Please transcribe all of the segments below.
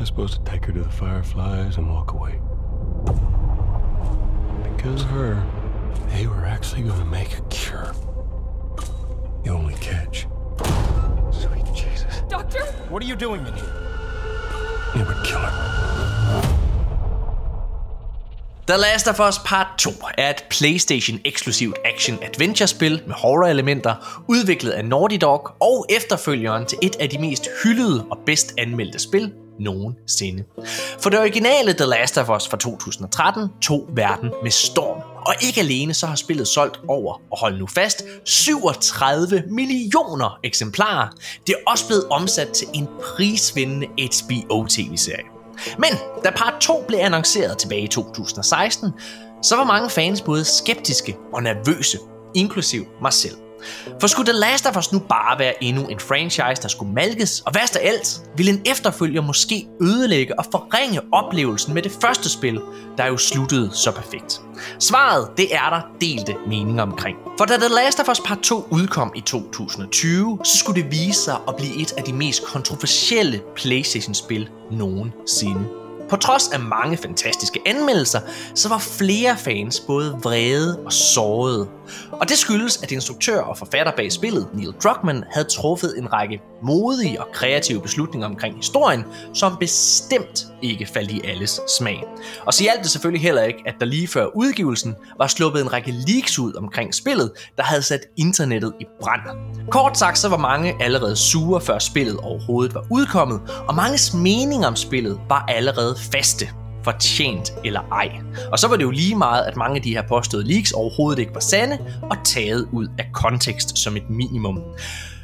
I was supposed to take her to the fireflies and walk away. Because of her, they were actually going to make a cure. The only catch. Sweet Jesus. Doctor? What are you doing in here? It would kill her. The Last of Us Part 2 er et PlayStation-eksklusivt action-adventure-spil med horror-elementer, udviklet af Naughty Dog og efterfølgeren til et af de mest hyldede og bedst anmeldte spil nogensinde. For det originale The Last of Us fra 2013 tog verden med storm. Og ikke alene så har spillet solgt over, og hold nu fast, 37 millioner eksemplarer. Det er også blevet omsat til en prisvindende HBO-tv-serie. Men da part 2 blev annonceret tilbage i 2016, så var mange fans både skeptiske og nervøse, inklusiv mig selv. For skulle The Last of Us nu bare være endnu en franchise, der skulle malkes, og værst af alt, ville en efterfølger måske ødelægge og forringe oplevelsen med det første spil, der jo sluttede så perfekt? Svaret, det er der delte meninger omkring. For da The Last of Us Part 2 udkom i 2020, så skulle det vise sig at blive et af de mest kontroversielle PlayStation-spil nogensinde. På trods af mange fantastiske anmeldelser, så var flere fans både vrede og sårede. Og det skyldes, at instruktør og forfatter bag spillet, Neil Druckmann, havde truffet en række modige og kreative beslutninger omkring historien, som bestemt ikke faldt i alles smag. Og så hjalp det selvfølgelig heller ikke, at der lige før udgivelsen var sluppet en række leaks ud omkring spillet, der havde sat internettet i brand. Kort sagt så var mange allerede sure, før spillet overhovedet var udkommet, og manges mening om spillet var allerede faste fortjent eller ej. Og så var det jo lige meget, at mange af de her påståede leaks overhovedet ikke var sande og taget ud af kontekst som et minimum.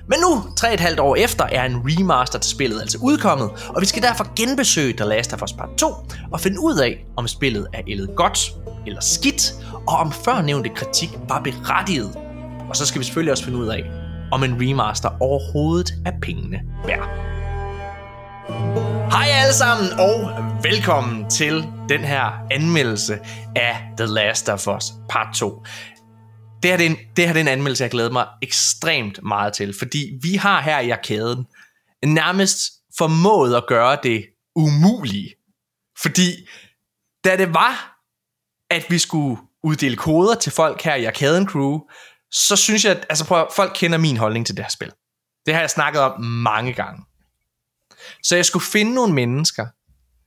Men nu, 3,5 år efter, er en remaster til spillet altså udkommet, og vi skal derfor genbesøge The Last of Us Part 2 og finde ud af, om spillet er ældet godt eller skidt, og om førnævnte kritik var berettiget. Og så skal vi selvfølgelig også finde ud af, om en remaster overhovedet er pengene værd. Hej alle sammen, og velkommen til den her anmeldelse af The Last of Us Part 2. Det her, det er en, det her det er en anmeldelse, jeg glæder mig ekstremt meget til, fordi vi har her i arkaden nærmest formået at gøre det umulige. Fordi da det var, at vi skulle uddele koder til folk her i Arkaden Crew, så synes jeg, at altså prøv, folk kender min holdning til det her spil. Det har jeg snakket om mange gange. Så jeg skulle finde nogle mennesker,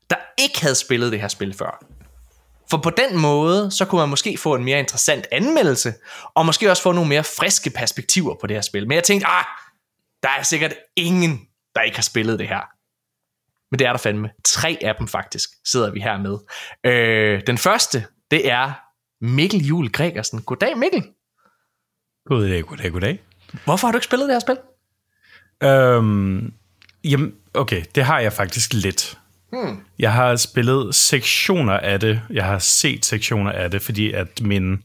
der ikke havde spillet det her spil før. For på den måde, så kunne man måske få en mere interessant anmeldelse, og måske også få nogle mere friske perspektiver på det her spil. Men jeg tænkte, ah, der er sikkert ingen, der ikke har spillet det her. Men det er der fandme. Tre af dem faktisk sidder vi her med. Øh, den første, det er Mikkel Jul Gregersen. Goddag Mikkel. Goddag, goddag, goddag. Hvorfor har du ikke spillet det her spil? Øhm, jamen, okay, det har jeg faktisk lidt. Hmm. Jeg har spillet sektioner af det. Jeg har set sektioner af det, fordi at min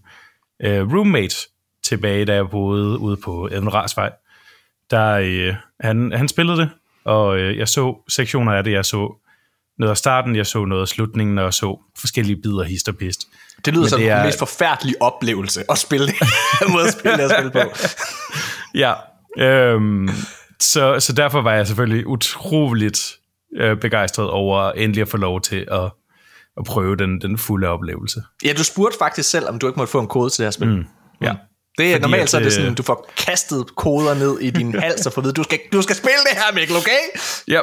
øh, roommate tilbage, da jeg boede ude på Edenrasvej, der øh, han, han spillede det, og øh, jeg så sektioner af det. Jeg så noget af starten, jeg så noget af slutningen, og jeg så forskellige bidder hist og pist. Det lyder Men som det den er- mest forfærdelige oplevelse at spille det. måde at spille det, at spille på. Ja, øhm, så, så derfor var jeg selvfølgelig utroligt øh, begejstret over endelig at få lov til at, at prøve den, den fulde oplevelse. Ja, du spurgte faktisk selv, om du ikke måtte få en kode til det her spil. Mm. Ja. Det er Fordi normalt, at, så er det sådan, du får kastet koder ned i din hals og får at vide, du skal, du skal spille det her, Mikkel, okay? Ja,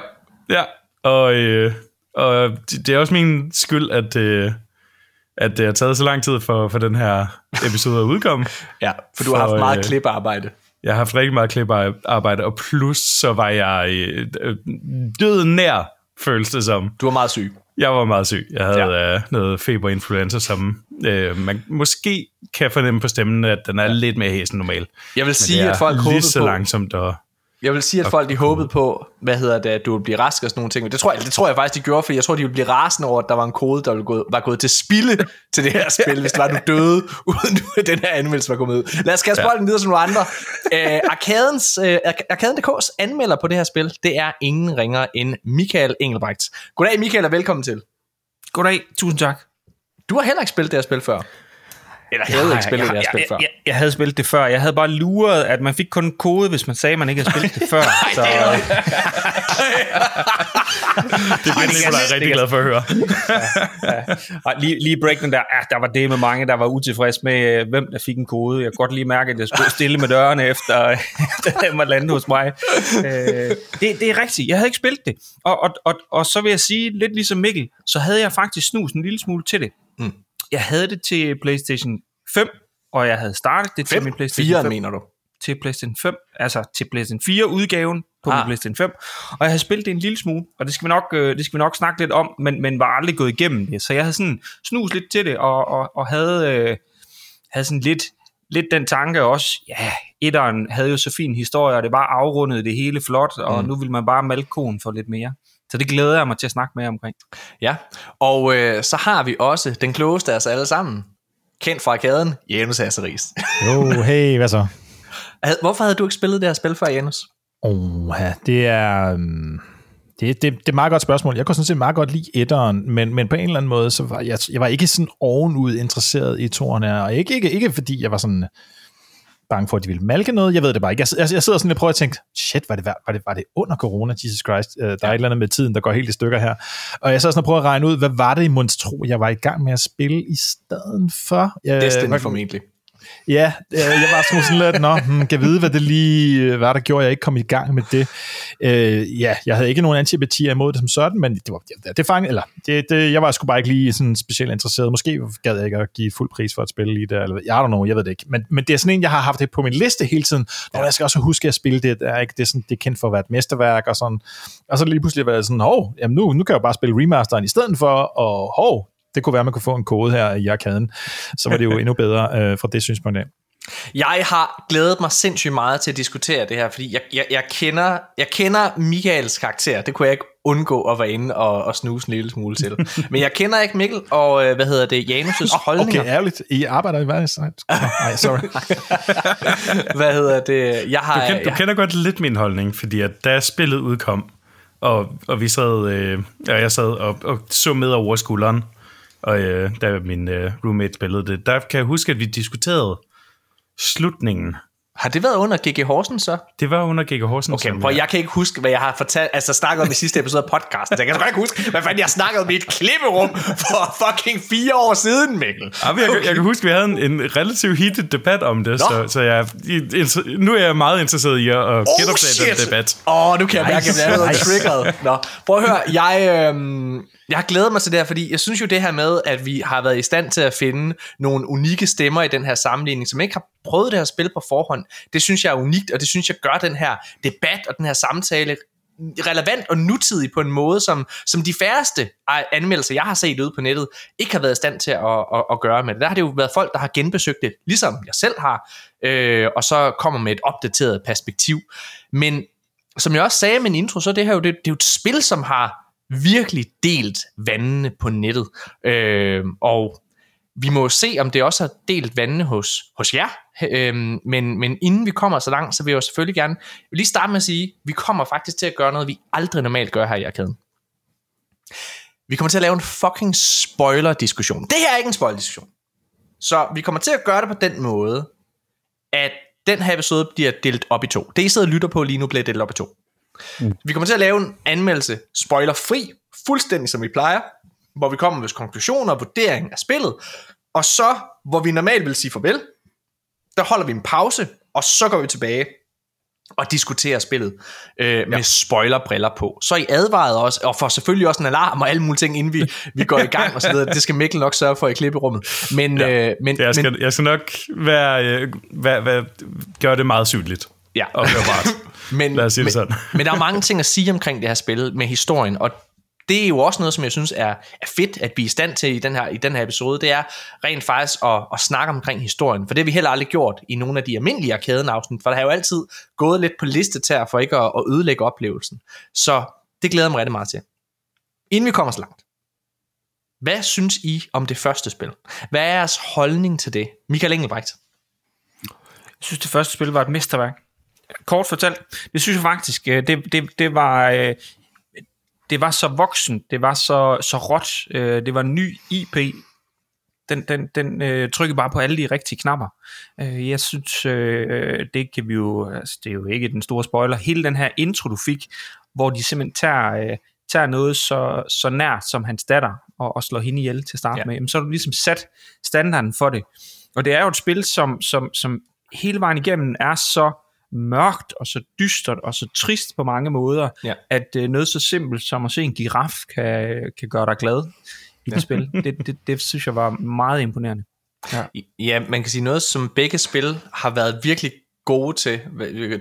ja. Og, øh, og det det er også min skyld, at, øh, at det har taget så lang tid for, for den her episode at udkomme. Ja, for du har For, haft meget øh, klippearbejde. Jeg har haft rigtig meget klippearbejde, og plus så var jeg øh, øh, død nær, føles det som. Du var meget syg. Jeg var meget syg. Jeg havde Ja. øh, noget feberinfluenza, som øh, man måske kan fornemme på stemmen, at den er ja. lidt mere hæs end normal. Jeg vil sige, at folk lige håbede så på, langsomt. Og, jeg vil sige, at folk de håbede på, hvad hedder det, at du ville blive rask og sådan nogle ting. Men det tror jeg, det tror jeg faktisk, de gjorde, for jeg tror, de ville blive rasende over, at der var en kode, der ville gå, var gået til spilde til det her spil, hvis det var, du døde, uden du, at den her anmeldelse var kommet ud. Lad os kaste Ja. bolden videre til nogle andre. Uh, Arkadens, uh, Arkaden.dk's anmelder på det her spil, det er ingen ringer end Michael Engelbrecht. Goddag Michael, og velkommen til. Goddag, tusind tak. Du har heller ikke spillet det her spil før. Eller havde du ikke spillet det her spil jeg, før? jeg, jeg havde spillet det før. Jeg havde bare luret, at man fik kun en kode, hvis man sagde, at man ikke havde spillet det før. så, Det bliver Nicolaj rigtig glad for at høre. Ej, lige, lige breaken der, ah, der var det med mange, der var utilfreds med, øh, hvem der fik en kode. Jeg kunne godt lige mærke, at jeg skulle stille med dørene efter, efter den var landet hos mig. Øh, det, det er rigtigt. Jeg havde ikke spillet det. Og, og, og, og så vil jeg sige, lidt ligesom Mikkel, så havde jeg faktisk snus en lille smule til det. Mm. Jeg havde det til PlayStation 5, og jeg havde startet det til min PlayStation 4, 5 mener du? til PlayStation 5, altså til PlayStation 4 udgaven på Ah. ah. PlayStation 5, og jeg havde spillet det en lille smule, og det skal vi nok, øh, det skal vi nok snakke lidt om, men, men var aldrig gået igennem det, så jeg havde sådan snus lidt til det, og, og, og havde, øh, havde sådan lidt, lidt den tanke også, ja, etteren havde jo så fin historie, og det var afrundet det hele flot, og mm. nu vil man bare malke konen for lidt mere. Så det glæder jeg mig til at snakke mere omkring. Ja, og øh, så har vi også den klogeste af os alle sammen. Kendt fra arkaden, Janus Asseris. Jo, hey, hvad så? Hvorfor havde du ikke spillet det her spil før, Janus? Oh, ja, det er... Um, det, det, det er et meget godt spørgsmål. Jeg kunne sådan set meget godt lide etteren, men, men på en eller anden måde, så var jeg, jeg var ikke sådan ovenud interesseret i toerne, og ikke, ikke, ikke fordi jeg var sådan bange for, at de ville malke noget. Jeg ved det bare ikke. Jeg, jeg, jeg sidder sådan og prøver at tænke, shit, var det, var det, var det under corona, Jesus Christ? Uh, der er et eller andet med tiden, der går helt i stykker her. Og jeg sidder sådan og prøver at regne ud, hvad var det i Monstro, jeg var i gang med at spille i stedet for? Jeg, Destiny hvad- formentlig. Ja, øh, jeg var sådan sådan lidt, nå, hmm, kan vide, hvad det lige øh, var, der gjorde, jeg ikke kom i gang med det. Øh, ja, jeg havde ikke nogen antipati imod det som sådan, men det var det, det fang, eller det, det, jeg var sgu bare ikke lige sådan specielt interesseret. Måske gad jeg ikke at give fuld pris for at spille i det, eller jeg don't know, jeg ved det ikke. Men, men det er sådan en, jeg har haft det på min liste hele tiden. Og jeg skal også huske at spille det, det er, ikke, det, er sådan, det er kendt for at være et mesterværk og sådan. Og så lige pludselig var jeg sådan, hov, jamen nu, nu kan jeg jo bare spille remasteren i stedet for, og hov, det kunne være, at man kunne få en kode her i arkaden. Så var det jo endnu bedre øh, fra det synspunkt af. Jeg har glædet mig sindssygt meget til at diskutere det her, fordi jeg, jeg, jeg, kender, jeg kender Michaels karakter. Det kunne jeg ikke undgå at være inde og, og snuse en lille smule til. Men jeg kender ikke Mikkel, og øh, hvad hedder det, Janus' holdninger. Okay, ærligt. I arbejder i verdens... Nej, sorry. Hvad hedder det? Jeg har, Du, kender, du jeg, kender godt lidt min holdning, fordi at da spillet udkom, og, og vi sad, øh, og jeg sad og, og så med over skulderen, og øh, da min øh, roommate spillede det, der kan jeg huske, at vi diskuterede slutningen. har det været under G.G. Horsen så? Det var under G.G. Horsen. Okay, som for jeg- jeg kan ikke huske, hvad jeg har fortalt, altså snakket om i sidste episode af podcasten. Jeg kan sgu ikke huske, hvad fanden jeg snakkede om i et klipperum for fucking fire år siden, Mikkel. Ja, men jeg, okay. jeg kan huske, at vi havde en, en relativt heated debat om det, så, så jeg, nu er jeg meget interesseret i at, Oh genoptage den debat. Åh, oh, nu kan jeg mærke, at jeg er allerede Nice. triggeret. Nå, prøv at høre, jeg, øhm, jeg har glædet mig til det her, fordi jeg synes jo det her med, at vi har været i stand til at finde nogle unikke stemmer i den her sammenligning, som ikke har prøvet det her spil på forhånd, det synes jeg er unikt, og det synes jeg gør den her debat og den her samtale relevant og nutidig på en måde, som, som de færreste anmeldelser, jeg har set ude på nettet, ikke har været i stand til at, at, at gøre med det. Der har det jo været folk, der har genbesøgt det, ligesom jeg selv har, øh, og så kommer med et opdateret perspektiv. Men som jeg også sagde i min intro, så er det her jo, det, det er jo et spil, som har virkelig delt vandene på nettet. Øh, og vi må se, om det også har delt vandene hos, hos jer. Øhm, men, men inden vi kommer så langt, så vil jeg jo selvfølgelig gerne vil lige starte med at sige, vi kommer faktisk til at gøre noget, vi aldrig normalt gør her i arkaden. Vi kommer til at lave en fucking spoiler-diskussion. Det her er ikke en spoiler-diskussion. Så vi kommer til at gøre det på den måde, at den her episode bliver delt op i to. Det I sidder og lytter på lige nu bliver delt op i to. Mm. Vi kommer til at lave en anmeldelse spoiler-fri, fuldstændig som vi plejer, hvor vi kommer med konklusioner og vurdering af spillet, og så, hvor vi normalt vil sige farvel, der holder vi en pause, og så går vi tilbage og diskuterer spillet øh, ja. med spoilerbriller på. Så I advaret også, og får selvfølgelig også en alarm og alle mulige ting, inden vi, vi går i gang og så videre. Det skal Mikkel nok sørge for i klipperummet. Men, ja. øh, men, Jeg skal, men jeg skal nok være, øh, være, være, gøre det meget synligt. ja. Og hørbart. men, Lad os sige det sådan. men der er mange ting at sige omkring det her spil med historien, og det er jo også noget, som jeg synes er, er fedt, at vi er i stand til i den her, i den her episode, det er rent faktisk at, at snakke omkring historien, for det har vi heller aldrig gjort i nogle af de almindelige arkaden-afsnit, for der har jo altid gået lidt på listetær for ikke at, at ødelægge oplevelsen. Så det glæder jeg mig rigtig meget til. Inden vi kommer så langt, hvad synes I om det første spil? Hvad er jeres holdning til det? Michael Engelbrecht. Jeg synes, det første spil var et mesterværk. Kort fortalt, det synes jeg faktisk, øh, det, det, det var... øh, Det var så voksen, det var så, så råt, øh, det var en ny IP, den, den, den øh, trykker bare på alle de rigtige knapper. Øh, jeg synes, øh, det kan vi jo, altså, det er jo ikke den store spoiler, hele den her intro, du fik, hvor de simpelthen tager, øh, tager noget så, så nært som hans datter, og, og slår hende ihjel til at starte ja. med, jamen, så har du ligesom sat standarden for det. Og det er jo et spil, som, som, som hele vejen igennem er så mørkt og så dystert og så trist på mange måder, Ja. at øh, noget så simpelt som at se en giraf kan, kan gøre dig glad i det spil. Det, det, det synes jeg var meget imponerende. Ja, man kan sige noget, som begge spil har været virkelig gode til,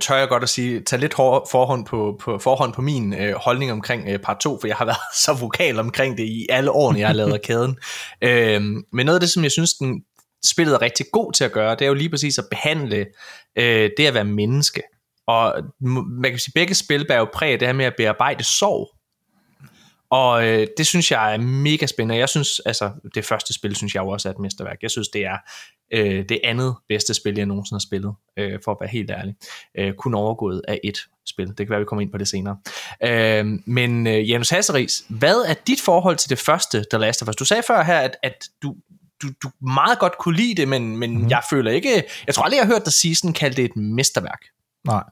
tør jeg godt at sige, tage lidt hår, forhånd, på, på, forhånd på min øh, holdning omkring øh, part 2, for jeg har været så vokal omkring det i alle årene, jeg har lavet kæden. Øh, men noget af det, som jeg synes, den spillet er rigtig god til at gøre, det er jo lige præcis at behandle øh, det at være menneske. Og man kan sige, begge spil bærer jo præg af det her med at bearbejde sorg. Og øh, det synes jeg er mega spændende. Jeg synes, altså det første spil, synes jeg jo også er et mesterværk. Jeg synes, det er øh, det andet bedste spil, jeg nogensinde har spillet, øh, for at være helt ærlig. Øh, kun overgået af et spil. Det kan være, vi kommer ind på det senere. Øh, men øh, Janus Hasseris, hvad er dit forhold til det første The Last of Us? Du sagde før her, at, at du, du, du meget godt kunne lide det, men, men mm-hmm. jeg føler ikke... Jeg tror aldrig, jeg har hørt dig sige sådan, kalde det et mesterværk. Nej,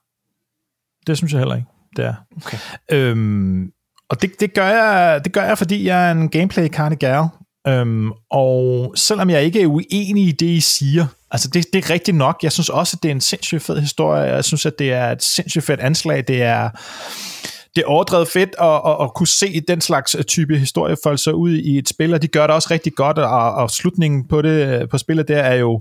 det synes jeg heller ikke, det er. Okay. Øhm, og det, det, gør jeg, det gør jeg, fordi jeg er en gameplay gal. Øhm, og selvom jeg ikke er uenig i det, I siger, altså det, det er rigtigt nok. Jeg synes også, at det er en sindssygt fed historie. Jeg synes, at det er et sindssygt fedt anslag. Det er, det er overdrevet fedt at, at, at kunne se den slags øh, type historie folde sig ud i et spil, og de gør det også rigtig godt, og, og slutningen på det øh, på spillet der er jo,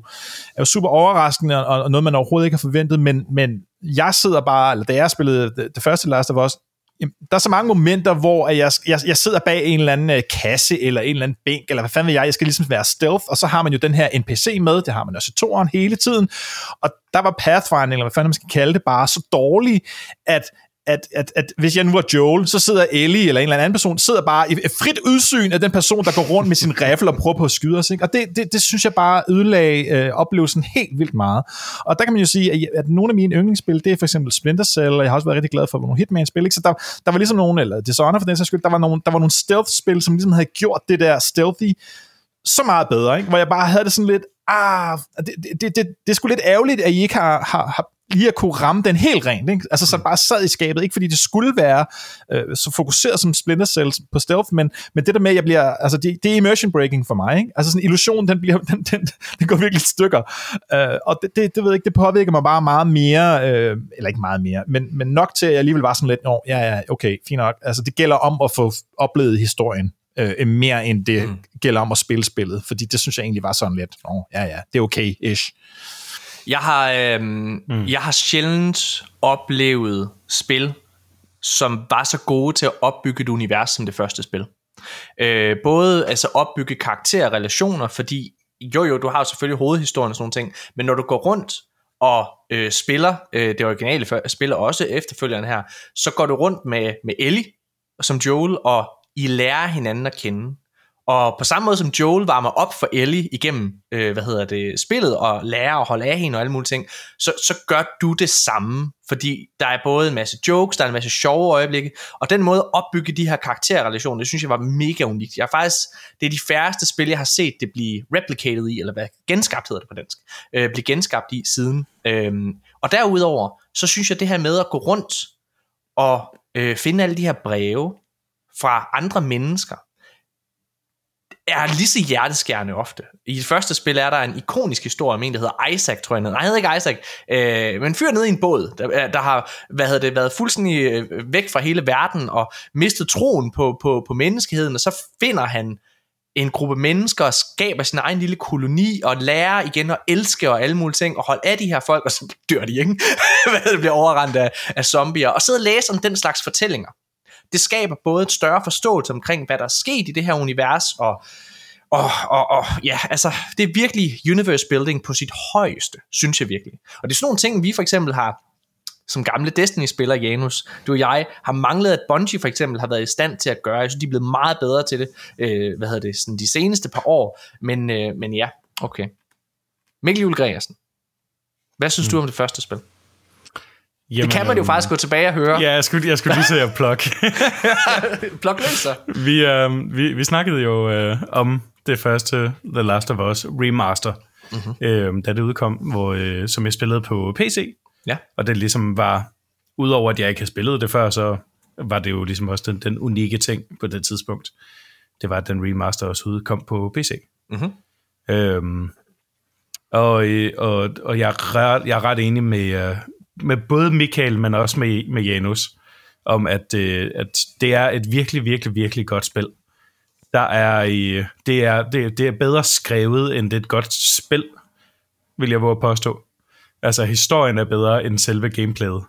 er jo super overraskende, og, og noget, man overhovedet ikke har forventet, men, men jeg sidder bare, eller da jeg spillede det, det første Last of Us, Jamen, der er så mange momenter, hvor jeg, jeg, jeg sidder bag en eller anden øh, kasse, eller en eller anden bænk, eller hvad fanden vil jeg, jeg skal ligesom være stealth, og så har man jo den her NPC med, det har man også i toeren hele tiden, og der var Pathfinder, eller hvad fanden man skal kalde det, bare så dårlig, at at, at, at hvis jeg nu var Joel, så sidder Ellie eller en eller anden person, sidder bare i frit udsyn af den person, der går rundt med sin riffel og prøver på at skyde os. Ikke? Og det, det, det synes jeg bare ødelagde øh, oplevelsen helt vildt meget. Og der kan man jo sige, at, at nogle af mine yndlingsspil, det er for eksempel Splinter Cell, og jeg har også været rigtig glad for nogle Hitman-spil. Ikke? Så der, der var ligesom nogle, eller Dishonored for den sags skyld, der var nogle, der var nogle stealth-spil, som ligesom havde gjort det der stealthy så meget bedre, ikke? hvor jeg bare havde det sådan lidt, ah, det, det, det, det er sgu lidt ærgerligt, at I ikke har, har, har lige at kunne ramme den helt rent. Ikke? Altså så bare sad i skabet, ikke fordi det skulle være øh, så fokuseret som Splinter Cell på stealth, men, men det der med, at jeg bliver, altså det, det er immersion breaking for mig. Ikke? Altså sådan illusion, den, bliver, den, den, den går virkelig i stykker. Øh, og det, det, det, ved jeg ikke, det påvirker mig bare meget mere, øh, eller ikke meget mere, men, men nok til, at jeg alligevel var sådan lidt, Nå, ja, ja, okay, fint nok. Altså det gælder om at få oplevet historien øh, mere end det mm. gælder om at spille spillet, fordi det synes jeg egentlig var sådan lidt, Nå, ja, ja, det er okay-ish. Jeg har, øh, mm. jeg har sjældent oplevet spil, som var så gode til at opbygge et univers som det første spil. Øh, både altså opbygge karakterer og relationer, fordi jo jo, du har jo selvfølgelig hovedhistorien og sådan nogle ting, men når du går rundt og øh, spiller øh, det originale spiller også efterfølgende her, så går du rundt med, med Ellie som Joel, og I lærer hinanden at kende. Og på samme måde som Joel varmer op for Ellie igennem, øh, hvad hedder det, spillet, og lærer at holde af hende og alle mulige ting, så, så gør du det samme, fordi der er både en masse jokes, der er en masse sjove øjeblikke, og den måde at opbygge de her karakterrelationer, det synes jeg var mega unikt. Jeg er faktisk, det er de færreste spil, jeg har set det blive replicated i, eller hvad, genskabt hedder det på dansk, øh, blive genskabt i siden. Øhm, og derudover, så synes jeg det her med at gå rundt og øh, finde alle de her breve fra andre mennesker, er lige så hjerteskærende ofte. I det første spil er der en ikonisk historie om en, der hedder Isaac, tror jeg. Nej, han hedder ikke Isaac, øh, men fyr ned i en båd, der, der har hvad hedder det, været fuldstændig øh, væk fra hele verden og mistet troen på, på, på menneskeheden, og så finder han en gruppe mennesker og skaber sin egen lille koloni og lærer igen at elske og alle mulige ting og holde af de her folk, og så dør de, ikke? Hvad det bliver overrendt af, af zombier. Og sidde og læse om den slags fortællinger det skaber både et større forståelse omkring, hvad der er sket i det her univers, og, og, og, og ja, altså, det er virkelig universe building på sit højeste, synes jeg virkelig. Og det er sådan nogle ting, vi for eksempel har som gamle Destiny-spiller, Janus, du og jeg, har manglet, at Bungie for eksempel har været i stand til at gøre. Jeg synes, de er blevet meget bedre til det, øh, hvad hedder det, sådan de seneste par år. Men, øh, men ja, okay. Mikkel Juhl Gregersen, hvad synes mm. du om det første spil? Det kan man jo faktisk gå tilbage og høre. Ja, jeg skulle, jeg skulle lige se at plug. Pluk løs så. vi, øh, vi, vi snakkede jo øh, om det første The Last of Us remaster, mm-hmm. øh, da det udkom, hvor, øh, som jeg spillede på PC. Ja. Og det ligesom var, udover at jeg ikke havde spillet det før, så var det jo ligesom også den, den unikke ting på det tidspunkt. Det var, at den remaster også udkom på PC. Mhm. Øhm, og, øh, og, og jeg, er ret, jeg er ret enig med, øh, med både Michael, men også med, med Janus, om at, øh, at det er et virkelig, virkelig, virkelig godt spil. Der er, øh, det, er, det, det er bedre skrevet, end det er et godt spil, vil jeg våge at påstå. Altså, historien er bedre end selve gameplayet.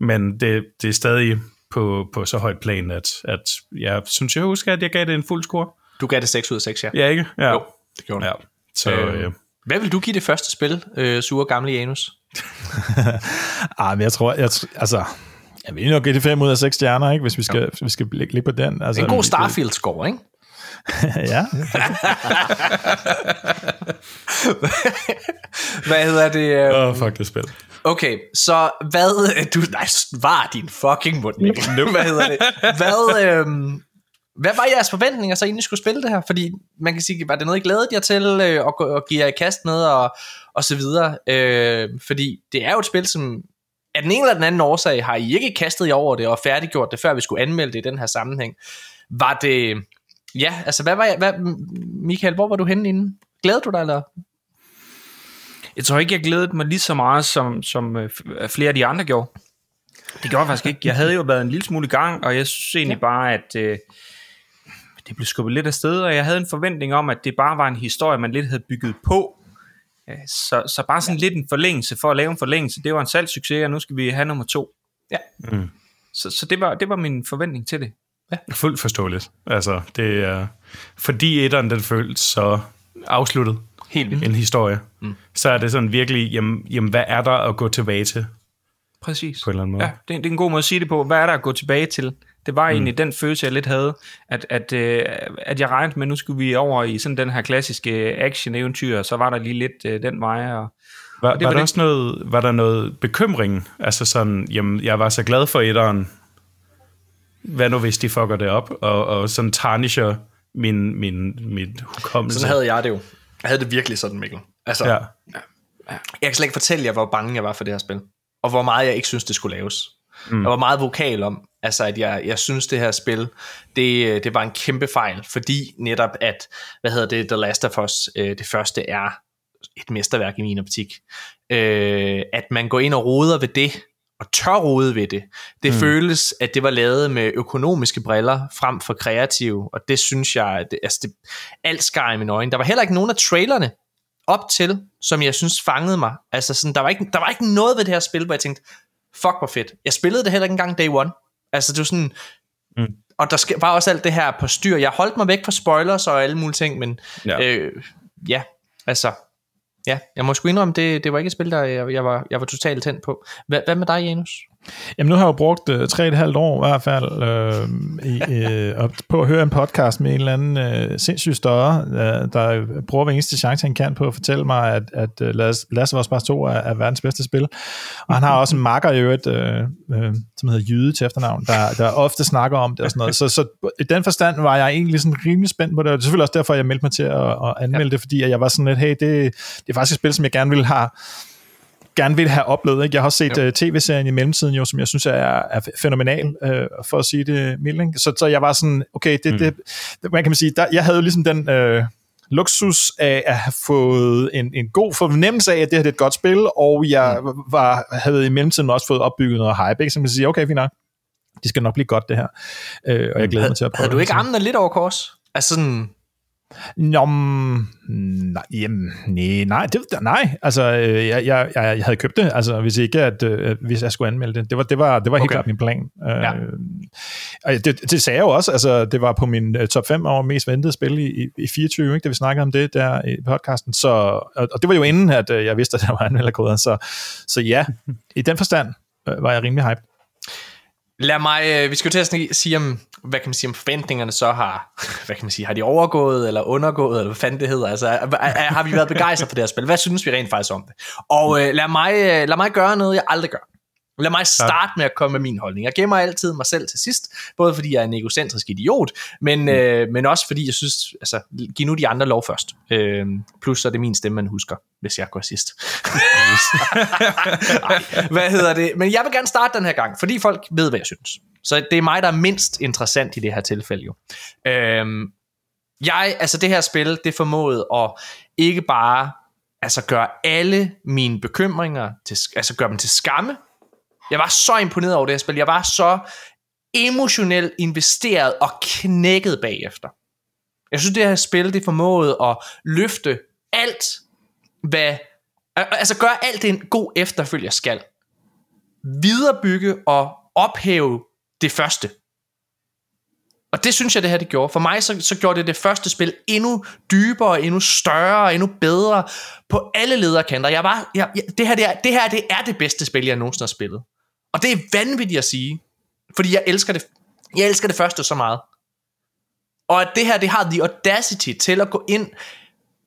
Men det, det er stadig på, på så højt plan, at, at jeg synes, jeg husker, at jeg gav det en fuld score. Du gav det 6 ud af 6, ja. Ja, ikke? Ja. Jo, det gjorde du. ja. Så, Øh, øh, Hvad vil du give det første spil, øh, sure gamle Janus? Ah, men jeg tror, jeg, altså, jeg vil nok give det 5 ud af 6 stjerner, ikke, hvis vi skal, hvis vi skal ligge lidt på den. Altså, En god Starfield-score, ikke? ja, Hvad hedder det? Øh, Åh, oh, fuck det spil. Okay, så hvad... Du, nej, var din fucking mund, Mikkel. Hvad hedder det? Hvad, øhm, hvad var jeres forventninger så, inden I skulle spille det her? Fordi man kan sige, var det noget, I glædede jer til øh, at, gå- at give jer i kast med, og, og så videre? Øh, fordi det er jo et spil, som af den ene eller den anden årsag har I ikke kastet jer over det og færdiggjort det, før vi skulle anmelde det i den her sammenhæng. Var det... Ja, altså hvad var jeg... Hvad, Michael, hvor var du henne inden? Glæder du dig, eller? Jeg tror ikke, jeg glædede mig lige så meget, som, som øh, flere af de andre gjorde. Det gjorde jeg faktisk ikke. Jeg havde jo været en lille smule i gang, og jeg synes egentlig ja. bare, at øh, det blev skubbet lidt afsted, og jeg havde en forventning om, at det bare var en historie, man lidt havde bygget på. Så, så bare sådan lidt en forlængelse for at lave en forlængelse. Det var en salgssucces, og nu skal vi have nummer to. Ja. Mm. Så, så det, var, det var min forventning til det. Fuldt forståeligt. Altså, det er... Fordi etteren, den føles så afsluttet. Helt vildt. En historie. Mm. Så er det sådan virkelig, jamen, jamen, hvad er der at gå tilbage til? Præcis. På en eller anden måde. Ja, det, det er en god måde at sige det på. Hvad er der at gå tilbage til? Det var egentlig den følelse, jeg lidt havde, at, at, øh, at jeg regnede med, at nu skulle vi over i sådan den her klassiske action-eventyr, og så var der lige lidt øh, den vej. Og, Var, det var, var der også noget, var der noget bekymring? Altså sådan, jamen, jeg var så glad for etteren. Hvad nu, hvis de fucker det op? Og, og sådan tarnisher min, min, min hukommelse. Sådan havde jeg det jo. Jeg havde det virkelig sådan, Mikkel. Altså, Ja. jeg kan slet ikke fortælle jer, hvor bange jeg var for det her spil. Og hvor meget jeg ikke synes, det skulle laves. Mm. Jeg var meget vokal om, altså at jeg, jeg synes, det her spil, det, det var en kæmpe fejl, fordi netop at, hvad hedder det, The Last of Us, øh, det første er et mesterværk i min optik. Øh, at man går ind og roder ved det, og tør rode ved det. Det mm. føles, at det var lavet med økonomiske briller frem for kreative, og det synes jeg, at det, altså det, alt skar i mine øjne. Der var heller ikke nogen af trailerne op til, som jeg synes fangede mig. Altså sådan, der var ikke, der var ikke noget ved det her spil, hvor jeg tænkte, fuck hvor fedt. Jeg spillede det heller ikke engang day one. Altså det var sådan, Mm. og der sk- var også alt det her på styr. Jeg holdt mig væk fra spoilers og alle mulige ting, men Ja. ja, øh, ja altså, ja, jeg må sgu indrømme, det, det var ikke et spil, der jeg, jeg, var, jeg var totalt tændt på. Hvad, hvad med dig, Janus? Jamen, nu har jeg jo brugt øh, tre og et halvt år i hvert fald øh, i, øh, på at høre en podcast med en eller anden øh, sindssygt større, øh, der bruger hver eneste chance, han kan på at fortælle mig, at, at øh, Last of Us Part 2 er, er verdens bedste spil. Og han har også en makker i øvrigt, øh, øh, som hedder Jyde til efternavn, der, der ofte snakker om det og sådan noget. Så, så i den forstand var jeg egentlig sådan rimelig spændt på det, og det er selvfølgelig også derfor, jeg meldte mig til at, at anmelde ja. det, fordi at jeg var sådan lidt, hey, det, det er faktisk et spil, som jeg gerne ville have gerne vil have oplevet. Ikke? Jeg har også set uh, tv-serien i mellemtiden, jo, som jeg synes er, er fænomenal, uh, for at sige det mildt. ikke? Så, så jeg var sådan, okay, det, mm. det, hvad kan man sige, der, jeg havde jo ligesom den uh, luksus af at have fået en, en god fornemmelse af, at det her det er et godt spil, og jeg mm. var, havde i mellemtiden også fået opbygget noget hype, ikke? så man siger, okay, fint nok, det skal nok blive godt det her. Uh, og jeg glæder mig til at prøve Havde du det. ikke armene lidt over kors? Altså sådan, Nå, mm, nej, jamen, nej, nej, det, nej, altså, øh, jeg, jeg, jeg, havde købt det, altså, hvis ikke, at, øh, hvis jeg skulle anmelde det. Det var, det var, det var helt Okay. klart min plan. Ja. Øh, og det, det sagde jeg jo også, altså, det var på min uh, top 5 over mest ventede spil i, i, i 24, ikke, da vi snakkede om det der i podcasten, så, og, og det var jo inden, at øh, jeg vidste, at der var anmelderkoder, så, så ja, i den forstand øh, var jeg rimelig hype. Lad mig, øh, vi skal jo til at sige om, hvad kan man sige, om forventningerne så har, hvad kan man sige, har de overgået eller undergået, eller hvad fanden det hedder, altså er, er, har vi været begejstret for det her spil, hvad synes vi rent faktisk om det? Og øh, lad, mig, øh, lad mig gøre noget, jeg aldrig gør. Lad mig starte med at komme med min holdning. Jeg gemmer altid mig selv til sidst, både fordi jeg er en egocentrisk idiot, men, mm. øh, men også fordi jeg synes, altså, giv nu de andre lov først. Øh, plus så er det min stemme, man husker, hvis jeg går sidst. Ej, hvad hedder det? Men jeg vil gerne starte den her gang, fordi folk ved, hvad jeg synes. Så det er mig, der er mindst interessant i det her tilfælde jo. Øh, jeg, altså det her spil, det formåede at ikke bare altså gøre alle mine bekymringer, til, altså gøre dem til skamme. Jeg var så imponeret over det her spil. Jeg var så emotionelt investeret og knækket bagefter. Jeg synes, det her spil, det formåede at løfte alt, hvad, altså gøre alt det en god efterfølger skal. Viderebygge og ophæve det første. Og det synes jeg, det her det gjorde. For mig så, så gjorde det det første spil endnu dybere, endnu større, endnu bedre på alle lederkanter. Jeg var, jeg, jeg, det, her, det, er, det her det er det bedste spil, jeg nogensinde har spillet. Og det er vanvittigt at sige, fordi jeg elsker det, jeg elsker det første så meget. Og at det her, det har the audacity til at gå ind,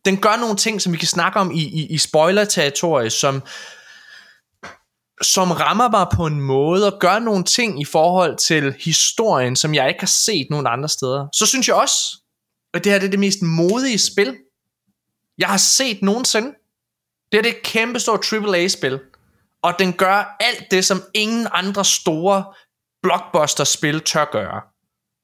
den gør nogle ting, som vi kan snakke om i, i, i spoiler-territoriet, som, som rammer mig på en måde og gør nogle ting i forhold til historien, som jeg ikke har set nogen andre steder. Så synes jeg også, at det her det er det mest modige spil, jeg har set nogensinde. Det er det kæmpe store AAA-spil. Og den gør alt det, som ingen andre store blockbuster-spil tør gøre.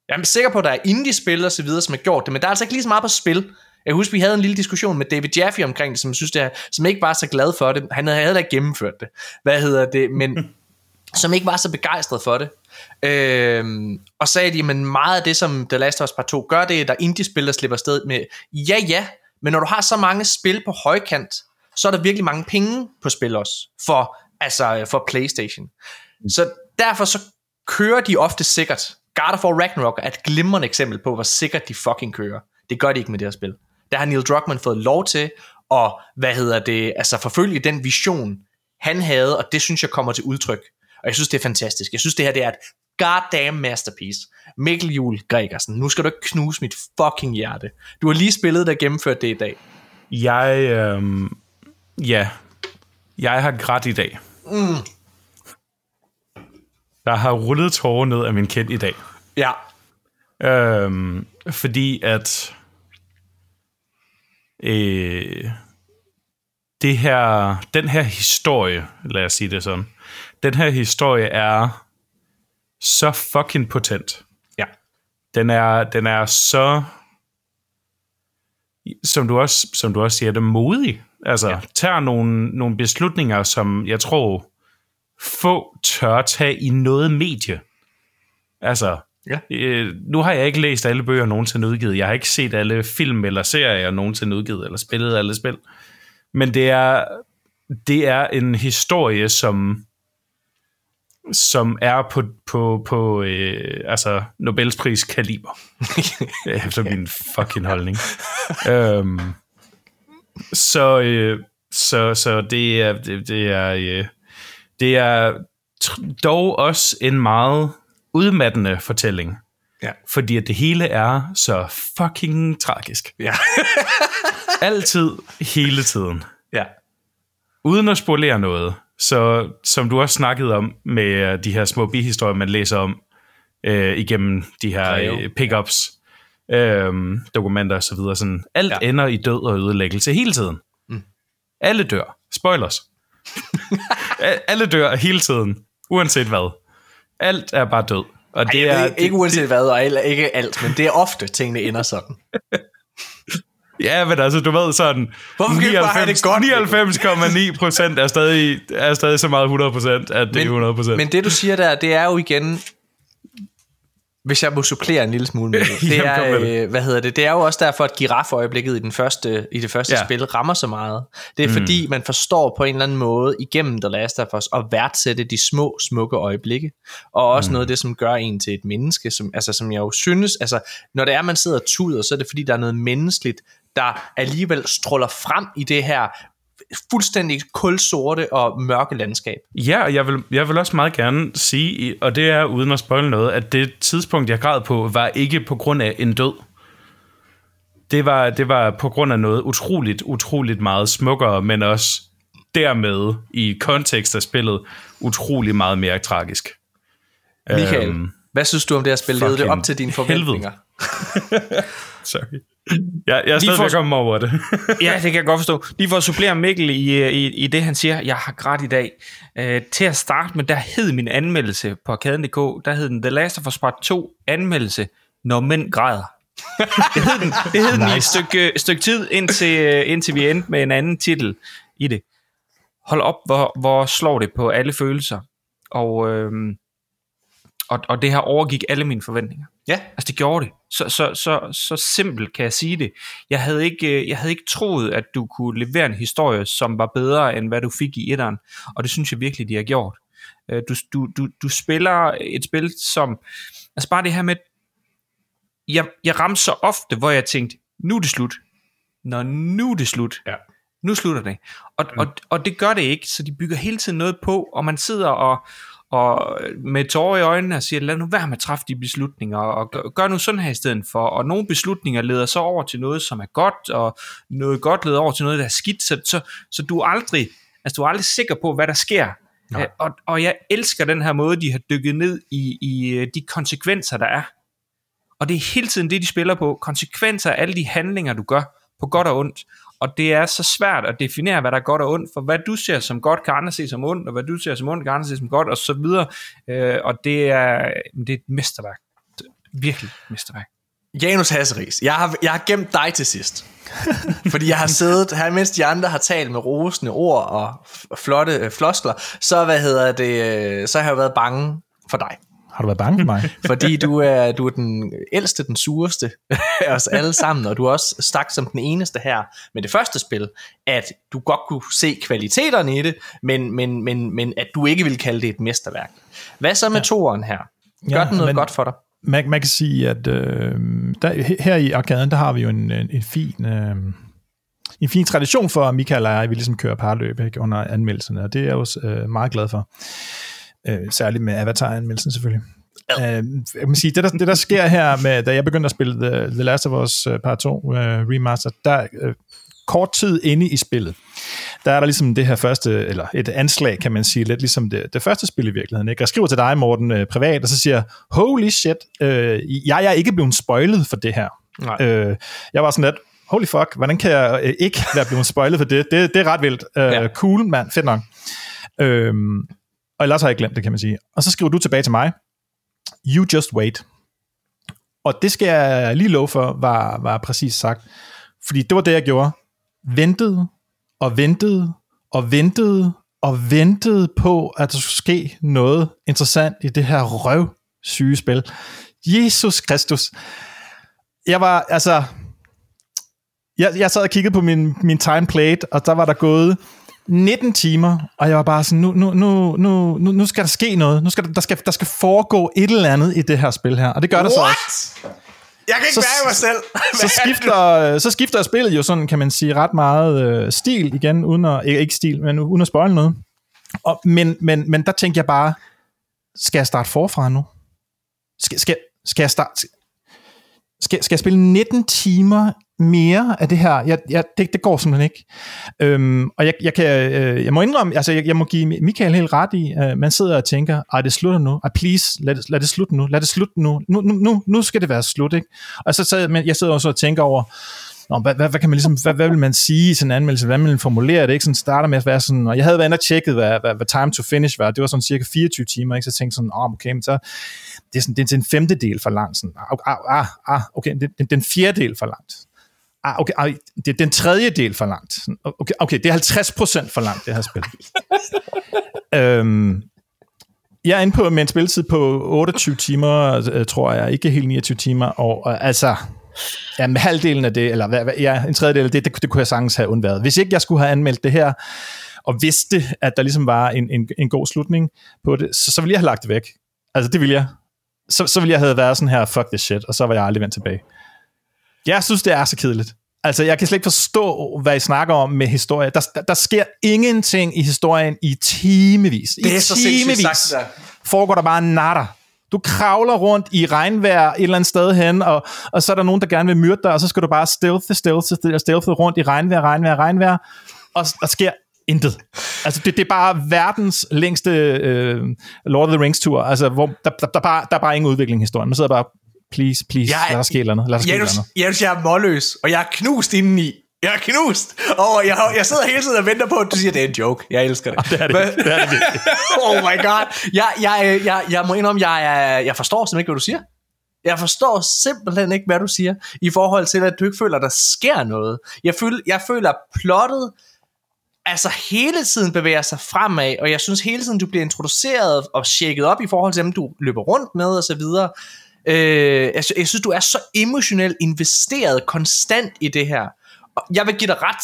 Jeg er sikker på, at der er indie-spil og så videre, som har gjort det, men der er altså ikke lige så meget på spil. Jeg husker, vi havde en lille diskussion med David Jaffe omkring det, som, synes det er, som ikke var så glad for det. Han havde heller ikke gennemført det. Hvad hedder det? Men som ikke var så begejstret for det. Øhm, og sagde de, men meget af det, som The Last of Us Part 2 gør, det er, der indie-spil, der slipper sted med, ja ja, men når du har så mange spil på højkant, så er der virkelig mange penge på spil også, for, altså, for Playstation. Så derfor så kører de ofte sikkert. God of War Ragnarok er et glimrende eksempel på, hvor sikkert de fucking kører. Det gør de ikke med det her spil. Der har Neil Druckmann fået lov til at, hvad hedder det, altså forfølge den vision, han havde, og det synes jeg kommer til udtryk. Og jeg synes, det er fantastisk. Jeg synes, det her det er et goddamn masterpiece. Mikkel Jul Gregersen, nu skal du ikke knuse mit fucking hjerte. Du har lige spillet, der gennemført det i dag. Jeg, øh, ja, jeg har grædt i dag. Mm. Der har rullet tårer ned af min kind i dag. Ja. Øhm, fordi at øh, det her, den her historie, lad os sige det sådan, den her historie er så fucking potent. Ja. Den er, den er så, som du også, som du også siger, det modig. Altså, ja. tager nogle, nogle beslutninger, som jeg tror, få tør tage i noget medie. Altså, Ja. Øh, nu har jeg ikke læst alle bøger nogensinde udgivet. Jeg har ikke set alle film eller serier nogensinde udgivet, eller spillet alle spil. Men det er, det er en historie, som som er på, på, på øh, altså Nobels pris kaliber. Efter min fucking holdning. øhm, så, øh, så, så det er, det, det er, øh, det er dog også en meget udmattende fortælling. Ja. Fordi at det hele er så fucking tragisk. Ja. Altid, hele tiden. ja. Uden at spolere noget. Så som du også snakkede om med de her små bihistorier, man læser om øh, igennem de her øh, pickups, øh, dokumenter og så videre. Sådan, alt Ja. ender i død og ødelæggelse hele tiden. Mm. Alle dør. Spoilers. Alle dør hele tiden. Uanset hvad. Alt er bare død. Og Det det er, er, ikke, ikke uanset hvad, og ikke alt, men det er ofte, tingene ender sådan. Ja, men altså, du ved sådan... Hvorfor kan vi ikke bare have det godt, 99,9 procent er stadig, er stadig så meget 100 procent, at det er 100 procent. Men det du siger der, det er jo igen, hvis jeg må supplere en lille smule med det, det Jamen, er, øh, hvad hedder det, det er jo også derfor, at giraføjeblikket i, den første, i det første. Ja. spil rammer så meget. Det er mm. fordi, man forstår på en eller anden måde igennem The Last of Us at værdsætte de små, smukke øjeblikke. Og også mm. noget af det, som gør en til et menneske, som, altså, som jeg jo synes, altså, når det er, man sidder og tuder, så er det fordi, der er noget menneskeligt, der alligevel stråler frem i det her fuldstændig kulsorte og mørke landskab. Ja, og jeg vil, jeg vil også meget gerne sige, og det er uden at spoile noget, at det tidspunkt, jeg græd på, var ikke på grund af en død. Det var, det var på grund af noget utroligt, utroligt meget smukkere, men også dermed i kontekst af spillet utrolig meget mere tragisk. Michael, Øhm, hvad synes du om det her spil? Levede det op til dine forventninger? Sorry. Jeg, jeg er stadig får- ved at komme over det. Ja, det kan jeg godt forstå. Lige for at supplere Mikkel i, øh, i, i det, han siger, jeg har grædt i dag. Øh, til at starte med, der hed min anmeldelse på arkaden.dk, der hed den The Last of Us Part 2 anmeldelse, når mænd græder. det hed den, det hed den i et stykke, stykke tid, indtil, øh, indtil vi endte med en anden titel i det. Hold op, hvor, hvor slår det på alle følelser. Og, øhm, og, og det her overgik alle mine forventninger. Ja. Altså det gjorde det. Så, så, så, så simpelt kan jeg sige det. Jeg havde, ikke, øh, jeg havde ikke troet, at du kunne levere en historie, som var bedre, end hvad du fik i etteren. Og det synes jeg virkelig, de har gjort. Øh, Du, du, du, du spiller et spil, som... Altså bare det her med... Jeg, jeg ramte så ofte, hvor jeg tænkte, nu er det slut. Når nu er det slut. Ja. Nu slutter det. Og, mm. og, og det gør det ikke, så de bygger hele tiden noget på, og man sidder og, og med tårer i øjnene og siger, lad nu være med at træffe de beslutninger, og gør, gør nu sådan her i stedet for. Og nogle beslutninger leder så over til noget, som er godt, og noget godt leder over til noget, der er skidt, så, så, så du er aldrig, altså du er aldrig sikker på, hvad der sker. Øh, Og, og jeg elsker den her måde, de har dykket ned i, i øh, de konsekvenser, der er. Og det er hele tiden det, de spiller på. Konsekvenser af alle de handlinger, du gør, på godt og ondt. Og det er så svært at definere, hvad der er godt og ondt, for hvad du ser som godt, kan andre se som ondt, og hvad du ser som ondt, kan andre se som godt, og så videre. Øh, og det er, det er et mesterværk. Er Virkelig et mesterværk. Janus Hasseris, jeg har, jeg har gemt dig til sidst. Fordi jeg har siddet her, mens de andre har talt med rosende ord og flotte øh, floskler, så, hvad hedder det, øh, så har jeg været bange for dig. Har du været bange for mig? Fordi du er, du er den ældste, den sureste af os alle sammen, og du er også stak som den eneste her med det første spil, at du godt kunne se kvaliteterne i det, men, men, men, men at du ikke vil kalde det et mesterværk. Hvad så med ja. toeren her? Gør Ja, den noget men- godt for dig? man, man kan sige, at øh, der, her i arkaden, der har vi jo en, en, en fin... Øh, en fin tradition for, at Michael og jeg, vi ligesom kører parløb ikke, under anmeldelserne, og det er jeg også øh, meget glad for. Øh, særligt med Avatar-anmeldelsen selvfølgelig. Øh, jeg kan sige, det, der, det der sker her, med, da jeg begyndte at spille The, The Last of Us uh, Part 2 uh, Remaster, der øh, kort tid inde i spillet, der er der ligesom det her første, eller et anslag, kan man sige, lidt ligesom det, det første spil i virkeligheden. Ikke? Jeg skriver til dig, Morten, øh, privat, og så siger jeg, holy shit, øh, jeg er ikke blevet spoilet for det her. Nej. Øh, jeg var sådan lidt, holy fuck, hvordan kan jeg øh, ikke være blevet spoilet for det? Det, det er ret vildt. Øh, Ja. ja. Cool, mand, fedt nok. Øhm, og ellers har jeg glemt det, kan man sige. Og så skriver du tilbage til mig, you just wait. Og det skal jeg lige love for, var, var præcis sagt. Fordi det var det, jeg gjorde. Ventede, og ventede, og ventede, og ventede på, at der skulle ske noget interessant i det her røvsyge spil. Jesus Kristus. Jeg var, altså... Jeg, jeg sad og kiggede på min, min timeplate, og der var der gået 19 timer, og jeg var bare sådan, nu, nu, nu, nu, nu, nu skal der ske noget. Nu skal der, der, skal, der skal foregå et eller andet i det her spil her, og det gør der så også. Jeg kan ikke Så- mig selv. Så skifter, så skifter spillet jo sådan, kan man sige, ret meget øh, stil igen, uden at, ikke, ikke stil, men uden at spoil noget. Og, men, men, men der tænkte jeg bare, skal jeg starte forfra nu? Skal, skal, skal jeg starte... Skal, skal jeg spille 19 timer mere af det her? Jeg, jeg, det, det går simpelthen ikke. Øhm, og jeg, jeg, kan, øh, jeg må indrømme, altså jeg, jeg må give Michael helt ret i, øh, man sidder og tænker, ej det slutter nu, ej please, lad det, lad det slutte nu, lad det slutte nu, nu, nu, nu, nu skal det være slut, ikke? Og så sad men jeg sidder også og tænker over, Nå, hvad, hvad, hvad, kan man ligesom, hvad, hvad vil man sige i sådan en anmeldelse? Hvordan vil man formulere det? Ikke? Sådan starter med at være sådan, og jeg havde været inde og tjekket, hvad, hvad, hvad, time to finish var. Det var sådan cirka 24 timer, ikke? Så jeg tænkte sådan, oh, okay, men så, det er, sådan, det er en femtedel for langt. Sådan, ah, ah, ah, okay, det, det, den en fjerdedel for langt. Ah, okay, ah, det er den tredje del for langt. Okay, okay, det er 50 procent for langt, det her spil. øhm, jeg er inde på med en spilletid på 28 timer, øh, tror jeg, ikke helt 29 timer, og, og altså, ja, med halvdelen af det, eller ja, en tredjedel af det, det, det kunne jeg sagtens have undværet. Hvis ikke jeg skulle have anmeldt det her, og vidste, at der ligesom var en, en, en god slutning på det, så, så ville jeg have lagt det væk. Altså, det ville jeg. Så, så ville jeg have været sådan her, fuck this shit, og så var jeg aldrig vendt tilbage. Jeg synes, det er så kedeligt. Altså, jeg kan slet ikke forstå, hvad I snakker om med historie. Der, der, der sker ingenting i historien i timevis. Det er I så timevis sagt, det foregår der bare natter. Du kravler rundt i regnvejr et eller andet sted hen, og, og så er der nogen, der gerne vil myrde dig, og så skal du bare stealth, stealth, stealth rundt i regnvejr, regnvejr, regnvejr, og der sker intet. Altså, det, det er bare verdens længste øh, Lord of the Rings tur, altså, hvor der, der, der, bare, der er bare ingen udvikling i historien. Man sidder bare, please, please, Jeg er- lad der ske eller andet. Lad et Janus, andet. Janus, jeg er målløs, og jeg er knust indeni. Jeg er knust, og jeg, jeg sidder hele tiden og venter på, at du siger, at det er en joke. Jeg elsker det. Det er det, Men- det, er det oh my god. Jeg, jeg, jeg, jeg må indrømme, jeg, jeg, jeg forstår simpelthen ikke, hvad du siger. Jeg forstår simpelthen ikke, hvad du siger, i forhold til, at du ikke føler, at der sker noget. Jeg føler, jeg føler plottet altså hele tiden bevæger sig fremad, og jeg synes hele tiden, du bliver introduceret og tjekket op i forhold til dem, du løber rundt med, og så videre. Øh, jeg, jeg synes, du er så emotionelt investeret konstant i det her. Og jeg vil give dig ret.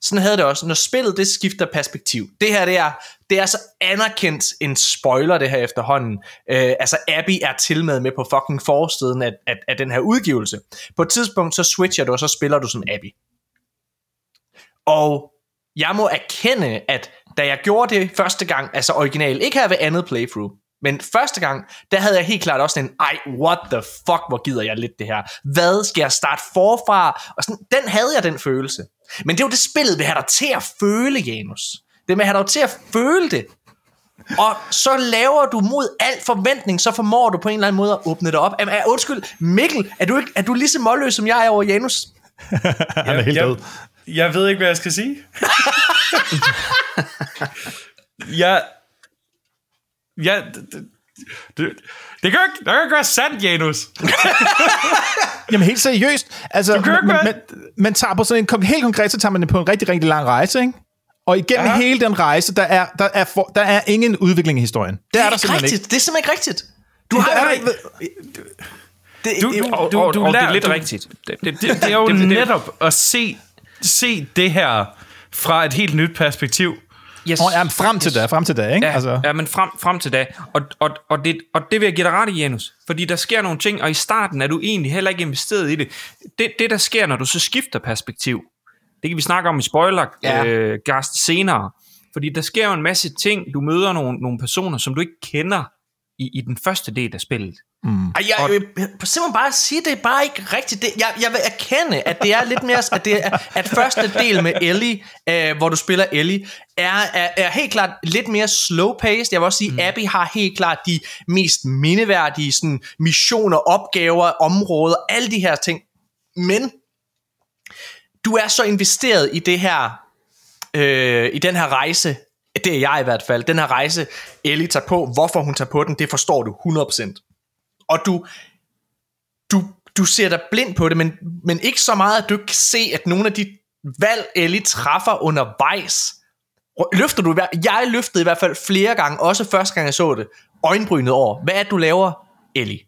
Sådan havde det også, når spillet det skifter perspektiv. Det her, det er, det er så anerkendt en spoiler, det her efterhånden. Øh, altså, Abby er til med med på fucking forsiden af, af, af den her udgivelse. På et tidspunkt, så switcher du, og så spiller du som Abby. Og jeg må erkende, at da jeg gjorde det første gang, altså original, ikke her ved andet playthrough, men første gang, der havde jeg helt klart også en, ej, what the fuck, hvor gider jeg lidt det her. Hvad skal jeg starte forfra? Og sådan, den havde jeg, den følelse. Men det er jo det spillet vil have dig til at føle, Janus. Det vil have dig til at føle det. Og så laver du mod al forventning, så formår du på en eller anden måde at åbne det op. Jamen, er, undskyld, Mikkel, er du, ikke, er du lige så målløs, som jeg er over Janus? Han er helt jeg, død. jeg ved ikke, hvad jeg skal sige. jeg... Jeg... Det, det, det, det, kan jo ikke, det kan jo ikke være sandt, Janus. Jamen helt seriøst, altså, man, være- man, man tager på sådan en, helt konkret, så tager man det på en rigtig, rigtig lang rejse, ikke? Og igennem Ja. ja. hele den rejse, der er, der, er for, der er ingen udvikling i historien. Det er der ikke simpelthen rigtigt. ikke. Det er simpelthen ikke rigtigt. Du Det har er der ikke... Det, Du- det, du- Og, Du- og, du og det lærer- er lidt du- rigtigt. Det, det, Det, det er jo det- det- netop at se, se det her fra et helt nyt perspektiv. Yes. Og ja, frem til da, frem til da, ikke? Ja, altså, ja men frem, frem til da. Og, og, og, det, og det vil jeg give dig ret i, Janus. Fordi der sker nogle ting, og i starten er du egentlig heller ikke investeret i det. Det, det der sker, når du så skifter perspektiv, det kan vi snakke om i spoiler Ja. øh, Gast senere. Fordi der sker jo en masse ting. Du møder nogle, nogle personer, som du ikke kender i, i den første del af spillet. Ej, jeg vil simpelthen bare sige, det er bare ikke rigtigt. Det, jeg, jeg vil erkende, at det er lidt mere, at, det er, at første del med Ellie, øh, hvor du spiller Ellie, er, er, er helt klart lidt mere slow-paced. Jeg vil også sige, mm. Abby har helt klart de mest mindeværdige sådan, missioner, opgaver, områder, alle de her ting. Men du er så investeret i det her, øh, i den her rejse, det er jeg i hvert fald, den her rejse, Ellie tager på, hvorfor hun tager på den, det forstår du 100%. Og du, du, du ser dig blind på det, men, men ikke så meget, at du kan se, at nogle af de valg, Ellie træffer undervejs, løfter du, i jeg løftede i hvert fald flere gange, også første gang jeg så det, øjenbrynet over, hvad er det, du laver, Ellie?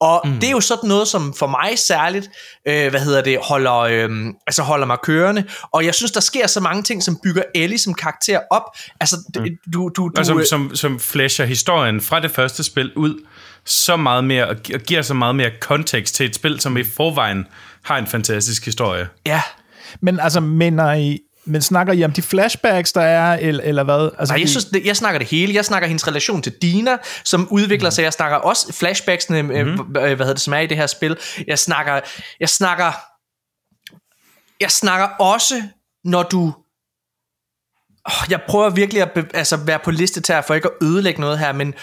Og mm. det er jo sådan noget, som for mig særligt, øh, hvad hedder det, holder, øh, altså holder mig kørende. Og jeg synes, der sker så mange ting, som bygger Ellie som karakter op. Altså, mm. du, du, du, Og som, øh, som, som flasher historien fra det første spil ud så meget mere, og gi- og giver så meget mere kontekst til et spil, som i forvejen har en fantastisk historie. ja, men altså, mener I, men snakker I om de flashbacks, der er, eller, eller hvad? Altså, Nej, jeg, synes, det, jeg snakker det hele. Jeg snakker hendes relation til Dina, som udvikler sig. Jeg snakker også flashbacksene, mm-hmm. hvad hedder det, som er i det her spil. Jeg snakker, jeg snakker, jeg snakker også, når du oh, jeg prøver virkelig at be, altså, være på listetær for ikke at ødelægge noget her, men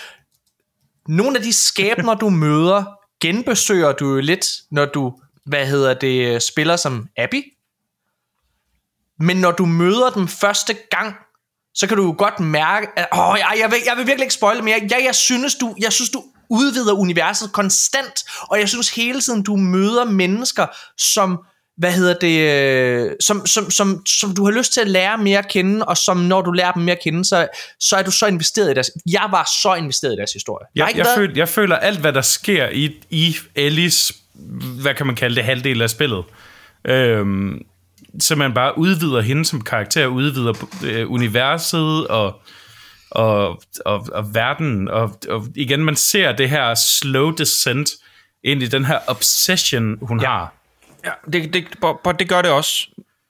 nogle af de skæbner, du møder, genbesøger du jo lidt, når du, hvad hedder det, spiller som Abby. Men når du møder dem første gang, så kan du jo godt mærke, at åh, jeg, jeg, vil, jeg vil virkelig ikke spoile mere. Ja, jeg synes, du, jeg synes, du udvider universet konstant, og jeg synes hele tiden, du møder mennesker, som, hvad hedder det, øh, som, som, som, som du har lyst til at lære mere at kende, og som når du lærer dem mere at kende, så, så er du så investeret i deres, jeg var så investeret i deres historie. Jeg, jeg, været- føler, jeg føler alt, hvad der sker i, i Ellis, hvad kan man kalde det, halvdel af spillet, øhm, så man bare udvider hende som karakter, udvider øh, universet og, og, og, og verden, og, og igen, man ser det her slow descent ind i den her obsession, hun ja. har. Ja, det, det, bo- bo- det gør det også,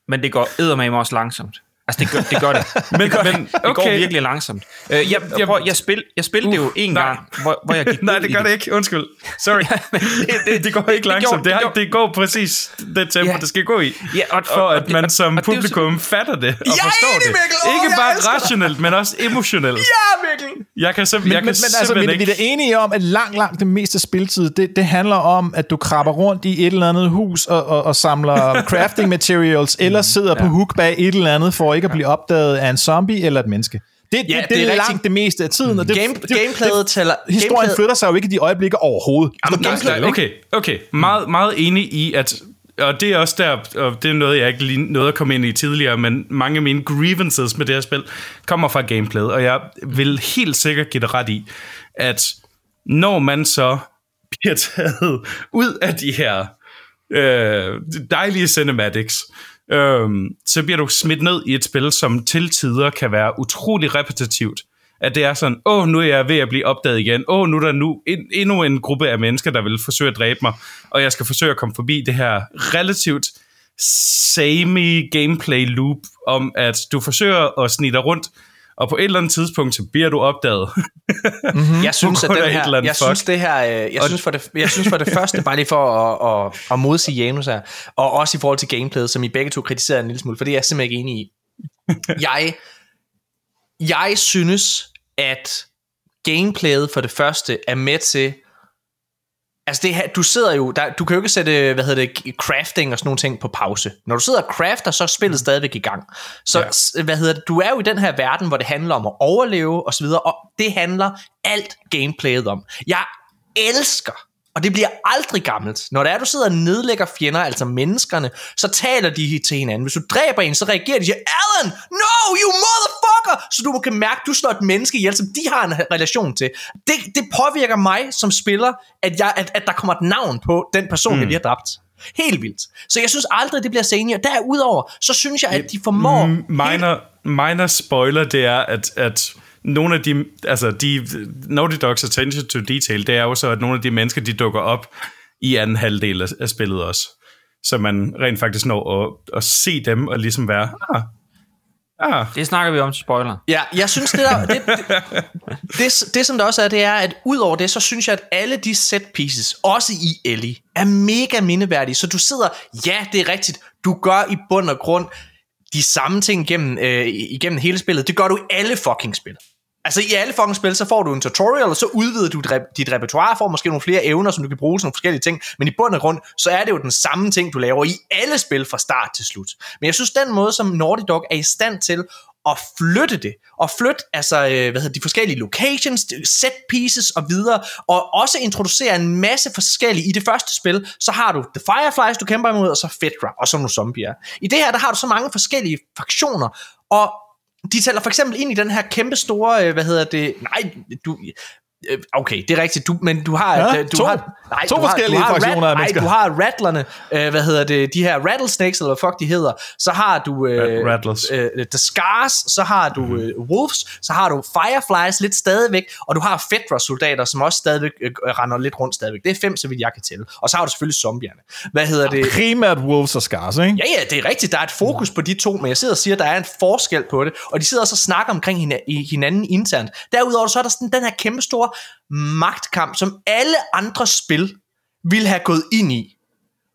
men det går eddermame også langsomt. Altså, det gør det. Gør det. Men, det, gør, men, det går okay. virkelig langsomt. Øh, jeg, jeg, prøver, jeg, spil, jeg spillede det jo en nej. gang, hvor, hvor jeg gik Nej, det gør det ikke. Undskyld. Sorry. det, det, det går ikke langsomt. gjorde- Det, det gjorde- det går præcis det tempo, Ja. det skal gå i. Ja, og- for og- at og man det- som og det publikum fatter det og Jeg forstår det. Mikkel. Åh, Ikke bare rationelt, men også emotionelt. Ja, Mikkel! Jeg kan, simp- Men, jeg men, kan men altså, simpelthen men, vi er enige om, at langt, langt det meste spiltid, det, det handler om, at du krabber rundt i et eller andet hus og, og, og samler crafting materials, eller sidder på hook bag et eller andet, for ikke at blive opdaget af en zombie eller et menneske. Det, det, Ja, det, det det er rigtig- langt det meste af tiden. Og det, Game, det, gameplayet tæller... Historien gameplayet, flytter sig jo ikke i de øjeblikke overhovedet. Nej, nej, okay, okay. Meget, meget enig i, at og det er også der, og det er noget, jeg ikke lige nåede at komme ind i tidligere, men mange af mine grievances med det her spil kommer fra gameplayet, og jeg vil helt sikkert give det ret i, at når man så bliver taget ud af de her øh, dejlige cinematics, øh, øhm, så bliver du smidt ned i et spil, som til tider kan være utrolig repetitivt. At det er sådan, åh, nu er jeg ved at blive opdaget igen. Åh, nu er der nu en, endnu en gruppe af mennesker, der vil forsøge at dræbe mig, og jeg skal forsøge at komme forbi det her relativt samey gameplay loop om, at du forsøger at snige dig rundt, og på et eller andet tidspunkt, så bliver du opdaget. Jeg synes, at den her, eller andet jeg fuck. synes det her, øh, jeg synes for det, jeg synes for det første, bare lige for at, at, at modsige Janus her, og også i forhold til gameplayet, som I begge to kritiserede en lille smule, for det er jeg simpelthen ikke enig i. Jeg, jeg synes, at gameplayet for det første er med til Altså det her, du sidder jo, der, du kan jo ikke sætte, hvad hedder det, crafting og sådan nogle ting på pause. Når du sidder og crafter, så er spillet stadigvæk i gang. Så Ja. hvad hedder det, du er jo i den her verden, hvor det handler om at overleve og så videre, og det handler alt gameplayet om. Jeg elsker, og det bliver aldrig gammelt, når det er, du sidder og nedlægger fjender, altså menneskerne, så taler de til hinanden. Hvis du dræber en, så reagerer de og siger, Alan, no, you motherfucker! Så du kan mærke, at du slår et menneske ihjel, som de har en relation til. Det, det påvirker mig som spiller, at, jeg, at, at der kommer et navn på den person, mm. jeg lige har dræbt. Helt vildt. Så jeg synes aldrig, det bliver senior. Derudover, så synes jeg, at de formår... Minor, minor spoiler, det er, at, at nogle af de, altså de, Naughty Dogs attention to detail, det er jo så, at nogle af de mennesker, de dukker op i anden halvdel af, af spillet også. Så man rent faktisk når at, at se dem og ligesom være, ah, ah, Det snakker vi om til spoiler. Ja, jeg synes, det, der, det, det, det, det som der også er, det er, at ud over det, så synes jeg, at alle de set pieces, også i Ellie, er mega mindeværdige. Så du sidder, ja, det er rigtigt, du gør i bund og grund de samme ting igennem, øh, igennem hele spillet. Det gør du i alle fucking spil. Altså i alle fucking spil, så får du en tutorial, og så udvider du dit, repertoire, får måske nogle flere evner, som du kan bruge til nogle forskellige ting, men i bund og grund, så er det jo den samme ting, du laver i alle spil fra start til slut. Men jeg synes, den måde, som Naughty Dog er i stand til at flytte det, og flytte altså, øh, hvad hedder de forskellige locations, set pieces og videre, og også introducere en masse forskellige. I det første spil, så har du The Fireflies, du kæmper imod, og så Fedra, og så nogle zombier. I det her, der har du så mange forskellige fraktioner, og de taler for eksempel ind i den her kæmpe store, øh, hvad hedder det, nej, du, okay, det er rigtigt, du, men du har, Ja, øh, du to- har, nej, to du har, forskellige du har fraktioner af nej, mennesker. du har rattlerne, øh, hvad hedder det, de her rattlesnakes, eller hvad fuck de hedder, så har du øh, Rattlers. øh, The Scars, så har du øh, Wolves, så har du Fireflies lidt stadigvæk, og du har Fedra-soldater, som også stadigvæk øh, render lidt rundt stadigvæk. Det er fem, så vidt jeg kan tælle. Og så har du selvfølgelig zombierne. Hvad hedder det? Primært Wolves og Scars, ikke? Ja, ja, det er rigtigt. Der er et fokus på de to, men jeg sidder og siger, at der er en forskel på det, og de sidder også og snakker omkring hinanden internt. Derudover så er der sådan den her kæmpe store magtkamp, som alle andre spil ville have gået ind i.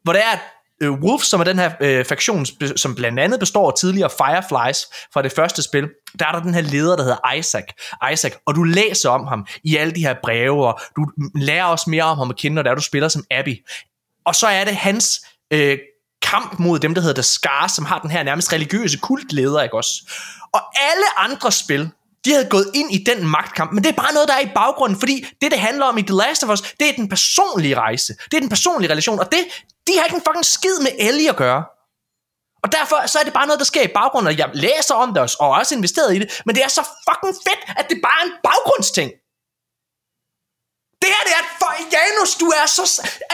Hvor det er, at øh, Wolf, som er den her øh, faktion, som blandt andet består af tidligere Fireflies fra det første spil, der er der den her leder, der hedder Isaac. Isaac, og du læser om ham i alle de her breve, og du lærer også mere om ham at kende, når du spiller som Abby. Og så er det hans øh, kamp mod dem, der hedder The Scars, som har den her nærmest religiøse kultleder, ikke også? Og alle andre spil, de havde gået ind i den magtkamp, men det er bare noget, der er i baggrunden, fordi det, det handler om i The Last of Us, det er den personlige rejse, det er den personlige relation, og det, de har ikke en fucking skid med Ellie at gøre. Og derfor så er det bare noget, der sker i baggrunden, og jeg læser om det også, og også investeret i det, men det er så fucking fedt, at det bare er en baggrundsting. Det her, det er, at for Janus, du er så,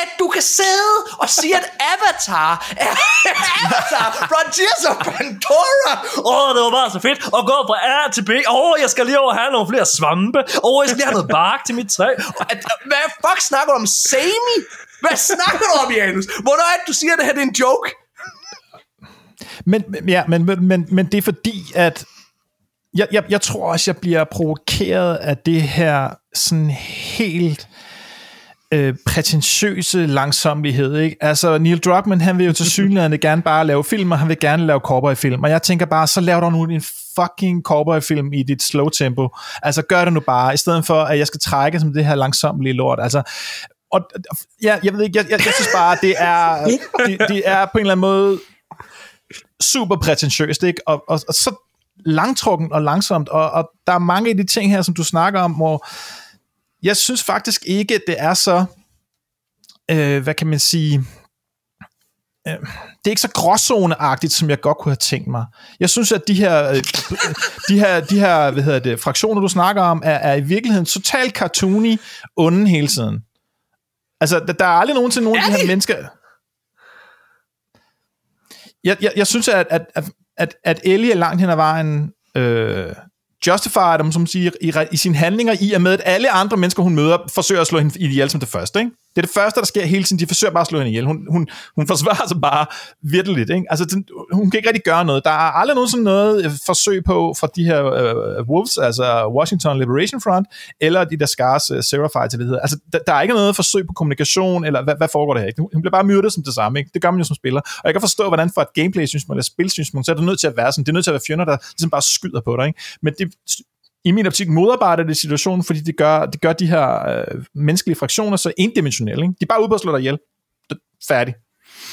at du kan sidde og sige, at Avatar er Avatar, Frontiers of Pandora. Åh, oh, det var bare så fedt at gå fra A til B. Åh, oh, jeg skal lige over have nogle flere svampe. Åh, oh, jeg skal lige have noget bark til mit træ. At, hvad fuck snakker du om? Samey? Hvad snakker du om, Janus? Hvornår er det, du siger, at det her det er en joke? Men, men- ja, men, men, men, men det er fordi, at jeg, jeg, jeg tror også, jeg bliver provokeret af det her sådan helt øh, prætentiøse langsomlighed. Ikke? Altså, Neil Druckmann, han vil jo til synligheden gerne bare lave film, og han vil gerne lave cowboyfilm. Og jeg tænker bare, så lav dog nu en fucking cowboyfilm i dit slow tempo. Altså, gør det nu bare, i stedet for, at jeg skal trække som det her langsomlige lort. Altså, og ja, jeg ved ikke, jeg, jeg, jeg synes bare, det er, det, det er på en eller anden måde super prætentiøst, ikke? Og, og, og så langtrukken og langsomt, og, og der er mange af de ting her, som du snakker om, hvor jeg synes faktisk ikke, det er så, øh, hvad kan man sige, øh, det er ikke så gråzoneagtigt, som jeg godt kunne have tænkt mig. Jeg synes, at de her, øh, de her, de her hvad hedder det, fraktioner, du snakker om, er, er i virkeligheden totalt cartoony, onde hele tiden. Altså, der, der er aldrig nogen til nogen af de her mennesker... Jeg, jeg, jeg synes, at, at, at, at, at Ellie er langt hen ad vejen øh, justified, om som siger, i, i sine handlinger, i og med, at alle andre mennesker, hun møder, forsøger at slå hende ihjel som det første. Ikke? Det er det første, der sker hele tiden. De forsøger bare at slå hende ihjel. Hun, hun, hun forsvarer sig bare virkelig. Ikke? Altså, den, hun kan ikke rigtig gøre noget. Der er aldrig nogen sådan noget øh, forsøg på fra de her øh, Wolves, altså Washington Liberation Front, eller de der Scars øh, uh, Seraphite, det hedder. Altså, der, der, er ikke noget forsøg på kommunikation, eller hvad, hvad foregår der her? Ikke? Hun bliver bare myrdet som det samme. Ikke? Det gør man jo som spiller. Og jeg kan forstå, hvordan for et gameplay-synspunkt eller spilsynspunkt, så er det nødt til at være sådan. Det er nødt til at være fjender, der ligesom bare skyder på dig. Ikke? Men det, i min optik modarbejder det situationen, fordi det gør, det gør de her øh, menneskelige fraktioner så endimensionelle. Ikke? De er bare ude på at slå dig ihjel. Færdig.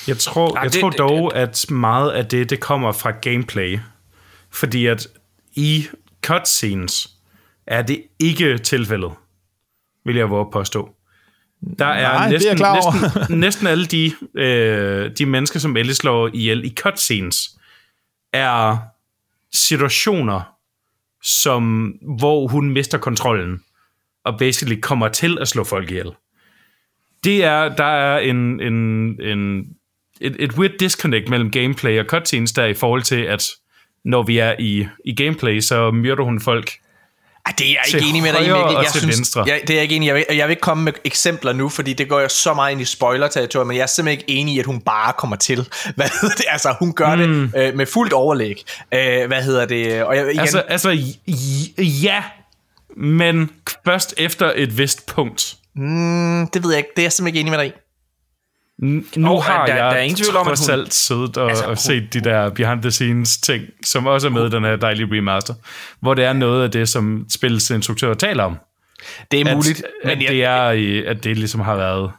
Jeg tror, Nej, jeg det- tror det- dog, at meget af det, det kommer fra gameplay. Fordi at i cutscenes er det ikke tilfældet, vil jeg våge at påstå. Der er, Nej, det er næsten, jeg klar over. næsten, næsten alle de, øh, de mennesker, som Ellie slår ihjel i cutscenes, er situationer, som, hvor hun mister kontrollen, og basically kommer til at slå folk ihjel. Det er, der er en, en, en, et, et weird disconnect mellem gameplay og cutscenes der i forhold til, at når vi er i, i gameplay, så myrder hun folk. Ej, det er jeg ikke enig med dig i, Mikkel. Jeg synes, venstre. jeg, det er jeg ikke enig. Jeg vil, jeg vil ikke komme med eksempler nu, fordi det går jo så meget ind i spoiler-territoriet, men jeg er simpelthen ikke enig i, at hun bare kommer til. Hvad hedder det? Altså, hun gør mm. det øh, med fuldt overlæg. Øh, hvad hedder det? Og jeg, igen, Altså, altså ja, men først efter et vist punkt. mm, det ved jeg ikke. Det er jeg simpelthen ikke enig med dig i. Nu Og har der- jeg der er ingen tvivl om, at hun- alt siddet og, Altså, og hun- set de der behind-the-scenes ting, som også er med i den her dejlige remaster, hvor det er noget af det, som spillets instruktører taler om. Det er At, muligt. at, Men jeg, det er, at det ligesom har været,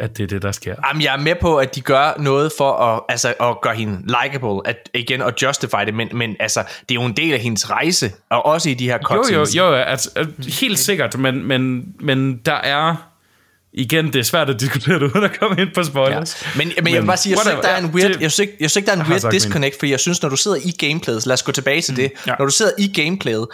at det er det, der sker. Jamen, jeg er med på, at de gør noget for at, altså, at gøre hende likable, at, igen, at justify det, men, men altså, det er jo en del af hendes rejse, og også i de her Jo, jo, cutscenes. jo, altså, øh, helt sikkert, men, men, men der er, igen, det er svært at diskutere det, uden at komme ind på Ja. spoilers. Men, men, men jeg vil bare sige, jeg synes ikke, der er en weird, Det- jeg synes ikke, jeg synes ikke, der er en weird disconnect, fordi jeg synes, når du sidder i gameplayet, lad os gå tilbage til det, ja. når du sidder i gameplayet,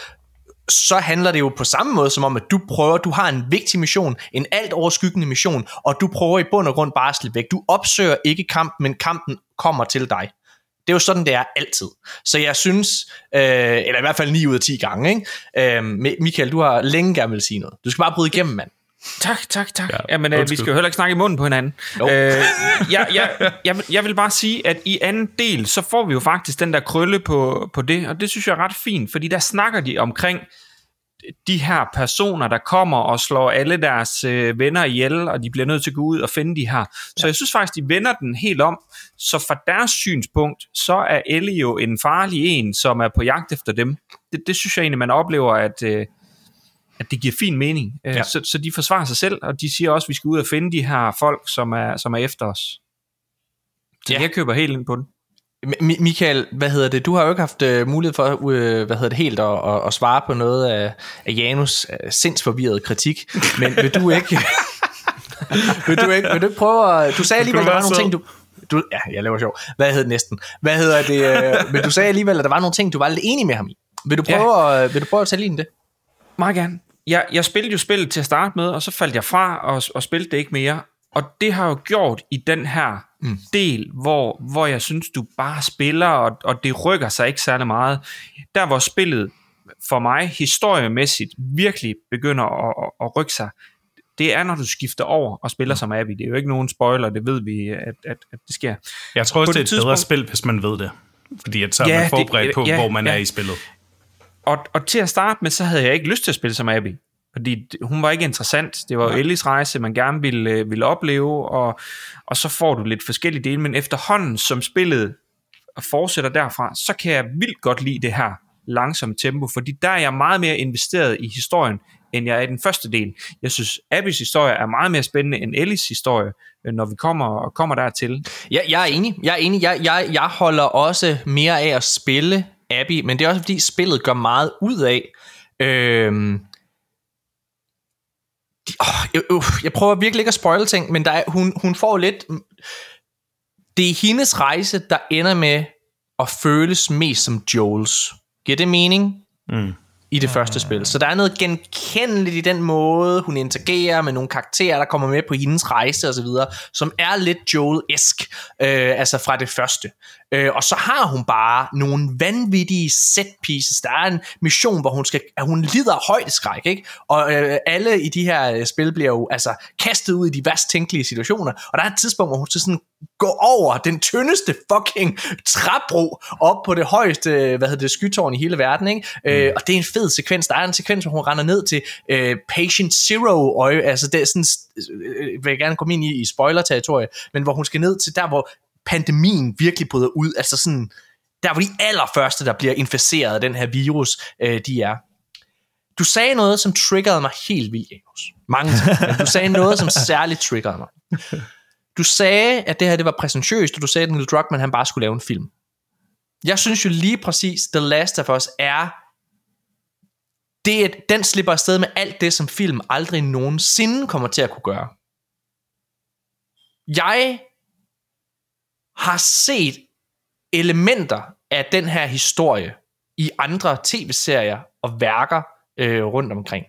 så handler det jo på samme måde som om, at du prøver, du har en vigtig mission, en alt overskyggende mission, og du prøver i bund og grund bare at slippe væk. Du opsøger ikke kampen, men kampen kommer til dig. Det er jo sådan, det er altid. Så jeg synes, øh, eller i hvert fald 9 ud af 10 gange, ikke? Øh, Michael, du har længe gerne vil sige noget. Du skal bare bryde igennem, mand. Tak, tak, tak. Ja, Ja, Jamen, øh, vi skal jo heller ikke snakke i munden på hinanden. Jo. Øh, jeg, jeg, jeg, vil- jeg vil bare sige, at i anden del, så får vi jo faktisk den der krølle på, på det, og det synes jeg er ret fint, fordi der snakker de omkring de her personer, der kommer og slår alle deres øh, venner ihjel, og de bliver nødt til at gå ud og finde de her. Så jeg synes faktisk, de vender den helt om. Så fra deres synspunkt, så er Ellie jo en farlig en, som er på jagt efter dem. Det, det synes jeg egentlig, man oplever, at, øh, at det giver fin mening. Ja. Ja. Så, så de forsvarer sig selv, og de siger også, at vi skal ud og finde de her folk, som er, som er efter os. Så Ja. jeg køber helt ind på den. Mi- Michael, hvad hedder det? Du har jo ikke haft uh, mulighed for, uh, hvad hedder det, helt at, at, at svare på noget af, af Janus uh, sindsforvirrede kritik, men vil du ikke... vil du ikke, vil du ikke prøve at... Du sagde alligevel, at der var nogle ting, du... du ja, jeg laver sjov. Hvad hedder det næsten? Hvad hedder det? Uh, men du sagde alligevel, at der var nogle ting, du var lidt enig med ham i. Vil du prøve, ja. at, vil du prøve at tage lige det? Meget gerne. Jeg, jeg spillede jo spillet til at starte med, og så faldt jeg fra og, og spillede det ikke mere. Og det har jo gjort i den her mm. del, hvor, hvor jeg synes, du bare spiller, og, og det rykker sig ikke særlig meget. Der hvor spillet for mig historiemæssigt virkelig begynder at, at, at rykke sig, det er, når du skifter over og spiller som Abby. Det er jo ikke nogen spoiler, det ved vi, at, at, at det sker. Jeg tror også, På det er det et bedre tidspunkt- spil, hvis man ved det. Fordi at så er Ja, man det- forberedt på, ja, hvor man ja. er i spillet. Og, og til at starte med, så havde jeg ikke lyst til at spille som Abby. Fordi hun var ikke interessant. Det var jo Ellis rejse, man gerne ville, øh, ville opleve, og, og så får du lidt forskellige dele. Men efterhånden, som spillet fortsætter derfra, så kan jeg vildt godt lide det her langsomme tempo, fordi der er jeg meget mere investeret i historien, end jeg er i den første del. Jeg synes, Abbys historie er meget mere spændende end Ellis historie, øh, når vi kommer, kommer dertil. Ja, jeg er enig. Jeg er enig. Jeg, jeg, jeg holder også mere af at spille Abby, men det er også fordi spillet gør meget ud af. Øhm, de, åh, jeg, øh, jeg prøver virkelig ikke at spoile ting, men der er, hun, hun får lidt... Det er hendes rejse, der ender med at føles mest som Joels. Giver det mening? Mm. i det første spil. Så der er noget genkendeligt i den måde, hun interagerer med nogle karakterer, der kommer med på hendes rejse osv., som er lidt Joel-esk, øh, altså fra det første. Øh, og så har hun bare nogle vanvittige set pieces. Der er en mission, hvor hun skal, at hun lider højdeskræk, ikke? Og øh, alle i de her øh, spil bliver jo altså kastet ud i de værst tænkelige situationer. Og der er et tidspunkt, hvor hun skal sådan gå over den tyndeste fucking træbro op på det højeste, hvad hedder det, skytårn i hele verden, ikke? Mm. Øh, og det er en fed sekvens. Der er en sekvens, hvor hun render ned til øh, Patient Zero øje, altså det er sådan, øh, vil jeg gerne komme ind i, i spoiler-territoriet, men hvor hun skal ned til der, hvor pandemien virkelig bryder ud, altså sådan, der hvor de allerførste, der bliver inficeret af den her virus, øh, de er. Du sagde noget, som triggerede mig helt vildt, Janus. Mange ting, men du sagde noget, som særligt triggerede mig. Du sagde, at det her det var præsentøst, og du sagde, at Neil Druckmann han bare skulle lave en film. Jeg synes jo lige præcis, The Last of Us er det, at den slipper afsted med alt det, som film aldrig nogensinde kommer til at kunne gøre. Jeg har set elementer af den her historie i andre tv-serier og værker øh, rundt omkring.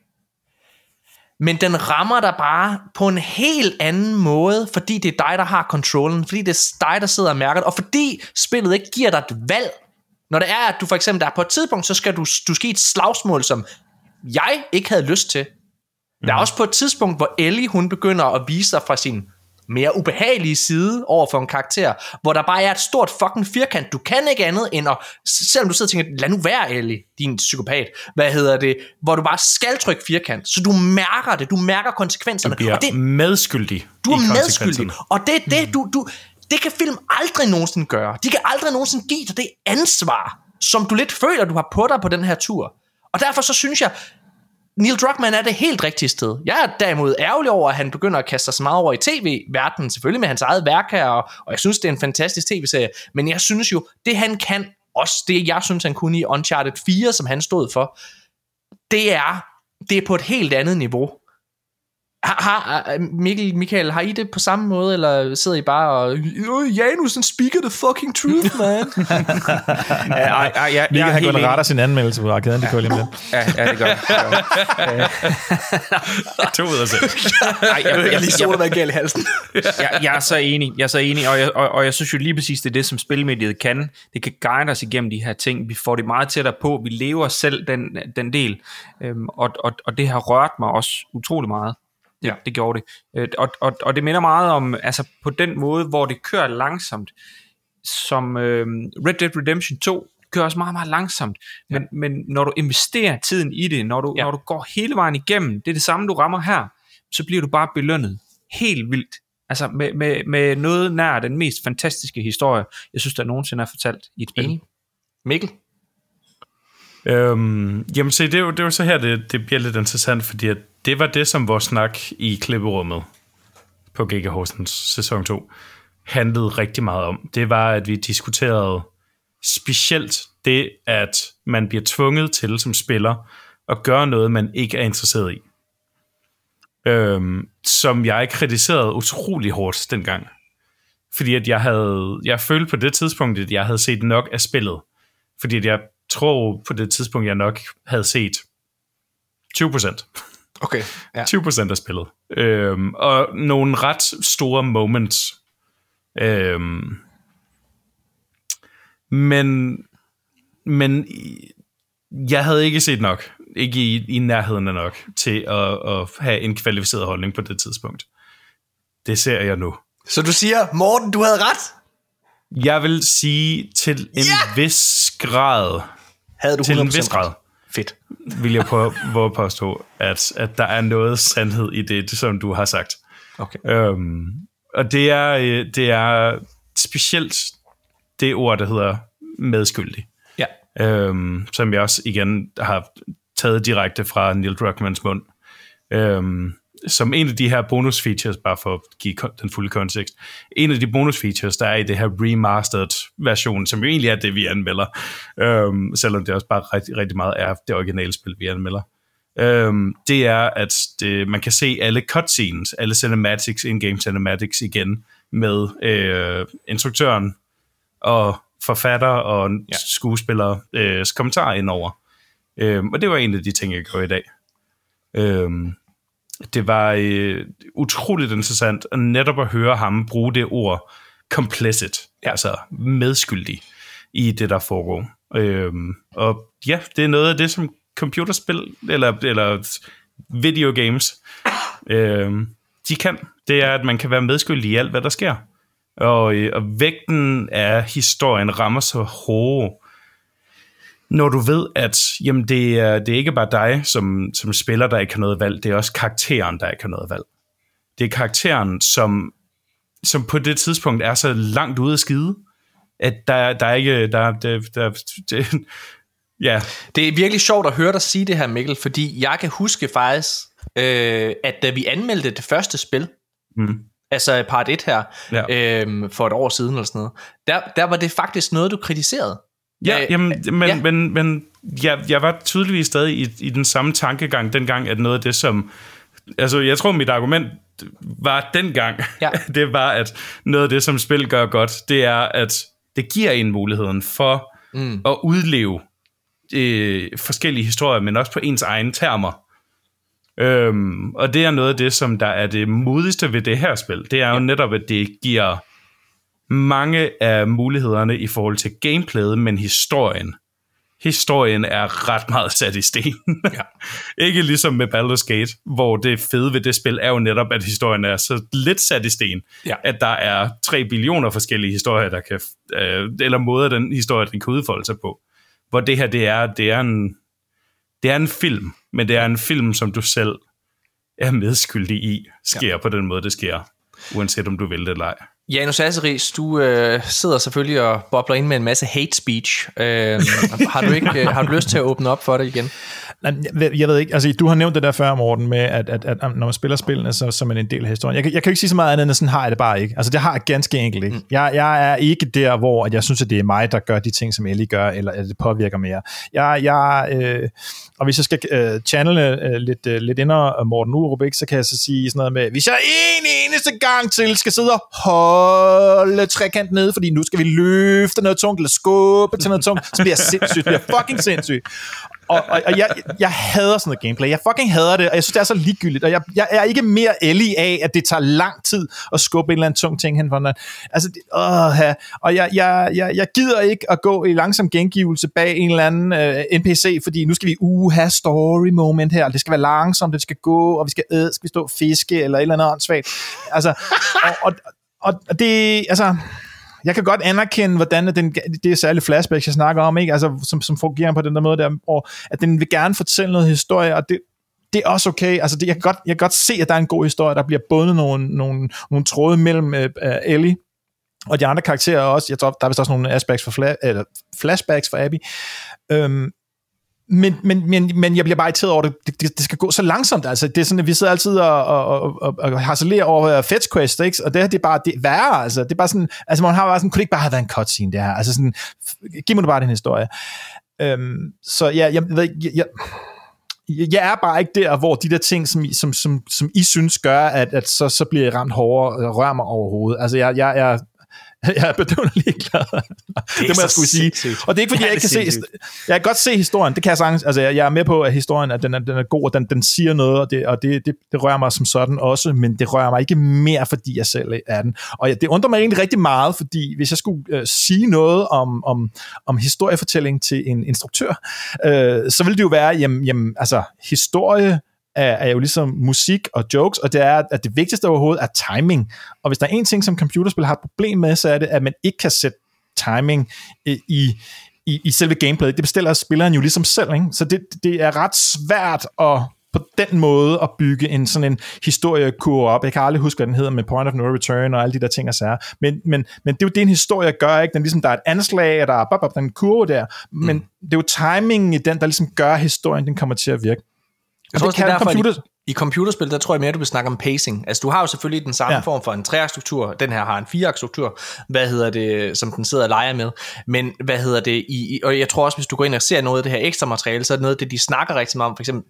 Men den rammer dig bare på en helt anden måde, fordi det er dig, der har kontrollen, fordi det er dig, der sidder og mærker det, og fordi spillet ikke giver dig et valg. Når det er, at du for eksempel der er på et tidspunkt, så skal du, du skal et slagsmål, som jeg ikke havde lyst til. Der er også på et tidspunkt, hvor Ellie hun begynder at vise sig fra sin mere ubehagelige side over for en karakter, hvor der bare er et stort fucking firkant. Du kan ikke andet end at, selvom du sidder og tænker, lad nu være Ellie, din psykopat, hvad hedder det, hvor du bare skal trykke firkant, så du mærker det, du mærker konsekvenserne. Bliver og det, medskyldig du er medskyldig. Og det er det, du, du, det kan film aldrig nogensinde gøre. De kan aldrig nogensinde give dig det ansvar, som du lidt føler, du har på dig på den her tur. Og derfor så synes jeg, Neil Druckmann er det helt rigtige sted. Jeg er derimod ærgerlig over, at han begynder at kaste sig så meget over i tv-verdenen, selvfølgelig med hans eget værk her, og, og jeg synes, det er en fantastisk tv-serie, men jeg synes jo, det han kan, også det jeg synes, han kunne i Uncharted 4, som han stod for, det er, det er på et helt andet niveau. Har, har, Mikkel, Michael, har I det på samme måde, eller sidder I bare og, "Øh, Janus, han speaker the fucking truth, man. Ja, ej, ej, jeg, er han går helt og retter enig. sin anmeldelse på arkaden, det går lige om lidt. Ja, ja, det gør jeg. To ud af selv. Ej, jeg, jeg, jeg lige så der galt i halsen. jeg, jeg er så enig, jeg er så enig, og jeg, og, og jeg synes jo lige præcis, det er det, som spilmediet kan. Det kan guide os igennem de her ting. Vi får det meget tættere på. Vi lever selv den, den del. Øhm, og, og, og det har rørt mig også utrolig meget. Ja. det gjorde det. Øh, og, og, og det minder meget om, altså på den måde, hvor det kører langsomt, som øhm, Red Dead Redemption 2 kører også meget, meget langsomt. Men, ja. men når du investerer tiden i det, når du, Ja. når du går hele vejen igennem, det er det samme, du rammer her, så bliver du bare belønnet helt vildt. Altså med, med, med noget nær den mest fantastiske historie, jeg synes, der nogensinde er fortalt i et spil. Mikkel? Øhm, jamen se, det er, jo, det er jo så her, det, det bliver lidt interessant, fordi at det var det, som vores snak i klipperummet på Giga Horsens sæson 2 handlede rigtig meget om. Det var, at vi diskuterede specielt det, at man bliver tvunget til som spiller at gøre noget, man ikke er interesseret i. Øhm, som jeg kritiserede utrolig hårdt dengang. Fordi at jeg havde, jeg følte på det tidspunkt, at jeg havde set nok af spillet. Fordi at jeg tror på det tidspunkt, jeg nok havde set 20 procent. Okay, ja. 20 procent af spillet. Øhm, og nogle ret store moments. Øhm, men, men jeg havde ikke set nok, ikke i, i nærheden af nok, til at, at have en kvalificeret holdning på det tidspunkt. Det ser jeg nu. Så du siger, Morten, du havde ret? Jeg vil sige til en Ja! vis grad, Havde du til en 100% vis grad? Fedt. vil jeg våge at påstå, at, at der er noget sandhed i det, som du har sagt. Okay. Øhm, og det er, øh, det er specielt det ord, der hedder medskyldig. Ja. øhm, som jeg også igen har taget direkte fra Neil Druckmanns mund. Øhm, som en af de her bonus features, bare for at give den fulde kontekst, en af de bonus features, der er i det her remastered version, som jo egentlig er det, vi anmelder, øhm, selvom det også bare rigtig, rigtig meget er det originale spil, vi anmelder, øhm, det er, at det, man kan se alle cutscenes, alle cinematics, in-game cinematics igen, med øh, instruktøren og forfatter og ja. skuespillere øh, kommentarer indover. Øhm, og det var en af de ting, jeg gjorde i dag. Øhm, det var øh, utroligt interessant at netop at høre ham bruge det ord complicit, ja. altså medskyldig i det, der foregår. Øhm, og ja, det er noget af det, som computerspil, eller, eller videogames, øhm, de kan. Det er, at man kan være medskyldig i alt, hvad der sker. Og, øh, og vægten af historien rammer så hårdt, når du ved, at jamen, det, er, det er ikke bare dig som, som spiller, der ikke har noget valg, det er også karakteren, der ikke har noget valg. Det er karakteren, som, som på det tidspunkt er så langt ude af skide, at der, der er ikke... Der, der, der, det, ja, Det er virkelig sjovt at høre dig sige det her, Mikkel, fordi jeg kan huske faktisk, øh, at da vi anmeldte det første spil, mm, altså part 1 her, Ja. øh, for et år siden eller sådan noget, der, der var det faktisk noget, du kritiserede. Ja, Øh, jamen, men, ja. ja. men, men jeg, jeg var tydeligvis stadig i, i den samme tankegang dengang, at noget af det, som... Altså, jeg tror, mit argument var dengang, Ja. det var, at noget af det, som spil gør godt, det er, at det giver en muligheden for mm. at udleve øh, forskellige historier, men også på ens egne termer. Øhm, og det er noget af det, som der er det modigste ved det her spil. Det er jo netop, at det giver mange af mulighederne i forhold til gameplayet, men historien. Historien er ret meget sat i sten. Ja. Ikke ligesom med Baldur's Gate, hvor det fede ved det spil er jo netop, at historien er så lidt sat i sten, Ja. at der er 3 billioner forskellige historier, der kan, øh, eller måder den historie, den kan udfolde sig på. Hvor det her, det er, det er en, det er en film, men det er en film, som du selv er medskyldig i, sker ja. på den måde, det sker, uanset om du vil det eller ej. Janus Asseris, du øh, sidder selvfølgelig og bobler ind med en masse hate speech. Øh, har, du ikke, øh, har du lyst til at åbne op for det igen? Jeg ved ikke, altså du har nævnt det der før, Morten, med at, at, at når man spiller spillene, så, så er man en del af historien. Jeg, kan- jeg kan jo ikke sige så meget andet, end sådan har jeg det bare ikke. Altså det har jeg ganske enkelt ikke. Jeg, jeg er ikke der, hvor at jeg synes, at det er mig, der gør de ting, som Ellie gør, eller at det påvirker mere. Jeg, jeg, øh, og hvis jeg skal øh, channele øh, lidt, øh, lidt ind og Morten Urup, ikke, så kan jeg så sige sådan noget med, hvis jeg en eneste gang til skal sidde og holde trekant nede, fordi nu skal vi løfte noget tungt, eller skubbe til noget tungt, så bliver jeg sindssygt, bliver fucking sindssygt. Og, og, og jeg, jeg hader sådan noget gameplay. Jeg fucking hader det, og jeg synes, det er så ligegyldigt. Og jeg, jeg er ikke mere ældig af, at det tager lang tid at skubbe en eller anden tung ting hen for den. Altså, det, åh, ja. og jeg, jeg, jeg, jeg gider ikke at gå i langsom gengivelse bag en eller anden øh, NPC, fordi nu skal vi uh, have story moment her. Det skal være langsomt, det skal gå, og vi skal, øh, skal vi stå og fiske, eller et eller andet åndssvagt. Altså, og, og, og det, altså, jeg kan godt anerkende, hvordan den, det er særligt flashbacks, jeg snakker om, ikke? Altså, som, som fungerer på den der måde der, og at den vil gerne fortælle noget historie, og det, det er også okay. Altså, det, jeg, kan godt, jeg kan godt se, at der er en god historie. Der bliver bundet nogle, nogle, nogle tråde mellem uh, Ellie og de andre karakterer også. Jeg tror, der er vist også nogle aspects for fla- eller flashbacks for Abby. Øhm, men, men, men, men jeg bliver bare irriteret over, at det, det, det skal gå så langsomt. Altså, det er sådan, at vi sidder altid og, og, og, og, harcelerer over Fetch Quest, ikke? og det her det er bare det er værre. Altså, det er bare sådan, altså man har bare sådan, kunne det ikke bare have været en cutscene, det her? Altså sådan, giv mig nu bare den historie. Øhm, så ja, jeg ved ikke, jeg, jeg, jeg er bare ikke der, hvor de der ting, som som, som, som I synes gør, at, at så, så bliver jeg ramt hårdere og rører mig overhovedet. Altså, jeg, jeg, jeg, Jeg er bedøvende ligeglad. Det, det må jeg skulle sige. sindssygt. Og det er ikke, fordi er jeg ikke kan det se... sindssygt. Jeg kan godt se historien, det kan jeg sagtens. Altså, jeg, jeg er med på, at historien at den, er, den er god, og den, den siger noget, og, det, og det, det, det rører mig som sådan også, men det rører mig ikke mere, fordi jeg selv er den. Og jeg, det undrer mig egentlig rigtig meget, fordi hvis jeg skulle øh, sige noget om, om, om historiefortælling til en instruktør, øh, så ville det jo være, jamen, jamen altså, historie er, er jo ligesom musik og jokes, og det er, at det vigtigste overhovedet er timing. Og hvis der er en ting, som computerspil har et problem med, så er det, at man ikke kan sætte timing i, i, i, selve gameplayet. Det bestiller spilleren jo ligesom selv, ikke? så det, det er ret svært at på den måde at bygge en sådan en historiekurve op. Jeg kan aldrig huske, hvad den hedder med Point of No Return og alle de der ting og sager. Men, men, men det er jo det, en historie gør, ikke? Den, ligesom, der er et anslag, og der er bop, bop, den en kurve der. Men mm. det er jo timingen i den, der ligesom gør, at historien den kommer til at virke. Jeg tror det også, det er derfor, computer... i, i computerspil, der tror jeg mere, du vil snakke om pacing. Altså, du har jo selvfølgelig den samme Ja. form for en treaksstruktur. Den her har en fireaksstruktur, hvad hedder det, som den sidder og leger med. Men hvad hedder det, i, i, og jeg tror også, hvis du går ind og ser noget af det her ekstra materiale, så er det noget af det, de snakker rigtig meget om. For eksempel,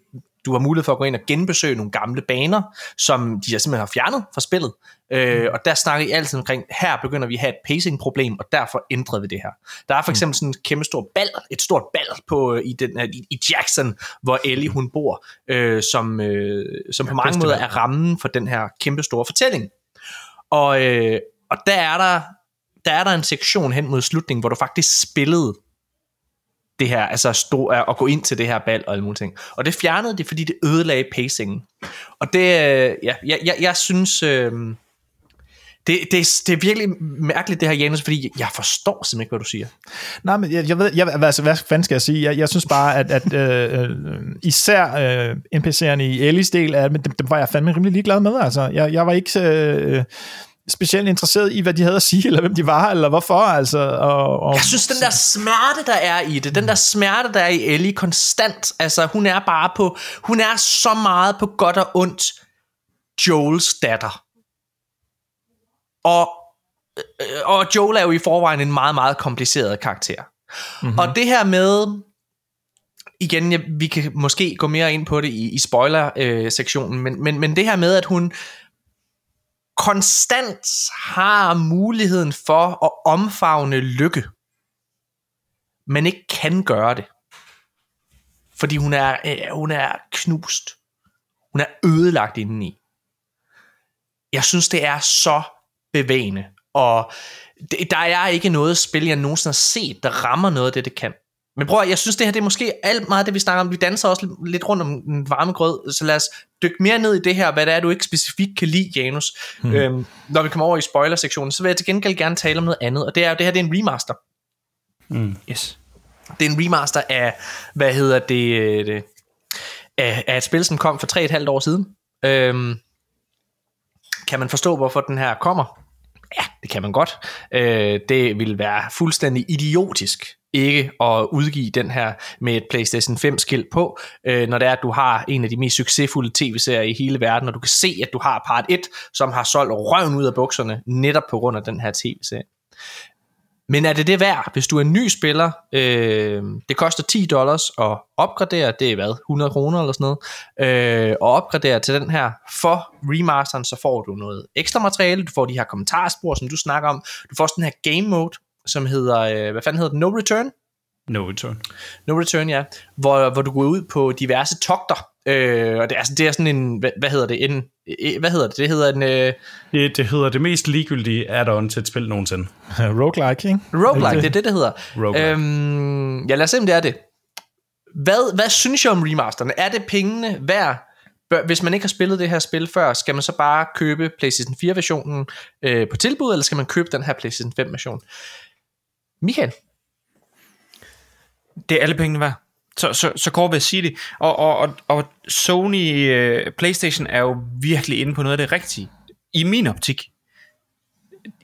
du har mulighed for at gå ind og genbesøge nogle gamle baner, som de simpelthen har fjernet fra spillet. Øh, og der snakker I altid omkring, her begynder vi at have et pacing-problem, og derfor ændrede vi det her. Der er for eksempel sådan en kæmpe stor bal, et stort bal på, øh, i, den, her- i, i Jackson, hvor Ellie hun bor, øh, som, øh, som på mange måder er rammen for den her kæmpe store fortælling. Og, øh, og der er der der er der en sektion hen mod slutningen, hvor du faktisk spillede det her, altså stå, at gå ind til det her bal og alle mulige ting. Og det fjernede det, fordi det ødelagde pacingen. Og det, øh, ja, jeg, jeg, jeg synes, øh, det, det, det er virkelig mærkeligt det her, Janus, fordi jeg forstår simpelthen ikke, hvad du siger. Nej, men jeg, jeg ved, jeg, altså, hvad fanden skal jeg sige? Jeg, jeg synes bare, at, at øh, øh især øh, NPC'erne i Ellis del, af, dem, dem var jeg fandme rimelig ligeglad med. Altså, jeg, jeg var ikke øh, specielt interesseret i, hvad de havde at sige, eller hvem de var, eller hvorfor. Altså, og, og, Jeg synes, den der smerte, der er i det, den der smerte, der er i Ellie konstant, altså hun er bare på, hun er så meget på godt og ondt Joels datter. Og, øh, og Joel er jo i forvejen en meget, meget kompliceret karakter. Mm-hmm. Og det her med, igen, jeg, vi kan måske gå mere ind på det i, i spoiler-sektionen, men, men, men det her med, at hun konstant har muligheden for at omfavne lykke, men ikke kan gøre det. Fordi hun er, øh, hun er knust. Hun er ødelagt indeni. Jeg synes, det er så bevægende. Og det, der er ikke noget spil, jeg nogensinde har set, der rammer noget af det, det kan. Men prøv at, jeg synes, det her det er måske alt meget det, vi snakker om. Vi danser også lidt- rundt om den varme grød, så lad os dykke mere ned i det her, hvad det er, du ikke specifikt kan lide, Janus. Hmm. Øhm, når vi kommer over i spoiler-sektionen, så vil jeg til gengæld gerne tale om noget andet, og det er jo, det her det er en remaster. Yes. Det er en remaster af, hvad hedder det, øh, det af, af et spil, som kom for 3,5 år siden. Øhm, kan man forstå, hvorfor den her kommer? Ja, det kan man godt. Øh, det vil være fuldstændig idiotisk ikke at udgive den her med et PlayStation 5 skilt på, øh, når det er, at du har en af de mest succesfulde tv-serier i hele verden, og du kan se, at du har part 1, som har solgt røven ud af bukserne, netop på grund af den her tv-serie. Men er det det værd, hvis du er en ny spiller? Øh, det koster 10 dollars at opgradere, det er hvad, 100 kroner eller sådan noget, øh, og opgradere til den her. For remasteren, så får du noget ekstra materiale, du får de her kommentarspor, som du snakker om, du får også den her game mode, som hedder, øh, hvad fanden hedder den, No Return? No return. No Return, ja. Hvor, hvor du går ud på diverse togter. Øh, og det er, altså, det er sådan en, hvad, hvad hedder det, en, eh, hvad hedder det, det hedder en øh, Det, det hedder det mest ligegyldige add-on til et spil nogensinde. roguelike, ikke? roguelike, det er det, det hedder. Roguelike. Øhm, ja, lad os se, om det er det. Hvad, hvad synes jeg om remasterne? Er det pengene værd? Bør, hvis man ikke har spillet det her spil før, skal man så bare købe PlayStation 4-versionen øh, på tilbud, eller skal man købe den her PlayStation 5-version? Michael? Det er alle pengene værd. Så, så, så kort vil jeg sige det. Og, og, og, og Sony uh, Playstation er jo virkelig inde på noget af det rigtige. I min optik.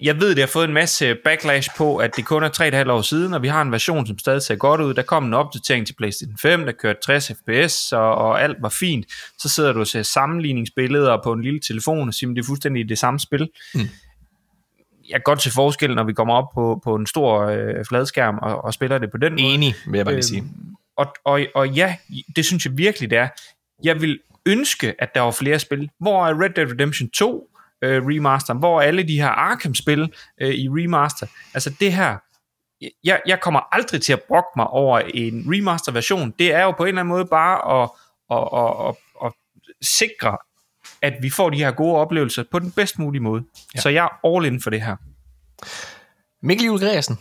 Jeg ved, det har fået en masse backlash på, at det kun er 3,5 år siden, og vi har en version, som stadig ser godt ud. Der kom en opdatering til PlayStation 5, der kørte 60 fps, og, og alt var fint. Så sidder du og ser sammenligningsbilleder på en lille telefon og siger, at det er fuldstændig det samme spil. Mm. Jeg kan godt se forskel, når vi kommer op på, på en stor øh, fladskærm og, og spiller det på den måde. Enig, vil jeg bare lige sige. Øhm, og, og, og ja, det synes jeg virkelig, det er. Jeg vil ønske, at der var flere spil. Hvor er Red Dead Redemption 2? øh, remaster, hvor er alle de her Arkham-spil øh, i remaster, altså det her, jeg, jeg kommer aldrig til at brokke mig over en remaster-version. Det er jo på en eller anden måde bare at, at, at, at, at sikre, at vi får de her gode oplevelser på den bedst mulige måde. Ja. Så jeg er all in for det her. Mikkel Juhl Gregersen.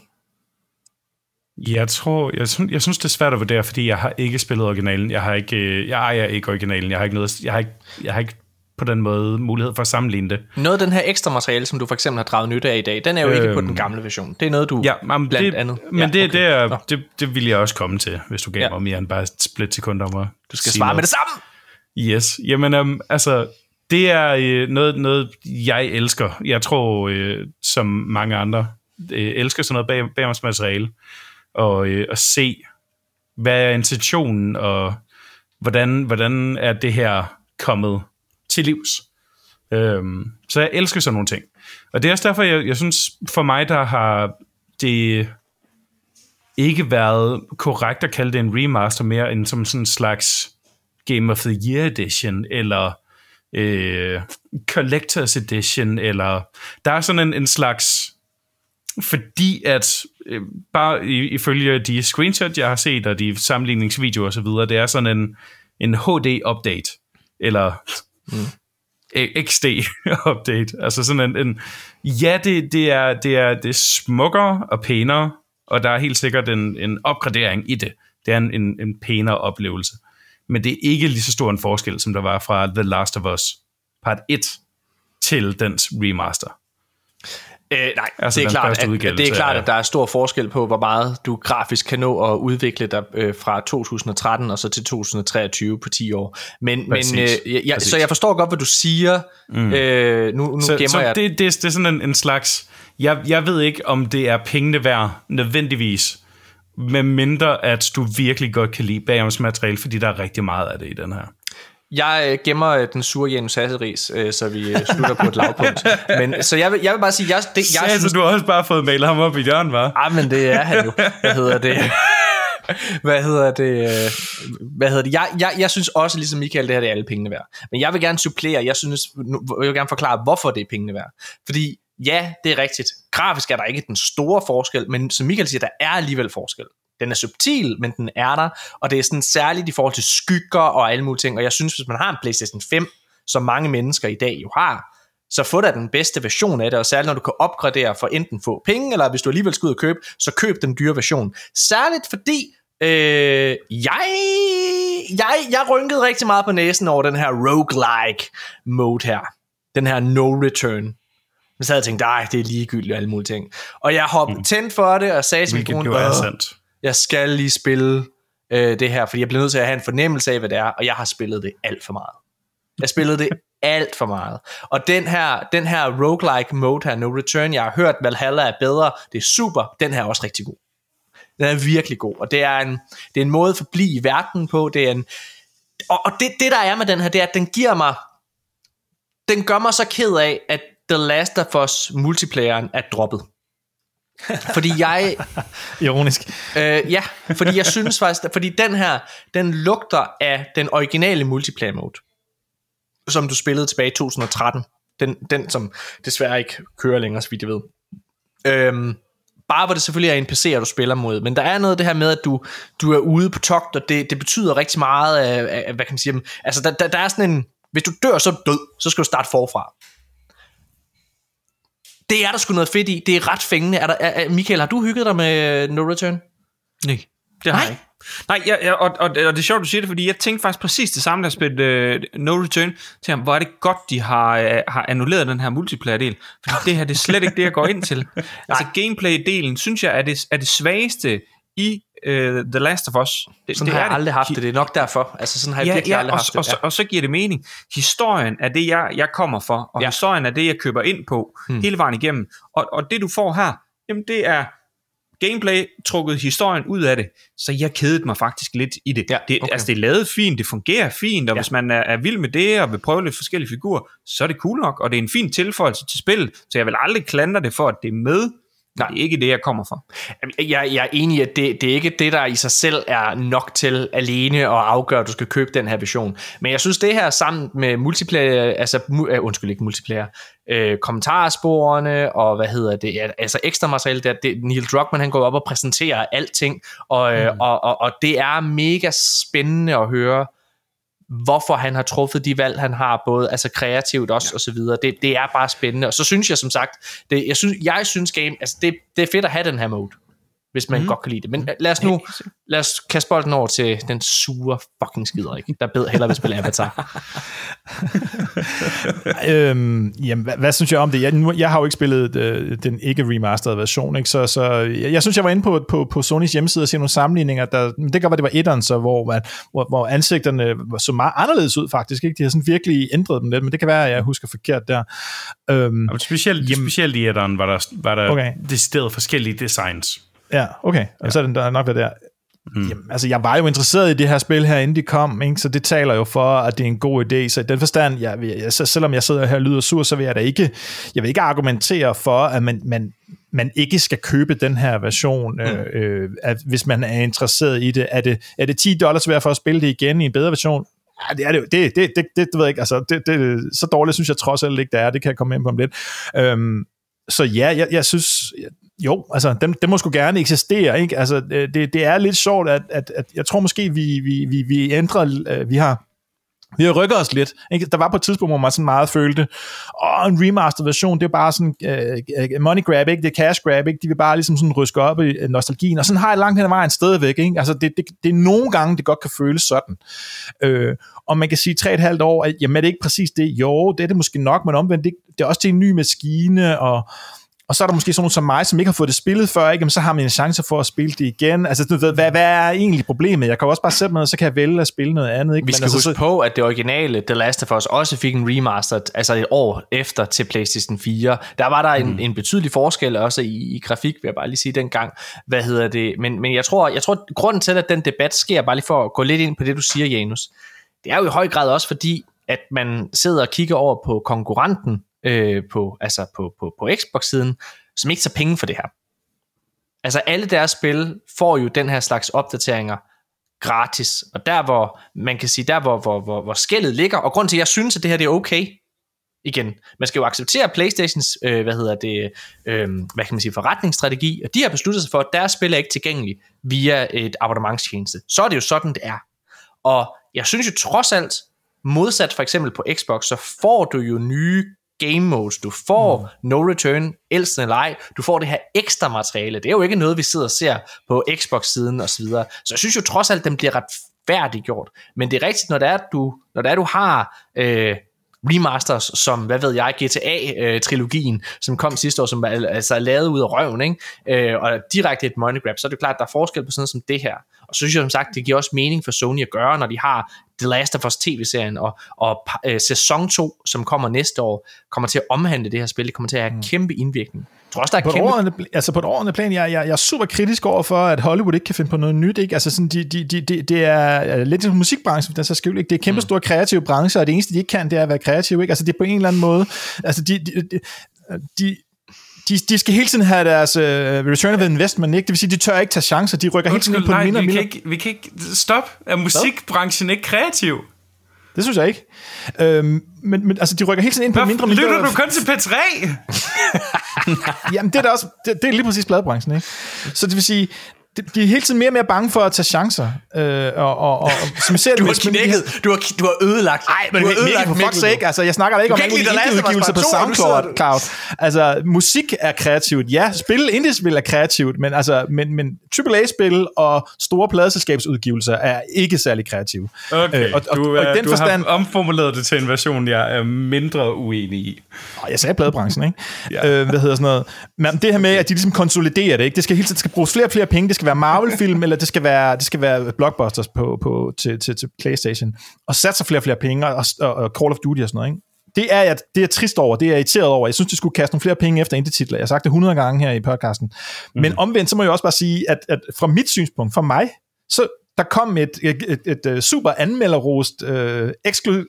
Jeg tror, jeg, synes, jeg synes, det er svært at vurdere, fordi jeg har ikke spillet originalen. Jeg har ikke, øh, jeg ejer ikke originalen. Jeg har ikke noget, jeg har ikke, jeg har ikke på den måde mulighed for at sammenligne det. Noget af den her ekstra materiale, som du for eksempel har draget nytte af i dag, den er jo øhm, ikke på den Øhm, gamle version. Det er noget, du Ja, men blandt det, andet... Men ja, det, okay. det, er, Nå, det, det vil jeg også komme til, hvis du gav Ja. mig mere end bare et split sekund om at Du skal svare med det samme! Yes, jamen um, altså, det er øh, noget, noget, jeg elsker. Jeg tror, øh, som mange andre, øh, elsker sådan noget bag, bagomsmateriale. Og øh, at se, hvad er intentionen, og hvordan, hvordan er det her kommet til livs. Øhm, så jeg elsker sådan nogle ting. Og det er også derfor, jeg, jeg synes, for mig, der har det ikke været korrekt at kalde det en remaster mere end som sådan en slags Game of the Year Edition, eller øh, Collector's Edition, eller der er sådan en, en slags, fordi at øh, bare ifølge de screenshots, jeg har set, og de sammenligningsvideoer og så videre, det er sådan en, en HD-update, eller mm. XD-update, altså sådan en, en ja, det, det, er, det, er, det er smukkere og pænere, og der er helt sikkert en, en opgradering i det. Det er en, en, en pænere oplevelse. Men det er ikke lige så stor en forskel, som der var fra The Last of Us part 1 til dens remaster. Øh, nej, Altså, altså, det er den klart, at, det er klart, at der er stor forskel på, hvor meget du grafisk kan nå at udvikle dig øh, fra 2013 og så til 2023 på 10 år. Men, men øh, jeg, jeg, Præcis. så jeg forstår godt, hvad du siger. Mm. Øh, nu nu Så, gemmer så jeg... det, det, det er sådan en, en slags... Jeg, jeg ved ikke, om det er pengene værd nødvendigvis, med mindre at du virkelig godt kan lide bagomsmateriale, fordi der er rigtig meget af det i den her. Jeg øh, gemmer øh, den sure Janus Hasselris, øh, så vi slutter på et lavpunkt. Men, så jeg vil, jeg vil bare sige, jeg, det, jeg Jeg synes, synes... du har også bare fået malet ham op i hjørnet, var? Ah, men det er han jo. Hvad hedder det? Hvad hedder det? Hvad hedder det? Jeg, jeg, jeg synes også, ligesom Michael, det her det er alle pengene værd. Men jeg vil gerne supplere, jeg synes, jeg vil gerne forklare, hvorfor det er pengene værd. Fordi ja, det er rigtigt. Grafisk er der ikke den store forskel, men som Michael siger, der er alligevel forskel. Den er subtil, men den er der, og det er sådan særligt i forhold til skygger og alle mulige ting, og jeg synes, hvis man har en PlayStation 5, som mange mennesker i dag jo har, så få da den bedste version af det, og særligt når du kan opgradere for enten få penge, eller hvis du alligevel skal ud og købe, så køb den dyre version. Særligt fordi, øh, jeg, jeg, jeg rynkede rigtig meget på næsen over den her roguelike mode her. Den her no return. Men så havde jeg tænkt, nej, det er ligegyldigt og alle mulige ting. Og jeg hoppede mm. tændt for det, og sagde til min kone, er "Åh, sandt. jeg skal lige spille øh, det her, fordi jeg bliver nødt til at have en fornemmelse af, hvad det er, og jeg har spillet det alt for meget. Jeg spillede det alt for meget. Og den her, den her roguelike mode her, No Return, jeg har hørt, Valhalla er bedre, det er super, den her er også rigtig god. Den er virkelig god, og det er en, det er en måde at forblive i verden på, det er en, og, og det, det der er med den her, det er, at den giver mig, den gør mig så ked af, at The Last of Us multiplayeren er droppet. Fordi jeg, Ironisk. Øh, ja, fordi jeg synes faktisk, fordi den her, den lugter af den originale multiplayer mode, som du spillede tilbage i 2013. Den, den som desværre ikke kører længere, så vidt jeg ved. Øhm, bare hvor det selvfølgelig er en PC, du spiller mod. Men der er noget af det her med, at du, du er ude på togt, og det, det betyder rigtig meget af, af hvad kan man sige, altså der, der, der er sådan en, hvis du dør, så er du død, så skal du starte forfra. Det er der sgu noget fedt i. Det er ret fængende. Er der, er, Michael, har du hygget dig med No Return? Nej, det har Nej. jeg ikke. Nej, jeg, jeg, og, og, og det er sjovt, du siger det, fordi jeg tænkte faktisk præcis det samme, da jeg spillede uh, No Return, til ham, hvor er det godt, de har, uh, har annulleret den her multiplayer-del, fordi det her, det er slet ikke det, jeg går ind til. altså gameplay-delen, synes jeg, er det, er det svageste i uh, The Last of Us. Det, Sådan det har jeg aldrig haft det. Det er nok derfor. Altså sådan har jeg Ja, virkelig ja aldrig og, haft det. og, så, og så giver det mening. Historien er det, jeg, jeg kommer for, og Ja. ja. historien er det, jeg køber ind på hmm. hele vejen igennem. Og, og det, du får her, jamen det er gameplay trukket historien ud af det, så jeg kedede mig faktisk lidt i det. Ja, det okay. Altså det er lavet fint, det fungerer fint, og Ja. ja. hvis man er, er vild med det, og vil prøve lidt forskellige figurer, så er det cool nok, og det er en fin tilføjelse til spillet, så jeg vil aldrig klandre det for, at det er med, Nej. Det er ikke det, jeg kommer fra. Jeg, jeg er enig i, at det, det er ikke det, der i sig selv er nok til alene at afgøre, at du skal købe den her version. Men jeg synes, det her sammen med multiplayer, altså, uh, undskyld ikke multiplayer, uh, kommentarsporene og hvad hedder det, altså ekstra materiale, der, det, Neil Druckmann han går op og præsenterer alting, og, mm. og, og, og det er mega spændende at høre, hvorfor han har truffet de valg, han har, både altså kreativt også, ja. og så videre. Det, det er bare spændende. Og så synes jeg som sagt, det, jeg, synes, jeg synes game, altså det, det er fedt at have den her mode hvis man mm. godt kan lide det. Men lad os nu lad os kaste bolden over til den sure fucking skider, ikke? der bed hellere vil spille Avatar. øhm, jamen, hvad, hvad, synes jeg om det? Jeg, nu, jeg har jo ikke spillet øh, den ikke remasterede version, ikke? Så, så jeg, jeg synes, jeg var inde på, på, på Sonys hjemmeside og se nogle sammenligninger. Der, det kan være, det var etteren, så, hvor, man, hvor, hvor ansigterne så meget anderledes ud faktisk. Ikke? De har sådan virkelig ændret dem lidt, men det kan være, at jeg husker forkert der. Øhm, specielt, jamen, specielt i etteren var der, var der okay. decideret forskellige designs. Ja, okay. Og ja. så er den nok været der. Mm. Jamen, altså, jeg var jo interesseret i det her spil her, inden de kom, ikke? så det taler jo for, at det er en god idé. Så i den forstand, jeg, jeg, selvom jeg sidder her og lyder sur, så vil jeg da ikke, jeg vil ikke argumentere for, at man, man, man ikke skal købe den her version, mm. øh, at hvis man er interesseret i det. Er det, er det 10 dollars værd for at spille det igen i en bedre version? Ja, det er det jo. Det, det, det, det, det ved jeg ikke. Altså, det, det, så dårligt synes jeg trods alt ikke, det er. Det kan jeg komme ind på om lidt. Øhm, så ja, jeg, jeg synes, jo, altså, den, den må sgu gerne eksistere, ikke? Altså, øh, det, det er lidt sjovt, at, at, at jeg tror måske, vi, vi, vi, vi ændrer, øh, vi har vi har rykket os lidt. Ikke? Der var på et tidspunkt, hvor man sådan meget følte, åh, en remaster version, det er bare sådan uh, money grab, ikke? det er cash grab, ikke? de vil bare ligesom sådan ryske op i nostalgien, og sådan har jeg langt hen ad vejen stadigvæk. Ikke? Altså, det, det, det, er nogle gange, det godt kan føles sådan. Uh, og man kan sige, tre et halvt år, at, jamen er det ikke præcis det? Jo, det er det måske nok, men omvendt, det, det er også til en ny maskine, og og så er der måske sådan nogen som mig, som ikke har fået det spillet før, ikke? Men så har man en chance for at spille det igen. Altså, du ved, hvad, hvad er egentlig problemet? Jeg kan også bare sætte mig ned, så kan jeg vælge at spille noget andet. Ikke? Vi skal Men, altså, huske så... på, at det originale The Last of Us også fik en remaster, altså et år efter til PlayStation 4. Der var der mm. en, en betydelig forskel også i, i grafik, vil jeg bare lige sige dengang. Hvad hedder det? Men, men jeg tror, jeg tror, grunden til, at den debat sker, bare lige for at gå lidt ind på det, du siger, Janus, det er jo i høj grad også fordi, at man sidder og kigger over på konkurrenten, øh, på, altså på, på, på Xbox-siden, som ikke tager penge for det her. Altså alle deres spil får jo den her slags opdateringer gratis, og der hvor man kan sige, der hvor, hvor, hvor, hvor skældet ligger, og grund til at jeg synes, at det her det er okay, igen, man skal jo acceptere Playstations, øh, hvad hedder det, øh, hvad kan man sige, forretningsstrategi, og de har besluttet sig for, at deres spil er ikke tilgængelige via et abonnementstjeneste. Så er det jo sådan, det er. Og jeg synes jo trods alt, modsat for eksempel på Xbox, så får du jo nye game modes, du får mm. no return, else eller ej, du får det her ekstra materiale, det er jo ikke noget, vi sidder og ser på Xbox-siden og så videre, så jeg synes jo trods alt, den bliver retfærdiggjort, men det er rigtigt, når det er, du, når det er, du har øh, remasters, som, hvad ved jeg, GTA-trilogien, øh, som kom sidste år, som altså er lavet ud af røven, ikke? Øh, og direkte et money grab, så er det klart, at der er forskel på sådan noget som det her. Og så synes jeg som sagt, det giver også mening for Sony at gøre, når de har The Last of Us tv-serien, og, og øh, sæson 2, som kommer næste år, kommer til at omhandle det her spil. Det kommer til at have mm. kæmpe indvirkning. Jeg tror også, der er på kæmpe... Årene, altså på et ordentligt plan, jeg, jeg, jeg er super kritisk over for, at Hollywood ikke kan finde på noget nyt. Ikke? Altså sådan, de, de, de, de, det er lidt som musikbranchen, der så skal ikke. Det er kæmpe mm. store kreative brancher, og det eneste, de ikke kan, det er at være kreative. Ikke? Altså det er på en eller anden måde... Altså de, de, de, de de, de skal hele tiden have deres uh, return of investment, ikke? Det vil sige, de tør ikke tage chancer, de rykker hele tiden på nej, mindre vi mindre. Kan ikke, vi kan ikke... Stop! Er musikbranchen ikke kreativ? Det synes jeg ikke. Øhm, men, men altså, de rykker hele tiden ind på mindre mindre... Lytter du kun til P3? Jamen, det er da også... Det, det er lige præcis bladbranchen, ikke? Så det vil sige, de, de er hele tiden mere og mere bange for at tage chancer. Øh, og, og, og, som ser du har knækket, du har, du har ødelagt. Nej, men du har ødelagt for fuck's sake. Altså, jeg snakker ikke om alle udgivelser på SoundCloud. Cloud. Altså, musik er kreativt. Ja, spil, indie-spil er kreativt, men, altså, men, men AAA-spil og store pladeselskabsudgivelser er ikke særlig kreative. Okay, øh, og, og, du, og, og den du forstand, har omformuleret det til en version, jeg er mindre uenig i. Jeg sagde pladebranchen, ikke? ja. øh, hvad hedder sådan noget. Men det her med, at de ligesom konsoliderer det, ikke? Det skal hele tiden skal bruges flere og flere penge, det skal være Marvel-film, eller det skal være, det skal være blockbusters på, på, til, til, til Playstation, og satser flere og flere penge, og, og, og Call of Duty og sådan noget, ikke? Det er, jeg, det er trist over, det er jeg irriteret over. Jeg synes, de skulle kaste nogle flere penge efter indie-titler. Jeg har sagt det 100 gange her i podcasten. Mm. Men omvendt, så må jeg også bare sige, at, at fra mit synspunkt, for mig, så der kom et, et, et, et, et super anmelderrost uh,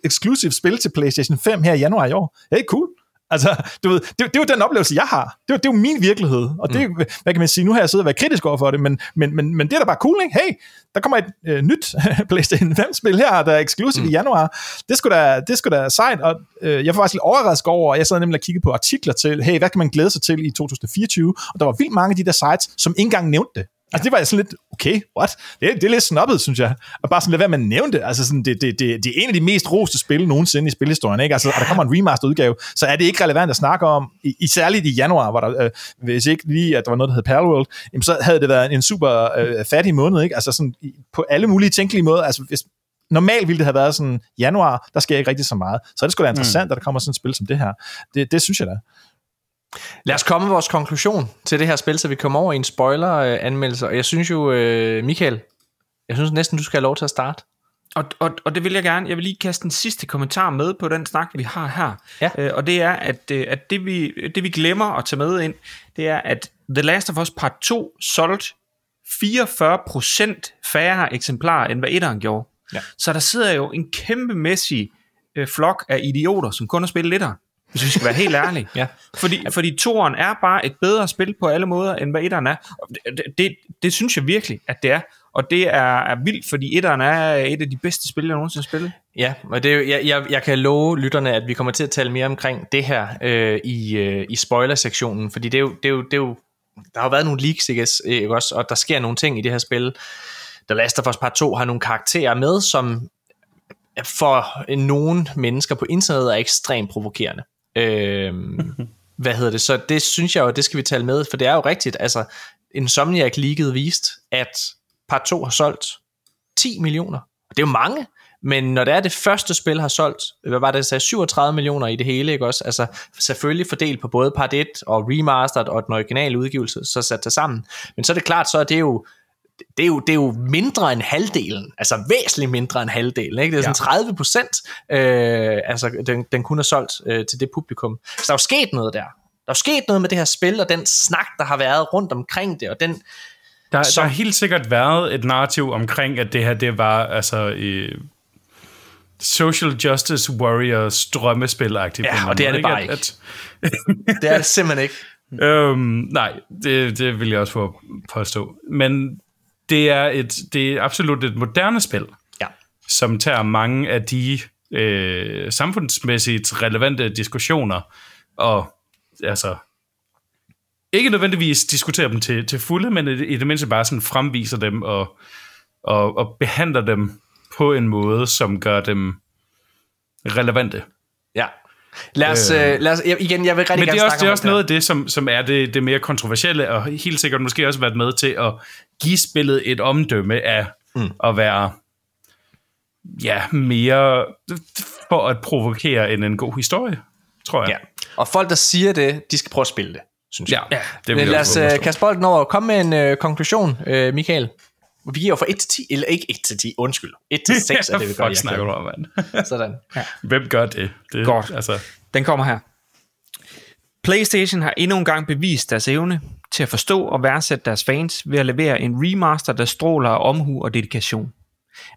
exclusive spil til PlayStation 5 her i januar i år. Det er cool. Altså, du ved, det, det er jo den oplevelse, jeg har. Det er, jo- det er jo min virkelighed. Og det, mm. hvad kan man sige, nu har jeg siddet og været kritisk over for det, men, men, men, men det er da bare cool, ikke? Hey, der kommer et øh, nyt PlayStation 5-spil her, der er eksklusiv mm. i januar. Det skulle da, det skulle da sejt, og øh, jeg var faktisk lidt overrasket over, jeg sad nemlig og kiggede på artikler til, hey, hvad kan man glæde sig til i 2024? Og der var vildt mange af de der sites, som ikke engang nævnte det. Altså, det var jeg sådan lidt, okay, what? Det, det er lidt snobbet, synes jeg. Og bare sådan være med at nævne det. Altså, sådan, det, det, det, det er en af de mest roste spil nogensinde i spilhistorien, ikke? Altså, og der kommer en remastered udgave, så er det ikke relevant at snakke om, i, i særligt i januar, hvor der, øh, hvis ikke lige, at der var noget, der hed Palworld, jamen, så havde det været en super øh, fattig måned, ikke? Altså, sådan, på alle mulige tænkelige måder. Altså, hvis, normalt ville det have været sådan, januar, der sker ikke rigtig så meget. Så er det sgu da interessant, mm. at der kommer sådan et spil som det her. Det, det synes jeg da. Lad os komme med vores konklusion til det her spil, så vi kommer over i en spoiler-anmeldelse. Og jeg synes jo, øh, Michael, jeg synes næsten, du skal have lov til at starte. Og, og, og det vil jeg gerne. Jeg vil lige kaste en sidste kommentar med på den snak, vi har her. Ja. Øh, og det er, at, øh, at det, vi, det vi glemmer at tage med ind, det er, at The Last of Us Part 2 solgte 44% færre eksemplarer, end hvad etteren gjorde. Ja. Så der sidder jo en kæmpemæssig øh, flok af idioter, som kun har spillet etteren. Hvis vi skal være helt ærlige. Ja. Fordi, fordi toeren er bare et bedre spil på alle måder, end hvad etteren er. Det, det, det, synes jeg virkelig, at det er. Og det er, er vildt, fordi etteren er et af de bedste spil, jeg nogensinde har spillet. Ja, og det, jeg, jeg, jeg kan love lytterne, at vi kommer til at tale mere omkring det her øh, i, øh, i spoiler-sektionen, fordi det er, jo, det, er jo, det er jo, der har jo været nogle leaks, ikke, ikke også, og der sker nogle ting i det her spil. The Last of Us Part 2 har nogle karakterer med, som for nogle mennesker på internettet er ekstremt provokerende. Øh, hvad hedder det? Så det synes jeg jo, det skal vi tale med, for det er jo rigtigt, altså Insomniac League'et vist, at Part 2 har solgt 10 millioner. Og det er jo mange, men når det er det første spil har solgt, hvad var det, jeg sagde, 37 millioner i det hele, ikke også? Altså selvfølgelig fordelt på både part 1 og remastered og den originale udgivelse, så sat det sammen. Men så er det klart, så er det jo det er, jo, det er jo mindre end halvdelen, altså væsentligt mindre end halvdelen, ikke? det er sådan 30 procent, øh, altså den, den kun er solgt øh, til det publikum. Så der er jo sket noget der. Der er jo sket noget med det her spil, og den snak, der har været rundt omkring det, og den, Der, Så- der har helt sikkert været et narrativ omkring, at det her, det var altså øh, social justice warriors drømmespil Ja, og det er det bare ikke. At, det er det simpelthen ikke. øhm, nej, det, det vil jeg også få påstå. Men det er, et, det er absolut et moderne spil, Ja. som tager mange af de øh, samfundsmæssigt relevante diskussioner og altså ikke nødvendigvis diskuterer dem til, til fulde, men i, i det mindste bare sådan fremviser dem og, og, og behandler dem på en måde, som gør dem relevante. Ja. Lad os, øh, lad os jeg, igen, jeg vil rigtig Men gerne det er også, det er også noget af det, som, som er det, det mere kontroversielle, og helt sikkert måske også været med til at give spillet et omdømme af mm. at være ja, mere for at provokere end en god historie, tror jeg. Ja. Og folk, der siger det, de skal prøve at spille det, synes jeg. ja det vil Men jeg lad os at kaste bolden over komme med en uh, konklusion, uh, Michael. Vi giver jo fra 1 til 10, eller ikke 1 til 10, undskyld. 1 til 6 er det, vi gør. Fuck snakker du om, mand. Sådan. Hvem gør det? det Godt. Altså, Den kommer her. PlayStation har endnu en gang bevist deres evne til at forstå og værdsætte deres fans ved at levere en remaster, der stråler af omhu og dedikation.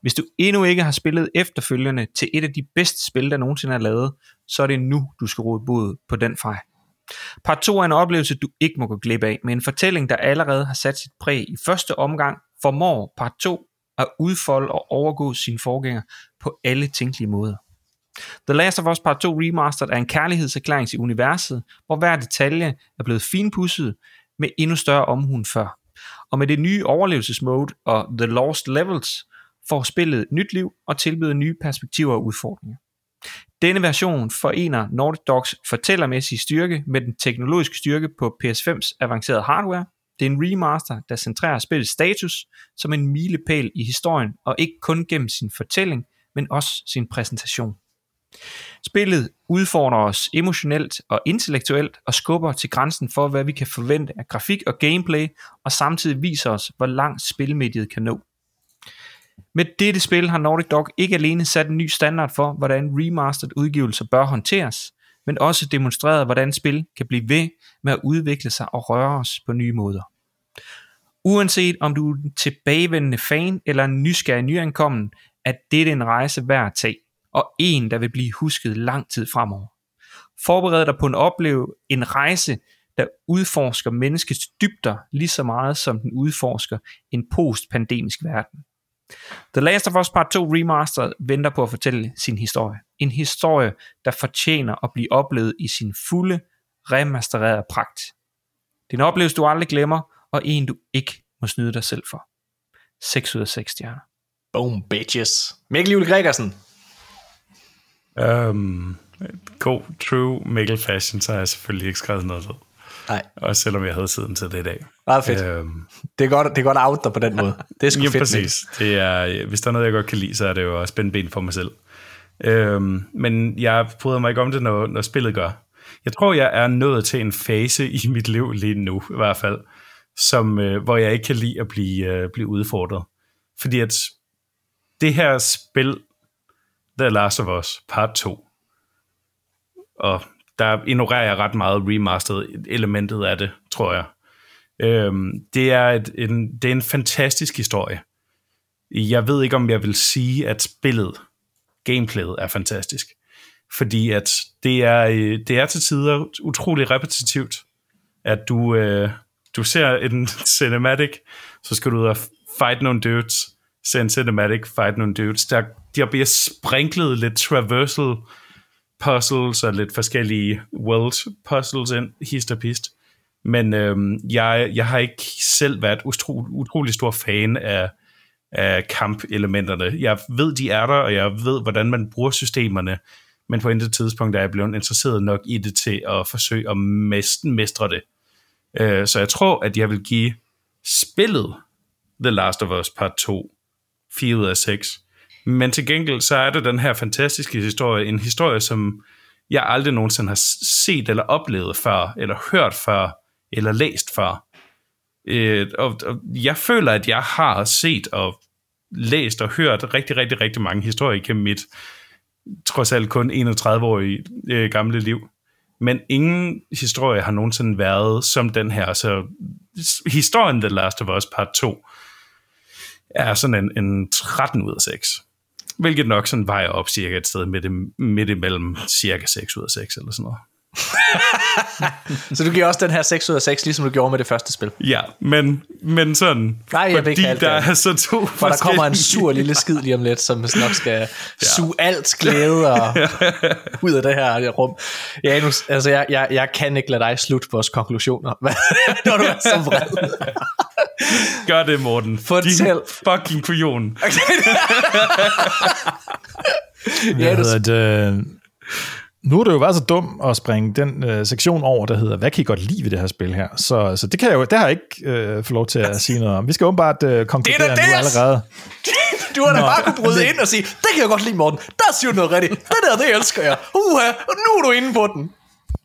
Hvis du endnu ikke har spillet efterfølgende til et af de bedste spil, der nogensinde er lavet, så er det nu, du skal råde bod på den fejl. Part 2 er en oplevelse, du ikke må gå glip af, med en fortælling, der allerede har sat sit præg i første omgang, formår part 2 at udfolde og overgå sine forgænger på alle tænkelige måder. The Last of Us Part 2 Remastered er en kærlighedserklæring til universet, hvor hver detalje er blevet finpudset med endnu større omhu før. Og med det nye overlevelsesmode og The Lost Levels får spillet nyt liv og tilbyder nye perspektiver og udfordringer. Denne version forener Nordic Dogs fortællermæssige styrke med den teknologiske styrke på PS5's avancerede hardware. Det er en remaster, der centrerer spillets status som en milepæl i historien, og ikke kun gennem sin fortælling, men også sin præsentation. Spillet udfordrer os emotionelt og intellektuelt og skubber til grænsen for, hvad vi kan forvente af grafik og gameplay, og samtidig viser os, hvor langt spilmediet kan nå. Med dette spil har Nordic Dog ikke alene sat en ny standard for, hvordan remastered udgivelser bør håndteres, men også demonstreret, hvordan spil kan blive ved med at udvikle sig og røre os på nye måder. Uanset om du er en tilbagevendende fan eller en nysgerrig nyankommen, er dette en rejse værd at tage, og en, der vil blive husket lang tid fremover. Forbered dig på en opleve en rejse, der udforsker menneskets dybder lige så meget, som den udforsker en postpandemisk verden. The Last of Us Part 2 Remastered venter på at fortælle sin historie. En historie, der fortjener at blive oplevet i sin fulde, remastererede pragt. Det er en oplevelse, du aldrig glemmer, og en, du ikke må snyde dig selv for. 6 ud af 6 stjerner. Boom, bitches. Mikkel Juhl Gregersen. Um, god, true Mikkel fashion, så har jeg selvfølgelig ikke skrevet noget ved. Nej. Også selvom jeg havde siden til det i dag. Meget fedt. Um, Det er godt, det er godt out dig på den måde. Det er sgu ja, fedt. præcis. Det er, hvis der er noget, jeg godt kan lide, så er det jo at spænde ben for mig selv. Um, men jeg bryder mig ikke om det, når, når spillet gør. Jeg tror, jeg er nået til en fase i mit liv lige nu, i hvert fald, som, uh, hvor jeg ikke kan lide at blive, uh, blive udfordret. Fordi at det her spil, The Last of Us Part 2, og der ignorerer jeg ret meget remastered elementet af det, tror jeg. Øhm, det, er et, en, det er en fantastisk historie. Jeg ved ikke, om jeg vil sige, at spillet, gameplayet er fantastisk. Fordi at det er, øh, det er til tider utrolig repetitivt, at du, øh, du ser en cinematic, så skal du ud og fight nogle dudes, se en cinematic, fight nogle dudes. Der, der bliver sprinklet lidt traversal puzzles og lidt forskellige world puzzles ind, hist og pist. Men øhm, jeg, jeg har ikke selv været utro, utrolig stor fan af, af kampelementerne. Jeg ved, de er der, og jeg ved, hvordan man bruger systemerne, men på intet tidspunkt er jeg blevet interesseret nok i det til at forsøge at mestre, mestre det. Øh, så jeg tror, at jeg vil give spillet The Last of Us Part 2 4 ud af 6. Men til gengæld, så er det den her fantastiske historie, en historie, som jeg aldrig nogensinde har set eller oplevet før, eller hørt før, eller læst før. Øh, og, og jeg føler, at jeg har set og læst og hørt rigtig, rigtig, rigtig mange historier gennem mit trods alt kun 31-årige øh, gamle liv. Men ingen historie har nogensinde været som den her. Så historien The Last of Us Part 2 er sådan en, en 13 ud af 6. Hvilket nok sådan vejer op cirka et sted midt, midt imellem cirka 6 ud af 6 eller sådan noget. Så du giver også den her 6 ud af 6, ligesom du gjorde med det første spil. Ja, men, men sådan, Nej, jeg fordi ikke alt der det. er så to For der kommer en sur lille skid lige om lidt, som nok skal suge alt glæde og ud af det her rum. Janus, altså jeg, jeg, jeg kan ikke lade dig slutte vores konklusioner, når du er så vred. Gør det, Morten. Fortæl. Din fucking kujon. Jeg Janus, hedder det, nu har du jo været så dum at springe den øh, sektion over, der hedder, hvad kan I godt lide ved det her spil her? Så, så det kan jeg jo, det har jeg ikke øh, få lov til at sige noget om. Vi skal åbenbart øh, konkludere Det er nu det, jeg- allerede. du har da bare kunne bryde ind og sige, det kan jeg godt lide, Morten. Der siger du noget rigtigt. Det der, det elsker jeg. Uha, og nu er du inde på den.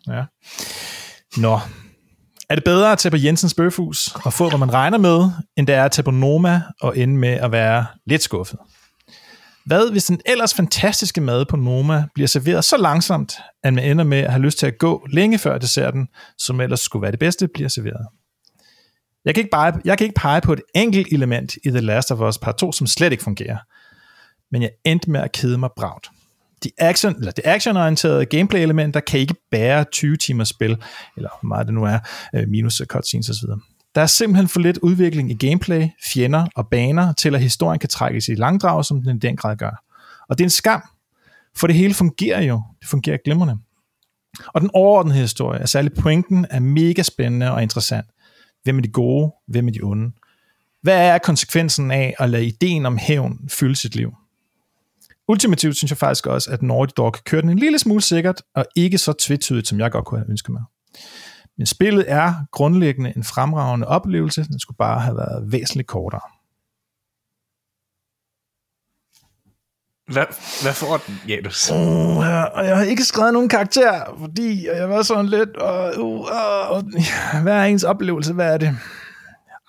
Ja. Nå. Er det bedre at tage på Jensens Bøfhus og få, hvad man regner med, end det er at tage på Noma og ende med at være lidt skuffet? Hvad hvis den ellers fantastiske mad på Noma bliver serveret så langsomt, at man ender med at have lyst til at gå længe før desserten, som ellers skulle være det bedste, bliver serveret? Jeg kan ikke, bare, jeg kan ikke pege på et enkelt element i The Last of Us Part 2, som slet ikke fungerer. Men jeg endte med at kede mig bragt. De, action, eller de actionorienterede gameplay-elementer kan ikke bære 20 timers spil, eller hvor meget det nu er, øh, minus cutscenes osv. Der er simpelthen for lidt udvikling i gameplay, fjender og baner, til at historien kan trækkes i langdrag, som den i den grad gør. Og det er en skam, for det hele fungerer jo. Det fungerer glimrende. Og den overordnede historie, er særligt pointen, er mega spændende og interessant. Hvem er de gode? Hvem er de onde? Hvad er konsekvensen af at lade ideen om hævn fylde sit liv? Ultimativt synes jeg faktisk også, at Naughty Dog kører den en lille smule sikkert, og ikke så tvetydigt, som jeg godt kunne have ønsket mig. Men spillet er grundlæggende en fremragende oplevelse, den skulle bare have været væsentligt kortere. Hvad, hvad får den, Janus? Uh, og jeg har ikke skrevet nogen karakter, fordi jeg var sådan lidt, uh, uh, uh, hvad er ens oplevelse, hvad er det?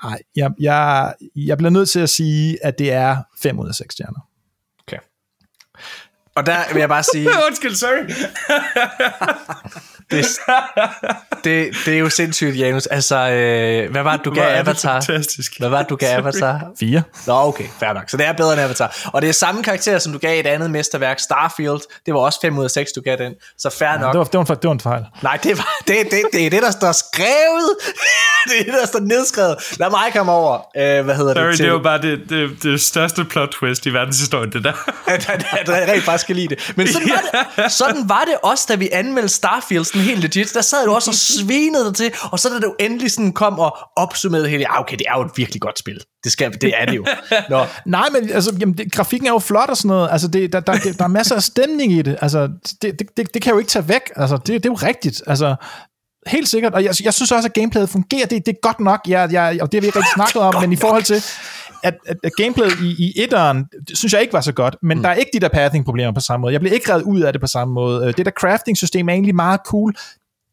Nej, jeg, jeg, jeg bliver nødt til at sige, at det er 5 ud af 6 stjerner. Okay. Og der vil jeg bare sige, Undskyld, sorry. det, det, det er jo sindssygt, Janus. Altså, øh, hvad var det, du gav Hvor er det Avatar? fantastisk. Hvad var det, du gav Avatar? Fire. Nå, okay, fair nok. Så det er bedre end Avatar. Og det er samme karakter, som du gav et andet mesterværk, Starfield. Det var også 5 ud af 6, du gav den. Så fair nok. Det var, det var, en, det var en fejl. Nej, det, var, det, det, det er det, der står skrevet. det er det, der står nedskrevet. Lad mig komme over. Øh, hvad hedder Sorry, det? det er jo bare det, det, det største plot twist i verdenshistorien, det der. at, at, at jeg rent faktisk kan lide det. Men sådan var det, sådan var det også, da vi anmeldte Starfield sådan helt legit. Der sad du også og svinede dig til, og så da du endelig sådan kom og opsummerede hele, ja, okay, det er jo et virkelig godt spil. Det, skal, det er det jo. Nå, Nej, men altså, jamen, det, grafikken er jo flot og sådan noget. Altså, det, der, der, der, der er masser af stemning i det. Altså, det, det, det, det kan jo ikke tage væk. Altså, det, det er jo rigtigt. Altså, helt sikkert. Og jeg, jeg synes også, at gameplayet fungerer. Det, det er godt nok. Jeg, jeg, og det har vi ikke rigtig snakket om, men i forhold til, at, at, at gameplayet i, i etteren, synes jeg ikke var så godt, men mm. der er ikke de der pathing-problemer på samme måde. Jeg bliver ikke reddet ud af det på samme måde. Øh, Det der crafting-system er egentlig meget cool,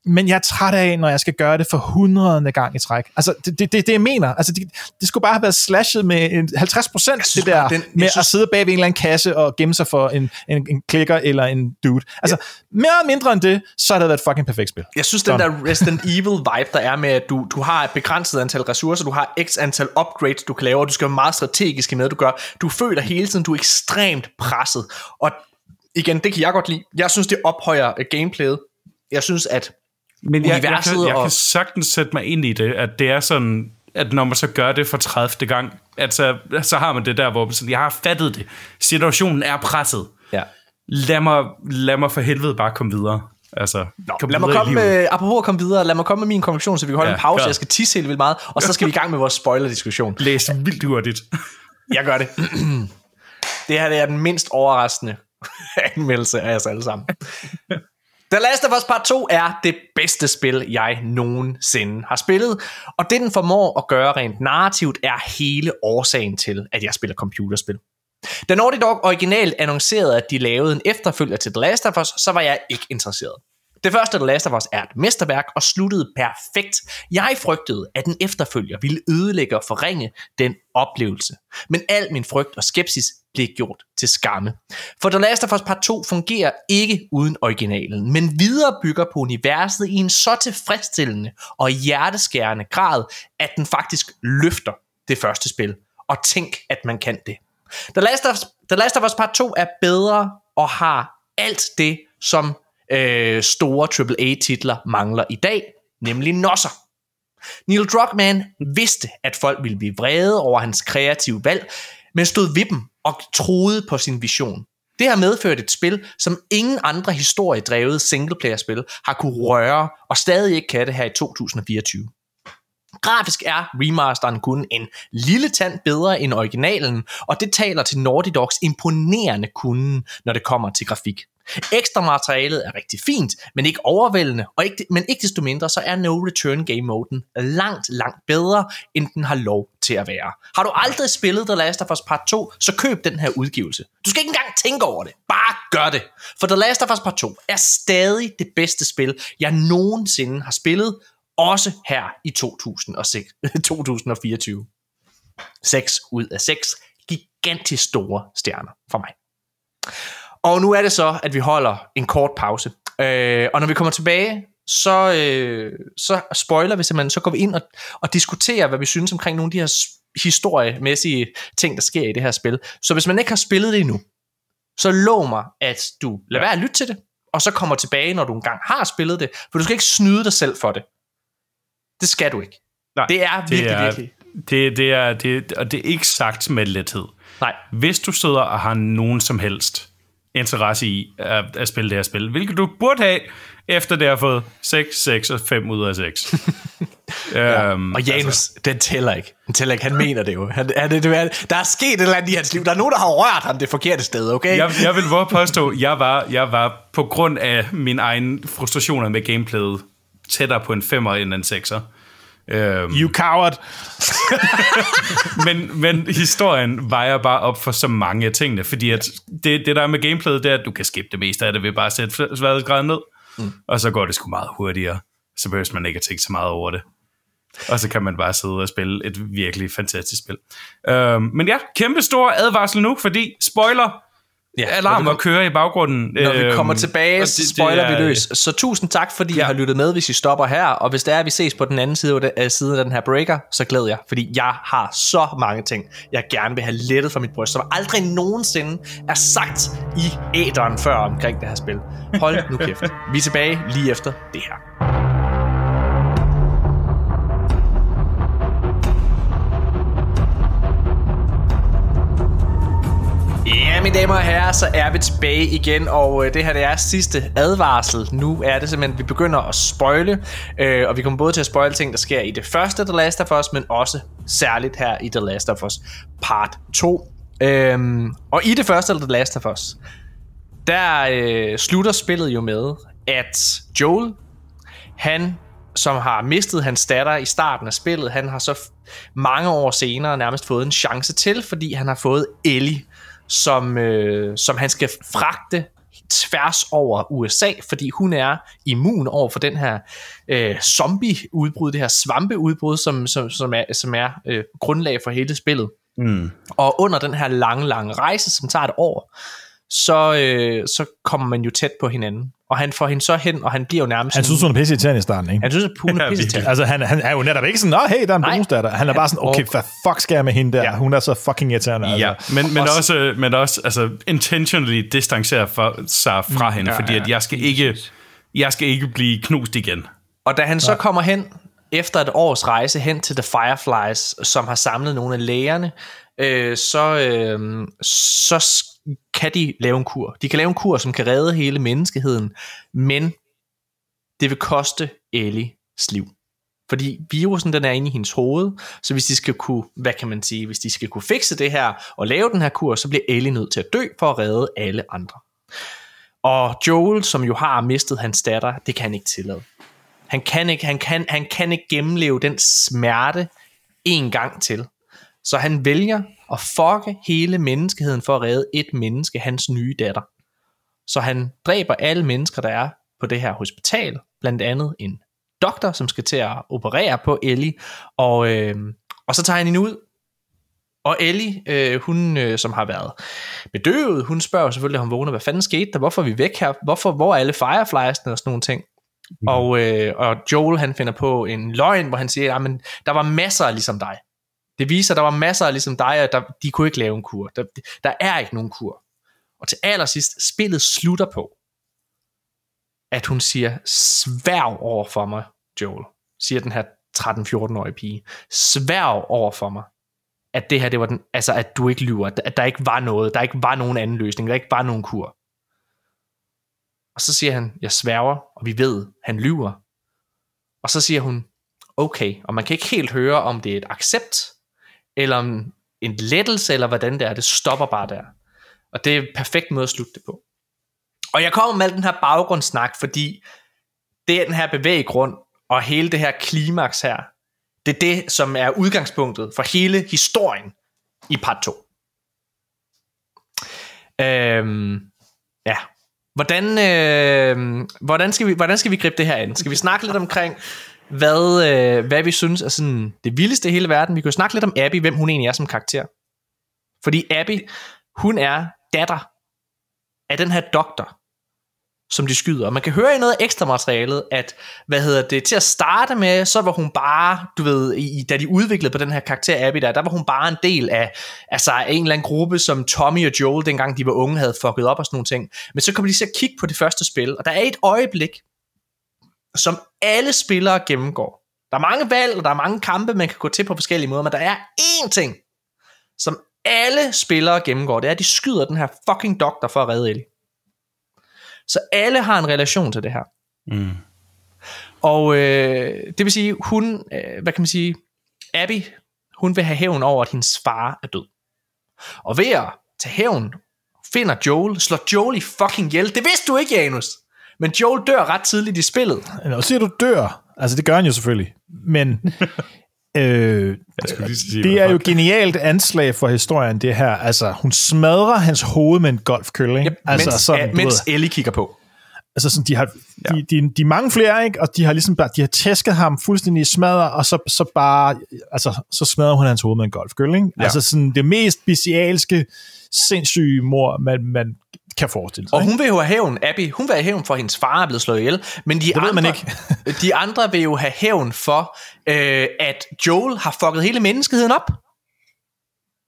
men jeg er træt af, når jeg skal gøre det for hundredende gang i træk. Altså, det, det, det, det jeg mener. Altså, det, det skulle bare have været slashet med en 50 procent, det der, den- med synes- at sidde bag ved en eller anden kasse og gemme sig for en, en, en klikker eller en dude. Altså, mere og mindre end det, så har det været et fucking perfekt spil. jeg synes, den der Resident Evil vibe, der er med, at du, du har et begrænset antal ressourcer, du har x antal upgrades, du kan lave, og du skal være meget strategisk i med, du gør. Du føler hele tiden, du er ekstremt presset. Og igen, det kan jeg godt lide. Jeg synes, det ophøjer gameplayet. Jeg synes, at Men jeg, jeg, Universet kan, jeg kan sagtens sætte mig ind i det, at det er sådan, at når man så gør det for 30. gang, at så, så har man det der, hvor man sådan, jeg har fattet det. Situationen er presset. ja. Lad mig, lad mig for helvede bare komme videre. Altså, Nå, kom lad mig komme med, apropos at komme videre, lad mig komme med min konklusion, så vi kan holde Ja, en pause. gør. Jeg skal tisse helt vildt meget, og så skal vi i gang med vores spoiler-diskussion. Læs vildt hurtigt. Jeg gør det. det her det er den mindst overraskende anmeldelse af os alle sammen. The Last of Us Part 2 er det bedste spil, jeg nogensinde har spillet, og det den formår at gøre rent narrativt, er hele årsagen til, at jeg spiller computerspil. Da Naughty Dog originalt annoncerede, at de lavede en efterfølger til The Last of Us, så var jeg ikke interesseret. Det første The Last of Us er et mesterværk og sluttede perfekt. Jeg frygtede, at en efterfølger ville ødelægge og forringe den oplevelse. Men al min frygt og skepsis blev gjort til skamme. For The Last of Us Part 2 fungerer ikke uden originalen, men viderebygger på universet i en så tilfredsstillende og hjerteskærende grad, at den faktisk løfter det første spil. Og tænk, at man kan det. The Last of, The Last of Us Part 2 er bedre og har alt det, som øh, store AAA-titler mangler i dag, nemlig nosser. Neil Druckmann vidste, at folk ville blive vrede over hans kreative valg, men stod ved dem og troede på sin vision. Det har medført et spil, som ingen andre historiedrevet singleplayer-spil har kunne røre, og stadig ikke kan det her i 2024. Grafisk er remasteren kun en lille tand bedre end originalen, og det taler til Naughty Dogs imponerende kunden, når det kommer til grafik. Ekstra materialet er rigtig fint, men ikke overvældende, og ikke, men ikke desto mindre, så er No Return Game Moden langt, langt bedre, end den har lov til at være. Har du aldrig spillet The Last of Us Part 2, så køb den her udgivelse. Du skal ikke engang tænke over det. Bare gør det. For The Last of Us Part 2 er stadig det bedste spil, jeg nogensinde har spillet, også her i 2006, 2024. 6 ud af 6 gigantisk store stjerner for mig. Og nu er det så, at vi holder en kort pause. Øh, og når vi kommer tilbage, så, øh, så spoiler vi simpelthen, så går vi ind og, og diskuterer, hvad vi synes omkring nogle af de her historiemæssige ting, der sker i det her spil. Så hvis man ikke har spillet det endnu, så lov mig, at du lader være at lytte til det, og så kommer tilbage, når du engang har spillet det, for du skal ikke snyde dig selv for det. Det skal du ikke. Nej, Det er virkelig, det er, virkelig. Det, det er, det, og det er ikke sagt med lethed. Nej. Hvis du sidder og har nogen som helst interesse i at, at spille det her spil, hvilket du burde have, efter det har fået 6, 6 og 5 ud af 6. ja, øhm, Og Janus, altså. den tæller ikke. Den tæller ikke. Han mener det jo. Han, er det, er, der er sket et eller andet i hans liv. Der er nogen, der har rørt ham det forkerte sted, okay? jeg, jeg vil våge påstå, jeg var, jeg var på grund af min egen frustrationer med gameplayet tættere på en 5'er end en 6'er. Øhm, You coward! men, men historien vejer bare op for så mange af tingene, fordi at det, det der er med gameplayet, det er, at du kan skippe det meste af det ved bare at sætte sværhedsgraden ned, mm. og så går det sgu meget hurtigere. Så behøver man ikke at tænke så meget over det. Og så kan man bare sidde og spille et virkelig fantastisk spil. Øhm, men ja, kæmpe stor advarsel nu, fordi spoiler, Ja, alarmer kører i baggrunden. Når vi Øhm, kommer tilbage, og så det- det spoiler er- vi løs. Så tusind tak, fordi ja. I har lyttet med, hvis I stopper her. Og hvis det er, at vi ses på den anden side af, den, side af den her breaker, så glæder jeg. Fordi jeg har så mange ting, jeg gerne vil have lettet fra mit bryst, som aldrig nogensinde er sagt i æderen før omkring det her spil. Hold nu kæft. Vi er tilbage lige efter det her. Ja, mine damer og herrer, så er vi tilbage igen, og øh, det her det er sidste advarsel. Nu er det simpelthen, at vi begynder at spoile, øh, og vi kommer både til at spoile ting, der sker i det første The Last of Us, men også særligt her i The Last of Us Part 2. Øhm, og i det første The Last of Us, der øh, slutter spillet jo med, at Joel, han som har mistet hans datter i starten af spillet, han har så mange år senere nærmest fået en chance til, fordi han har fået Ellie, som, øh, som han skal fragte tværs over USA, fordi hun er immun over for den her øh, zombie-udbrud, det her svampeudbrud, som, som, som er, som er øh, grundlag for hele spillet. Mm. Og under den her lange, lange rejse, som tager et år, så, øh, så kommer man jo tæt på hinanden. Og han får hende så hen, og han bliver jo nærmest... Han synes, hun er pisse irriterende i starten, ikke? han synes, at hun er Ja, pisse. Altså, han, han er jo netop ikke sådan, Nå, hey, der er en Nej. bonusdatter. Han er bare sådan, okay, hvad fuck skal jeg med hende der? Ja. Hun er så fucking irriterende. Altså. Ja, men, men Og- også, men også altså, intentionally distancere for, sig fra hende, ja, fordi ja. at jeg skal ikke jeg skal ikke blive knust igen. Og da han så kommer hen, efter et års rejse hen til The Fireflies, som har samlet nogle af lægerne, øh, så, øh, så kan de lave en kur. De kan lave en kur, som kan redde hele menneskeheden, men det vil koste Ellies liv. Fordi virusen den er inde i hendes hoved, så hvis de skal kunne, hvad kan man sige, hvis de skal kunne fikse det her og lave den her kur, så bliver Ellie nødt til at dø for at redde alle andre. Og Joel, som jo har mistet hans datter, det kan han ikke tillade. Han kan ikke, han kan, han kan ikke gennemleve den smerte en gang til. Så han vælger at fucke hele menneskeheden for at redde et menneske, hans nye datter. Så han dræber alle mennesker, der er på det her hospital, blandt andet en doktor, som skal til at operere på Ellie, og, øh, og så tager han hende ud, og Ellie, øh, hun øh, som har været bedøvet, hun spørger selvfølgelig, om hun vågner, hvad fanden skete der, hvorfor er vi væk her, hvorfor, hvor er alle firefliesene og sådan nogle ting. Mm. Og, øh, og Joel han finder på en løgn, hvor han siger, at der var masser ligesom dig. Det viser, at der var masser af ligesom dig, der, de kunne ikke lave en kur. Der, der er ikke nogen kur. Og til allersidst, spillet slutter på, at hun siger, sværg over for mig, Joel, siger den her 13-14-årige pige. Sværg over for mig, at det her, det var den, altså at du ikke lyver, at der ikke var noget, der ikke var nogen anden løsning, der ikke var nogen kur. Og så siger han, jeg sværger, og vi ved, han lyver. Og så siger hun, okay, og man kan ikke helt høre, om det er et accept, eller om en lettelse, eller hvordan det er, det stopper bare der. Og det er en perfekt måde at slutte det på. Og jeg kommer med al den her baggrundssnak, fordi det er den her bevæggrund, og hele det her klimaks her, det er det, som er udgangspunktet for hele historien i part 2. Øhm, ja. Hvordan, øh, hvordan, skal vi, hvordan skal vi gribe det her an? Skal vi snakke lidt omkring, hvad, øh, hvad vi synes er sådan det vildeste i hele verden? Vi kan jo snakke lidt om Abby, hvem hun egentlig er som karakter. Fordi Abby, hun er datter af den her doktor, som de skyder. Og man kan høre i noget ekstra materialet, at, hvad hedder det, til at starte med, så var hun bare, du ved, i, da de udviklede på den her karakter Abby der, der var hun bare en del af, altså af en eller anden gruppe, som Tommy og Joel, dengang de var unge, havde fucket op og sådan nogle ting. Men så kom de til at kigge på det første spil, og der er et øjeblik, som alle spillere gennemgår. Der er mange valg, og der er mange kampe, man kan gå til på forskellige måder, men der er én ting, som alle spillere gennemgår, det er, at de skyder den her fucking doktor for at redde Ellie. Så alle har en relation til det her. Mm. Og øh, det vil sige, hun, øh, hvad kan man sige, Abby, hun vil have hævn over, at hendes far er død. Og ved at tage hævn, finder Joel, slår Joel i fucking ihjel. Det vidste du ikke, Janus. Men Joel dør ret tidligt i spillet. Og siger du dør. Altså, det gør han jo selvfølgelig. Men øh, lige sige, det er jo genialt anslag for historien, det her. Altså, hun smadrer hans hoved med en golfkølle, ikke? Yep, altså, mens, sådan, mens ved. Ellie kigger på. Altså sådan, de har, ja. de, de, de er mange flere, ikke? Og de har ligesom bare, de har tæsket ham fuldstændig i smadret, og så, så bare, altså, så smadrer hun hans hoved med en golfgøl, ikke? Ja. Altså sådan det mest bestialske, sindssyge mor, man, man kan forestille sig. Og hun vil jo have hævn, Abby, hun vil have hævn for, at hendes far er blevet slået ihjel. Men de, ved andre, man ikke. de andre vil jo have hævn for, øh, at Joel har fucket hele menneskeheden op.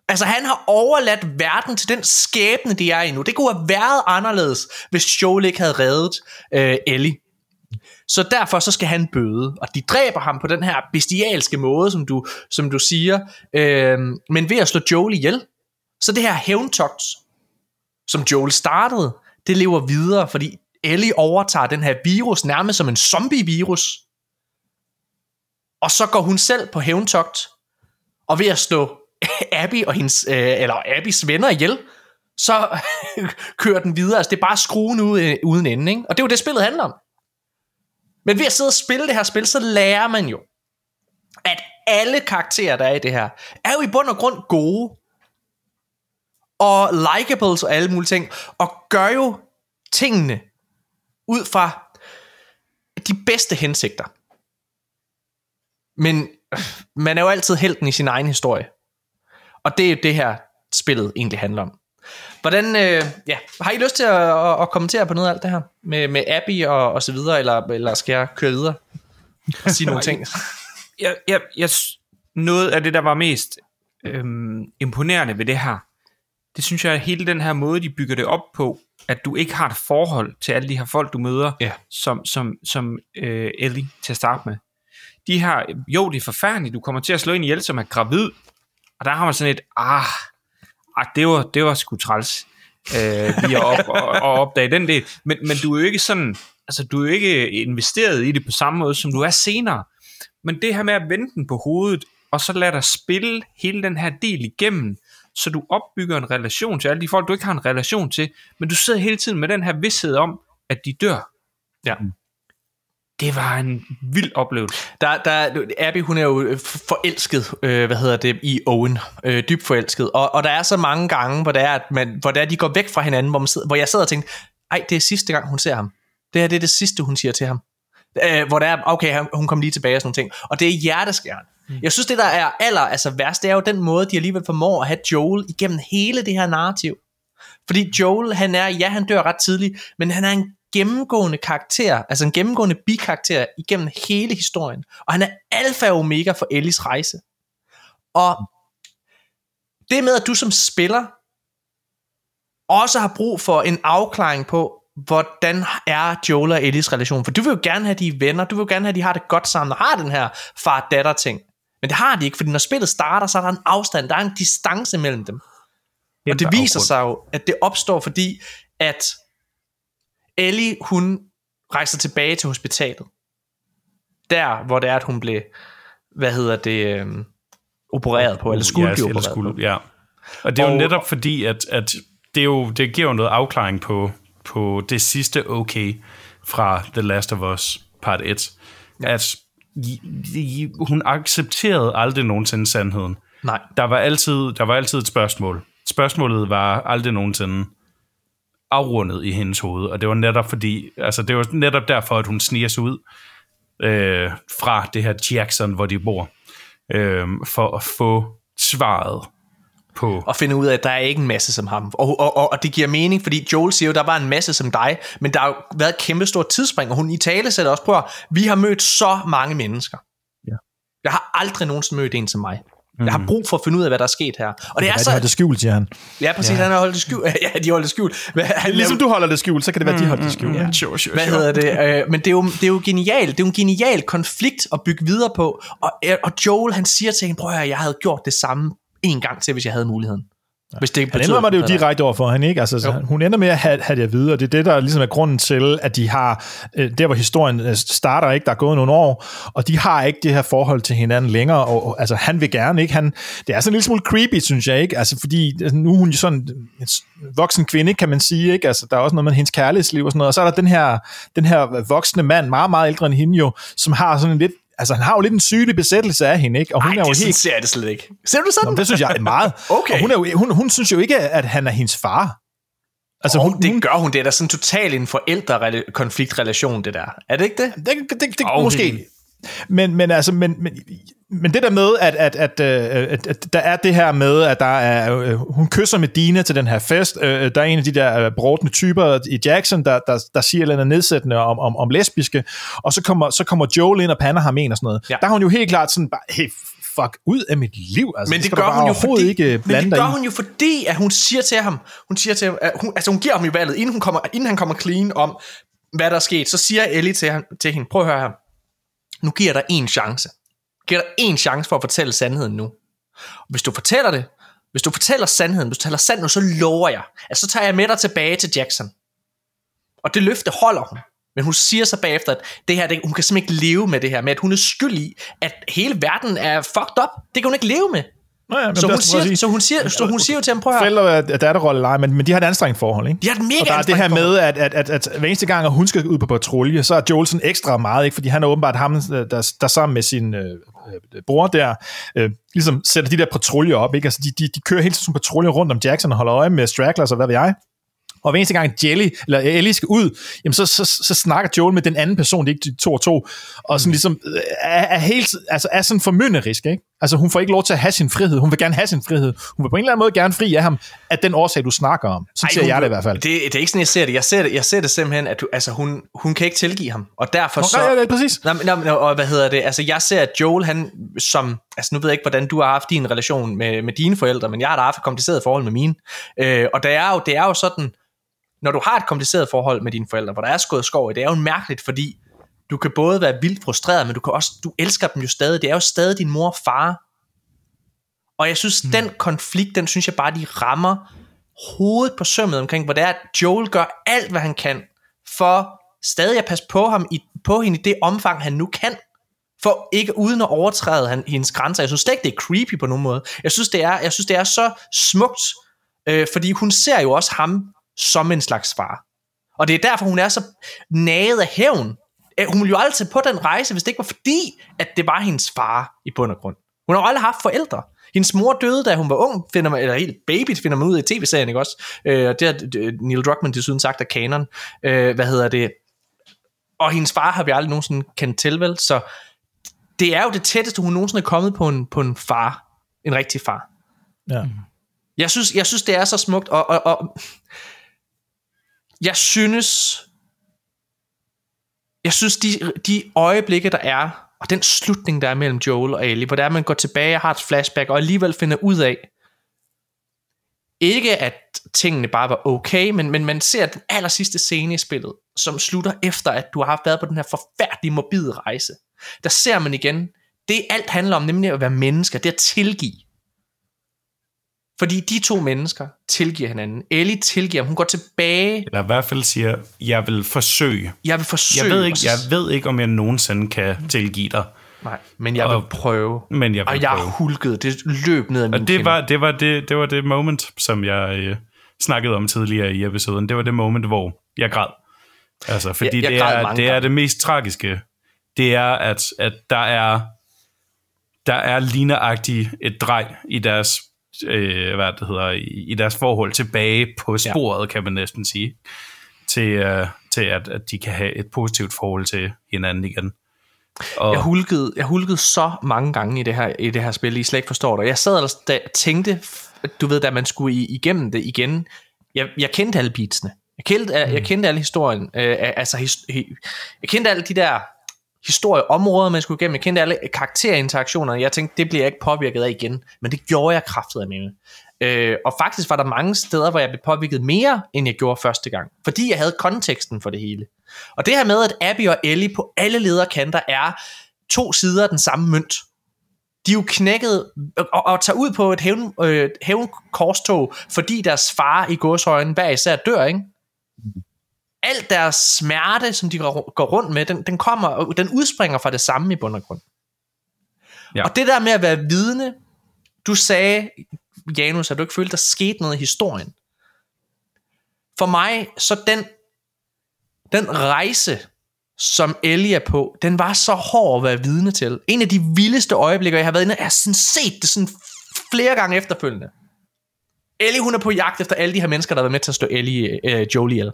Altså han har overladt verden til den skæbne, de er i nu. Det kunne have været anderledes, hvis Joel ikke havde reddet øh, Ellie. Så derfor så skal han bøde, og de dræber ham på den her bestialske måde, som du, som du siger, øh, men ved at slå Joel ihjel. Så det her hævntogt, som Joel startede, det lever videre, fordi Ellie overtager den her virus nærmest som en zombie-virus. Og så går hun selv på hævntogt, og ved at slå Abby og hendes, øh, eller Abbys venner ihjel, så kører den videre. Altså det er bare skruen ude, øh, uden ende, ikke? Og det er jo det, spillet handler om. Men ved at sidde og spille det her spil, så lærer man jo, at alle karakterer, der er i det her, er jo i bund og grund gode. Og likeables og alle mulige ting. Og gør jo tingene ud fra de bedste hensigter. Men man er jo altid helten i sin egen historie. Og det er jo det her spillet egentlig handler om. Hvordan, øh, ja, har I lyst til at, at, at kommentere på noget af alt det her? Med, med Abby og, og så videre, eller, eller skal jeg køre videre og sige nogle ting? jeg, jeg, jeg, noget af det, der var mest øhm, imponerende ved det her, det synes jeg, at hele den her måde, de bygger det op på, at du ikke har et forhold til alle de her folk, du møder, Ja. som, som, som øh, Ellie til at starte med. De her, jo, det er forfærdeligt, du kommer til at slå en ihjel, som er gravid, og der har man sådan et, ah, ah det, var, det var sgu træls, øh, lige at op, og, og opdage den del. Men, men du er jo ikke sådan, altså du er jo ikke investeret i det på samme måde, som du er senere. Men det her med at vende den på hovedet, og så lade dig spille hele den her del igennem, så du opbygger en relation til alle de folk, du ikke har en relation til, men du sidder hele tiden med den her vidshed om, at de dør. Ja. Det var en vild oplevelse. Der, der, Abby, hun er jo øh, forelsket, øh, hvad hedder det, i Owen. Øh, dybt forelsket. Og, og der er så mange gange, hvor det er, at man, hvor det er, de går væk fra hinanden, hvor, man sidder, hvor jeg sidder og tænker, ej, det er sidste gang, hun ser ham. Det her, det er det sidste, hun siger til ham. Øh, hvor det er, okay, han- hun kom lige tilbage og sådan nogle ting. Og det er hjerteskærende. Mm. Jeg synes, det der er aller altså værst, det er jo den måde, de alligevel formår at have Joel igennem hele det her narrativ. Fordi Joel, han er, ja, han dør ret tidligt, men han er en gennemgående karakter, altså en gennemgående bikarakter igennem hele historien. Og han er alfa og omega for Ellis rejse. Og det med, at du som spiller også har brug for en afklaring på, hvordan er Joel og Ellis relation? For du vil jo gerne have, de er venner, du vil jo gerne have, de har det godt sammen, og har den her far-datter ting. Men det har de ikke, fordi når spillet starter, så er der en afstand, der er en distance mellem dem. Og det viser sig jo, at det opstår, fordi at Ellie, hun rejser tilbage til hospitalet. Der, hvor det er, at hun blev, hvad hedder det, øhm, opereret på, eller skulle blive opereret skulle, på. ja. Og det er jo netop fordi, at, at det, er jo, det giver jo noget afklaring på, på det sidste okay fra The Last of Us part 1. Ja. At hun accepterede aldrig nogensinde sandheden. Nej. Der var, altid, der var altid et spørgsmål. Spørgsmålet var aldrig nogensinde afrundet i hendes hoved, og det var netop fordi, altså det var netop derfor, at hun sniger sig ud øh, fra det her Jackson, hvor de bor, øh, for at få svaret på... og finde ud af, at der er ikke en masse som ham. Og, og, og, og det giver mening, fordi Joel siger jo, der var en masse som dig, men der har jo været et kæmpe stort tidsspring, og hun i tale sætter også på, at vi har mødt så mange mennesker. Ja. Jeg har aldrig nogensinde mødt en som mig. Jeg har brug for at finde ud af, hvad der er sket her. Og det er Hvad de så... holdt det skjult, siger han. Ja, præcis, ja. han har holdt det skjult. Ja, de holdt det skjult. Men han Ligesom du holder det skjult, så kan det være, at de holder det skjult. Ja. Sure, sure, hvad hedder det? Øh, men det er, jo, det er jo genialt. Det er jo en genial konflikt at bygge videre på. Og, øh, og Joel, han siger til hende, prøv at jeg havde gjort det samme en gang til, hvis jeg havde muligheden. Hvis det Han indrømmer det jo direkte over for hende, ikke? Altså, så hun ender med at have, have det at vide, og det er det, der ligesom er grunden til, at de har, øh, der hvor historien øh, starter, ikke? Der er gået nogle år, og de har ikke det her forhold til hinanden længere, og, og altså, han vil gerne, ikke? Han, det er sådan en lille smule creepy, synes jeg, ikke? Altså, fordi altså, nu er hun jo sådan en voksen kvinde, kan man sige, ikke? Altså, der er også noget med hendes kærlighedsliv og sådan noget, og så er der den her, den her voksne mand, meget, meget ældre end hende jo, som har sådan en lidt, altså, han har jo lidt en sygelig besættelse af hende, ikke? Og hun Ej, er jo det helt ser jeg det slet ikke. Ser du sådan? Nå, det synes jeg er meget. Okay. Og hun, er jo, hun, hun synes jo ikke, at han er hendes far. Altså, Og hun, det hun, gør hun. Det er da sådan totalt en forældre-konfliktrelation, det der. Er det ikke det? det, det, det, det Og måske. Men, men, altså, men, men, men det der med, at, at, at, øh, at, at der er det her med, at der er, øh, hun kysser med Dina til den her fest. Øh, der er en af de der brådende typer i Jackson, der, der, der siger noget nedsættende om, om, om lesbiske, og så kommer, så kommer Joel ind og pander ham en og sådan noget. Ja. Der er hun jo helt klart sådan, bare, hey, fuck, ud af mit liv. Altså, Men det du gør hun jo fordi, ikke men det gør i. hun jo fordi, at hun siger til ham, hun siger til ham, at hun, altså hun giver ham i valget, inden, hun kommer, inden han kommer clean om, hvad der er sket, så siger Ellie til, ham, til hende, prøv at høre her, nu giver jeg dig en chance. Giver dig en chance for at fortælle sandheden nu. Og hvis du fortæller det, hvis du fortæller sandheden, hvis du taler sandt nu, så lover jeg, at så tager jeg med dig tilbage til Jackson. Og det løfte holder hun. Men hun siger så bagefter, at det her, det, hun kan simpelthen ikke leve med det her, med at hun er skyld i, at hele verden er fucked up. Det kan hun ikke leve med. Nå ja, men Så er hun, siger, sige. så hun siger, så hun siger jo til ham, prøv at Forældre er datterrolle, nej, men, men de har et anstrengt forhold, ikke? de har et mega Og der er det her anstrengt med, at, at, at, at hver eneste gang, at hun skal ud på patrulje, så er Joel sådan ekstra meget, ikke? fordi han er åbenbart ham, der, der sammen med sin øh, øh, bror der, øh, ligesom sætter de der patruljer op. Ikke? Altså, de, de, de kører hele tiden patruljer rundt om Jackson og holder øje med stragglers og hvad ved jeg. Og hver eneste gang Jelly, eller Ellie skal ud, jamen så, så, så snakker Joel med den anden person, det er ikke de to og to, og sådan ligesom øh, er, er, helt, altså er sådan formynderisk, ikke? Altså hun får ikke lov til at have sin frihed, hun vil gerne have sin frihed, hun vil på en eller anden måde gerne fri af ham, af den årsag, du snakker om. Så ser jeg det i hvert fald. Det, det er ikke sådan, jeg ser det. Jeg ser det, jeg ser det simpelthen, at du, altså, hun, hun kan ikke tilgive ham. Og derfor Nå, så... nej, ja, præcis. Nå, men- nå, men- og hvad hedder det? Altså, jeg ser, at Joel, han som... Altså, nu ved jeg ikke, hvordan du har haft din relation med, med dine forældre, men jeg har da haft et kompliceret forhold med mine. Øh, og det er, jo, det er jo sådan, når du har et kompliceret forhold med dine forældre, hvor der er skået skov det er jo mærkeligt, fordi du kan både være vildt frustreret, men du kan også, du elsker dem jo stadig. Det er jo stadig din mor og far. Og jeg synes, mm. den konflikt, den synes jeg bare, de rammer hovedet på sømmet omkring, hvor det er, at Joel gør alt, hvad han kan, for stadig at passe på ham i, på hende i det omfang, han nu kan, for ikke uden at overtræde han, hendes grænser. Jeg synes slet ikke, det er creepy på nogen måde. Jeg synes, det er, jeg synes, det er så smukt, øh, fordi hun ser jo også ham som en slags far. Og det er derfor, hun er så naget af hævn. Hun ville jo aldrig tage på den rejse, hvis det ikke var fordi, at det var hendes far i bund og grund. Hun har jo aldrig haft forældre. Hendes mor døde, da hun var ung, finder man, eller helt baby, finder man ud af i tv-serien, ikke også? Øh, og det har øh, Neil Druckmann desuden sagt af kanon. Øh, hvad hedder det? Og hendes far har vi aldrig nogensinde kendt til, vel? Så det er jo det tætteste, hun nogensinde er kommet på en, på en far. En rigtig far. Ja. Jeg synes, jeg synes det er så smukt, og, og, og jeg synes, jeg synes, de, de øjeblikke, der er, og den slutning, der er mellem Joel og Ellie, hvor der er, man går tilbage og har et flashback, og alligevel finder ud af, ikke at tingene bare var okay, men, men man ser den aller sidste scene i spillet, som slutter efter, at du har været på den her forfærdelige morbide rejse. Der ser man igen, det alt handler om, nemlig at være mennesker, det at tilgive. Fordi de to mennesker tilgiver hinanden. Ellie tilgiver ham. Hun går tilbage. Eller i hvert fald siger, jeg vil forsøge. Jeg vil forsøge. Jeg ved, ikke, jeg ved ikke, om jeg nogensinde kan tilgive dig, Nej, men jeg vil Og- prøve. men jeg vil Og jeg prøve. hulkede. Det løb ned ad min Og det var det, var det, det var det moment, som jeg øh, snakkede om tidligere i episoden. Det var det moment, hvor jeg græd. Altså, fordi Jeg- jeg det, er, det er det mest tragiske. Det er, at, at der er der er ligneragtigt et drej i deres øh, hvad det hedder, i, i deres forhold tilbage på sporet, ja. kan man næsten sige, til, øh, til at, at de kan have et positivt forhold til hinanden igen. Og, Jeg hulkede, jeg hulkede så mange gange i det her, i det her spil, I slet ikke forstår det. Jeg sad og da, tænkte, du ved, da man skulle igennem det igen, jeg, jeg kendte alle beatsene. Jeg kendte, mm. jeg kendte alle historien. Øh, altså, his, jeg kendte alle de der historieområder, man skulle igennem. Jeg kendte alle karakterinteraktionerne. Jeg tænkte, det bliver jeg ikke påvirket af igen. Men det gjorde jeg kraftet af mig. Øh, og faktisk var der mange steder, hvor jeg blev påvirket mere, end jeg gjorde første gang. Fordi jeg havde konteksten for det hele. Og det her med, at Abby og Ellie på alle lederkanter er to sider af den samme mønt. De er jo knækket og, og tager ud på et hævn, øh, hævnkorstog, fordi deres far i godshøjen hver især dør, ikke? Mm. Alt deres smerte, som de går rundt med, den, den kommer, og den udspringer fra det samme i bund og grund. Ja. Og det der med at være vidne, du sagde, Janus, at du ikke følte, der skete noget i historien. For mig, så den, den rejse, som Ellie er på, den var så hård at være vidne til. En af de vildeste øjeblikke, jeg har været inde, jeg har sådan set det sådan flere gange efterfølgende. Ellie, hun er på jagt efter alle de her mennesker, der har været med til at slå Ellie, øh, Jolie ihjel.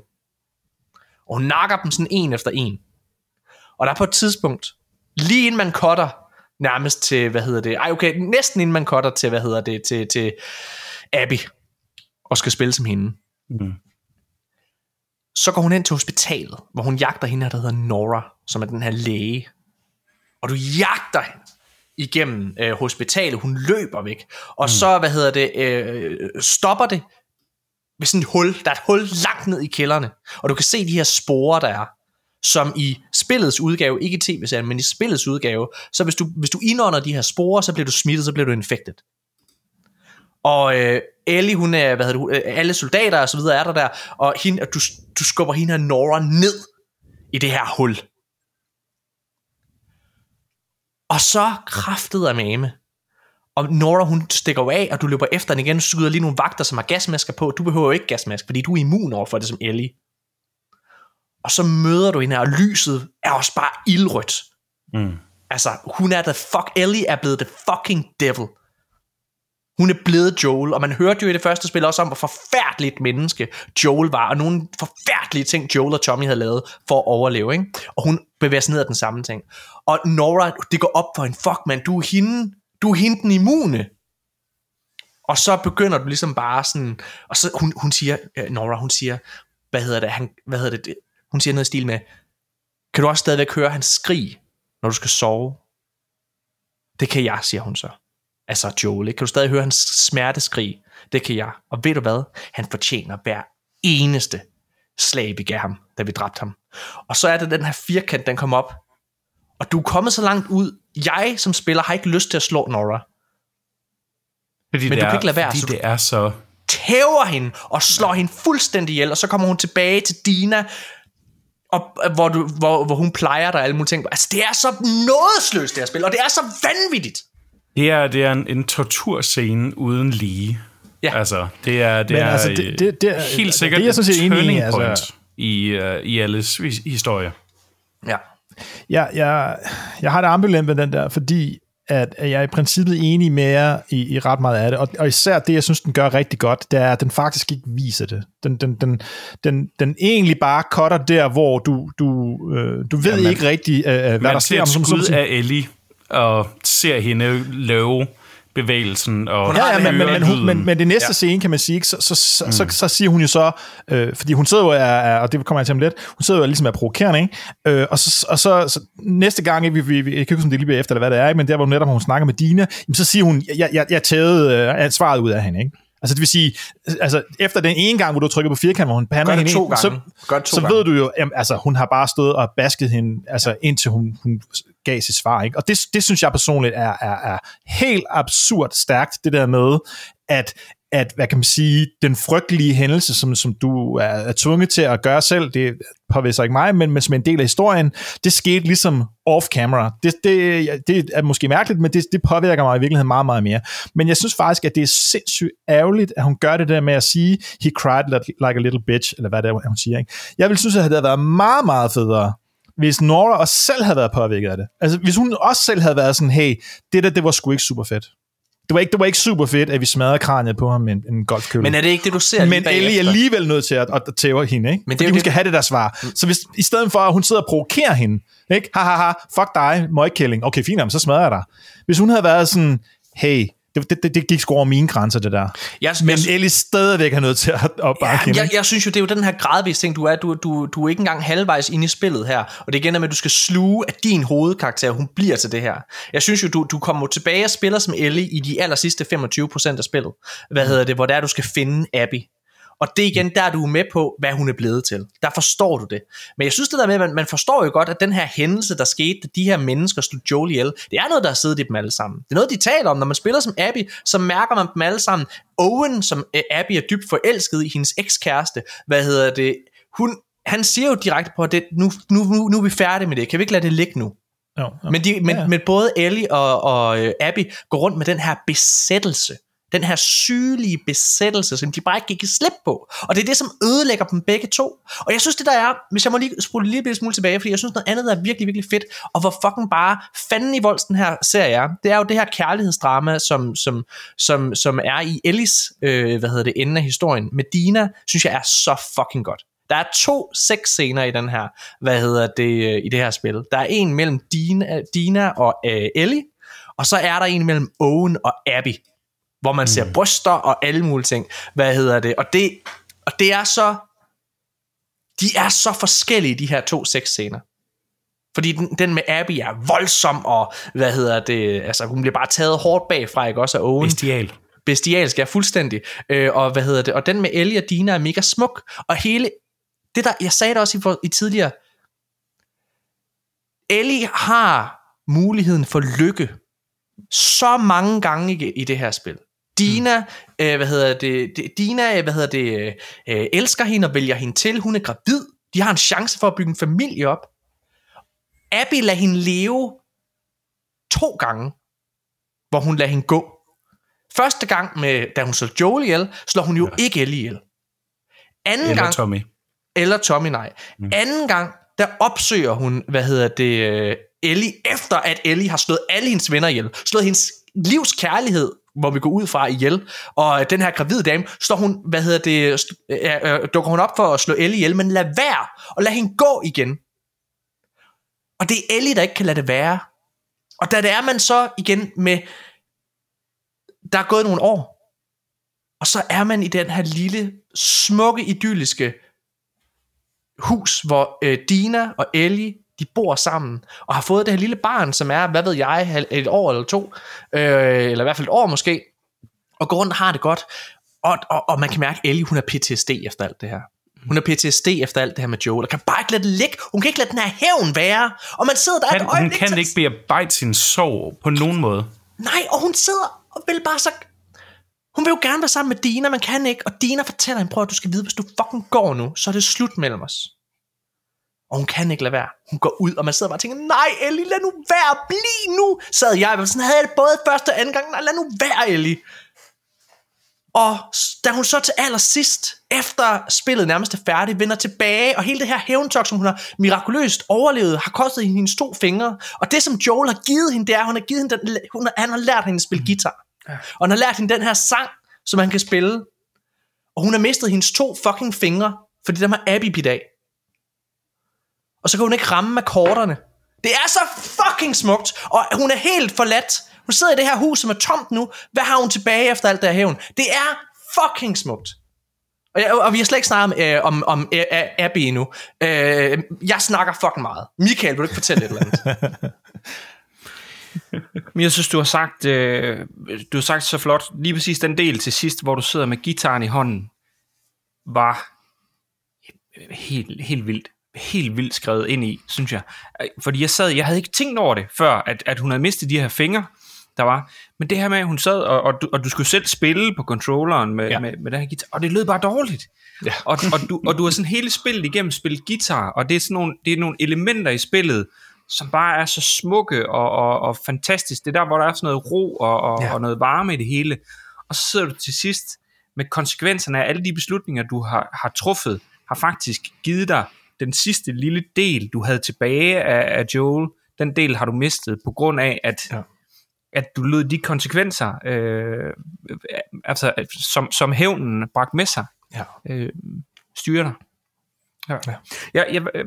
Og hun nakker dem sådan en efter en. Og der er på et tidspunkt, lige inden man cutter nærmest til, hvad hedder det, ej okay, næsten inden man cutter til, hvad hedder det, til, til Abby, og skal spille som hende. Mm. Så går hun ind til hospitalet, hvor hun jagter hende, der hedder Nora, som er den her læge. Og du jagter hende igennem øh, hospitalet. Hun løber væk. Og mm. så, hvad hedder det, øh, stopper det med sådan et hul. Der er et hul langt ned i kælderne. Og du kan se de her sporer, der er som i spillets udgave, ikke i tv-serien, men i spillets udgave, så hvis du, hvis du indånder de her sporer, så bliver du smittet, så bliver du infected. Og øh, Ellie, hun er, hvad hedder du, øh, alle soldater og så videre er der der, og hende, du, du skubber hende her Nora ned i det her hul. Og så kraftede af mame. Og Nora, hun stikker jo af, og du løber efter den igen, skyder lige nogle vagter, som har gasmasker på. Du behøver jo ikke gasmask, fordi du er immun over for det som Ellie. Og så møder du hende her, og lyset er også bare ildrødt. Mm. Altså, hun er the fuck, Ellie er blevet the fucking devil. Hun er blevet Joel, og man hørte jo i det første spil også om, hvor forfærdeligt menneske Joel var, og nogle forfærdelige ting, Joel og Tommy havde lavet for at overleve, ikke? Og hun bevæger sig ned af den samme ting. Og Nora, det går op for en fuck, man, du er hende, du er hende den immune. Og så begynder du ligesom bare sådan, og så hun, hun siger, uh, Nora, hun siger, hvad hedder det, han, hvad hedder det, hun siger noget i stil med, kan du også stadigvæk høre hans skrig, når du skal sove? Det kan jeg, siger hun så. Altså Joel, ikke? kan du stadig høre hans smerteskrig? Det kan jeg. Og ved du hvad? Han fortjener hver eneste slag, vi gav ham, da vi dræbte ham. Og så er det den her firkant, den kommer op. Og du er kommet så langt ud. Jeg som spiller har ikke lyst til at slå Nora. Fordi Men det du er, kan ikke lade være, Fordi så det er så... Tæver hende og slår hende fuldstændig ihjel. Og så kommer hun tilbage til Dina, og, hvor, du, hvor, hvor hun plejer dig og alle mulige ting. Altså, det er så nådesløst, det her spil, og det er så vanvittigt. Det er, det er en, en torturscene uden lige. Ja. Altså, det er, det Men er altså, det- det- det er- helt sikkert det er jeg sådan set enig i, turning altså. point i, uh, i alles his- historie. Ja. Jeg, jeg, jeg har det ambivalent med den der, fordi at, jeg er i princippet enig med jer i, i ret meget af det, og, og især det, jeg synes, den gør rigtig godt, det er, at den faktisk ikke viser det. Den, den, den, den, den egentlig bare cutter der, hvor du, du, øh, du ved Ja, man- ikke rigtig, øh, hvad der Man ser sker. et Som, som, skud som, af Ellie, og ser hende løbe bevægelsen, og Ja, ja, men, men, men, hun, men, men det næste Ja. scene, kan man sige, så, så, så, mm. så, så siger hun jo så, øh, fordi hun sidder jo, er, er, og det kommer jeg til om lidt, hun sidder jo ligesom er provokerende, ikke? Øh, og så, og så, så næste gang, ikke, vi, vi, vi, jeg kan ikke huske, om det lige bliver efter, eller hvad det er, ikke? men der hvor hun netop hvor hun snakker med Dina, jamen, så siger hun, jeg, jeg, jeg taget øh, svaret ud af hende, ikke? Altså det vil sige, altså efter den ene gang, hvor du trykker på firkant, hvor hun pander hende to ind, så, gange. Gør det to så gange. ved du jo, jamen, altså hun har bare stået og basket hende, altså indtil hun, hun gav sit svar, ikke? Og det, det synes jeg personligt er, er, er helt absurd stærkt, det der med, at at, hvad kan man sige, den frygtelige hændelse, som, som du er, er tvunget til at gøre selv, det påviser ikke mig, men, men som en del af historien, det skete ligesom off-camera. Det, det, det er måske mærkeligt, men det, det påvirker mig i virkeligheden meget, meget mere. Men jeg synes faktisk, at det er sindssygt ærgerligt, at hun gør det der med at sige, he cried like a little bitch, eller hvad det er, hun siger. Ikke? Jeg vil synes, at det havde været meget, meget federe, hvis Nora også selv havde været påvirket af det. Altså, hvis hun også selv havde været sådan, hey, det der, det var sgu ikke super fedt. Det var ikke, det var ikke super fedt, at vi smadrede kraniet på ham med en, en golfkølle. Men er det ikke det, du ser Men Ellie er alligevel nødt til at, at tæve hende, ikke? Men det Fordi hun det- skal have det der svar. Så hvis, i stedet for, at hun sidder og provokerer hende, ikke? Ha, ha, ha, fuck dig, møgkælling. Okay, fint, jamen, så smadrer jeg dig. Hvis hun havde været sådan, hey, det, det, det, gik sgu over mine grænser, det der. Jeg, Men jeg, Ellie stadigvæk er nødt til at, at Ja, jeg, jeg synes jo, det er jo den her gradvis ting, du er. Du, du, du er ikke engang halvvejs inde i spillet her. Og det er igen med, at du skal sluge, at din hovedkarakter, hun bliver til det her. Jeg synes jo, du, du kommer tilbage og spiller som Ellie i de aller sidste 25% af spillet. Hvad hedder det? Hvor det er, du skal finde Abby. Og det er igen, der er du med på, hvad hun er blevet til. Der forstår du det. Men jeg synes det der med, at man, man forstår jo godt, at den her hændelse, der skete, at de her mennesker slog Joel ihjel, det er noget, der har siddet i dem alle sammen. Det er noget, de taler om. Når man spiller som Abby, så mærker man dem alle sammen. Owen, som øh, Abby er dybt forelsket i, hendes ekskæreste, hvad hedder det, hun, han siger jo direkte på, at det, nu, nu, nu, nu er vi færdige med det. Kan vi ikke lade det ligge nu? Jo, jo. Men, de, men, Ja. men både Ellie og, og øh, Abby går rundt med den her besættelse den her sygelige besættelse, som de bare ikke gik slip på. Og det er det, som ødelægger dem begge to. Og jeg synes, det der er, hvis jeg må lige spole lige lidt smule tilbage, fordi jeg synes, noget andet der er virkelig, virkelig fedt, og hvor fucking bare fanden i volds den her serie er, det er jo det her kærlighedsdrama, som, som, som, som er i Ellis, øh, hvad hedder det, enden af historien. Med Dina, synes jeg er så fucking godt. Der er to seks scener i den her, hvad hedder det, øh, i det her spil. Der er en mellem Dina, Dina og øh, Ellie, og så er der en mellem Owen og Abby, hvor man ser bryster og alle mulige ting. Hvad hedder det? Og det, og det er så, de er så forskellige, de her to sexscener. Fordi den, den med Abby er voldsom, og hvad hedder det, altså hun bliver bare taget hårdt bagfra, ikke også af Owen Bestial. bestialsk, ja, fuldstændig. Øh, og hvad hedder det? Og den med Ellie og Dina er mega smuk. Og hele det der, jeg sagde det også i, i tidligere. Ellie har muligheden for lykke så mange gange i, i det her spil. Dina, mm. øh, hvad hedder det, det Dina, øh, hvad hedder det, øh, elsker hende og vælger hende til. Hun er gravid. De har en chance for at bygge en familie op. Abby lader hende leve to gange, hvor hun lader hende gå. Første gang, med, da hun slår Joel ihjel, slår hun jo ja. ikke Ellie ihjel. Anden Eller gang, Tommy. eller Tommy, nej. Mm. Anden gang, der opsøger hun, hvad hedder det, øh, Ellie, efter at Ellie har slået alle hendes venner ihjel. Slået hendes livs kærlighed, hvor vi går ud fra ihjel. Og øh, den her gravide dame, står hun, hvad hedder det, st- øh, øh, dukker hun op for at slå Ellie ihjel, men lad være, og lad hende gå igen. Og det er Ellie, der ikke kan lade det være. Og da det er man så igen med, der er gået nogle år, og så er man i den her lille, smukke, idylliske hus, hvor øh, Dina og Ellie, de bor sammen, og har fået det her lille barn, som er, hvad ved jeg, et år eller to, øh, eller i hvert fald et år måske, og går rundt og har det godt, og, og, og man kan mærke, at Ellie, hun er PTSD efter alt det her. Hun er PTSD efter alt det her med Joel, og kan bare ikke lade det ligge. Hun kan ikke lade den her hævn være. Og man sidder der Kan, et hun øjeblik, kan så- ikke bearbejde sin sorg på nogen måde. Nej, og hun sidder og vil bare så... Hun vil jo gerne være sammen med Dina, men kan ikke. Og Dina fortæller hende, prøv at du skal vide, hvis du fucking går nu, så er det slut mellem os. Og hun kan ikke lade være. Hun går ud, og man sidder bare og tænker, nej Ellie, lad nu være, bliv nu. Sad jeg, og sådan havde jeg det både første og anden gang. Nej, lad nu være, Ellie. Og da hun så til allersidst, efter spillet nærmest er færdigt, vender tilbage, og hele det her hævntok, som hun har mirakuløst overlevet, har kostet hende hendes to fingre. Og det, som Joel har givet hende, det er, at hun har givet hende den, hun har, han har lært hende at spille guitar. Og han har lært hende den her sang, som han kan spille. Og hun har mistet hendes to fucking fingre, fordi dem har Abby bidt af. Og så kan hun ikke ramme akkorderne. Det er så fucking smukt, og hun er helt forladt. Hun sidder i det her hus, som er tomt nu. Hvad har hun tilbage efter alt det her hævn? Det er fucking smukt. Og, jeg, og vi har slet ikke snakket øh, om, om øh, øh, Abby endnu. Øh, jeg snakker fucking meget. Michael, vil du ikke fortælle et eller andet? Men jeg synes, du har sagt, øh, du har sagt så flot, lige præcis den del til sidst, hvor du sidder med gitaren i hånden, var helt, helt vildt helt vildt skrevet ind i, synes jeg. Fordi jeg sad, jeg havde ikke tænkt over det, før at, at hun havde mistet de her fingre, der var. Men det her med, at hun sad, og, og, du, og du skulle selv spille på controlleren med, Ja. med, med den her guitar, og det lød bare dårligt. Ja. Og, og, du, og du har sådan hele spillet igennem spillet guitar, og det er sådan nogle, det er nogle elementer i spillet, som bare er så smukke og, og, og fantastisk. Det er der, hvor der er sådan noget ro og, og, ja. og noget varme i det hele. Og så sidder du til sidst med konsekvenserne af alle de beslutninger, du har, har truffet, har faktisk givet dig den sidste lille del, du havde tilbage af, af Joel. Den del har du mistet på grund af, at, Ja. at du lød de konsekvenser, øh, altså, som, som hævnen bragte med sig Ja. øh, styre dig. Ja. Ja. Ja, jeg, øh,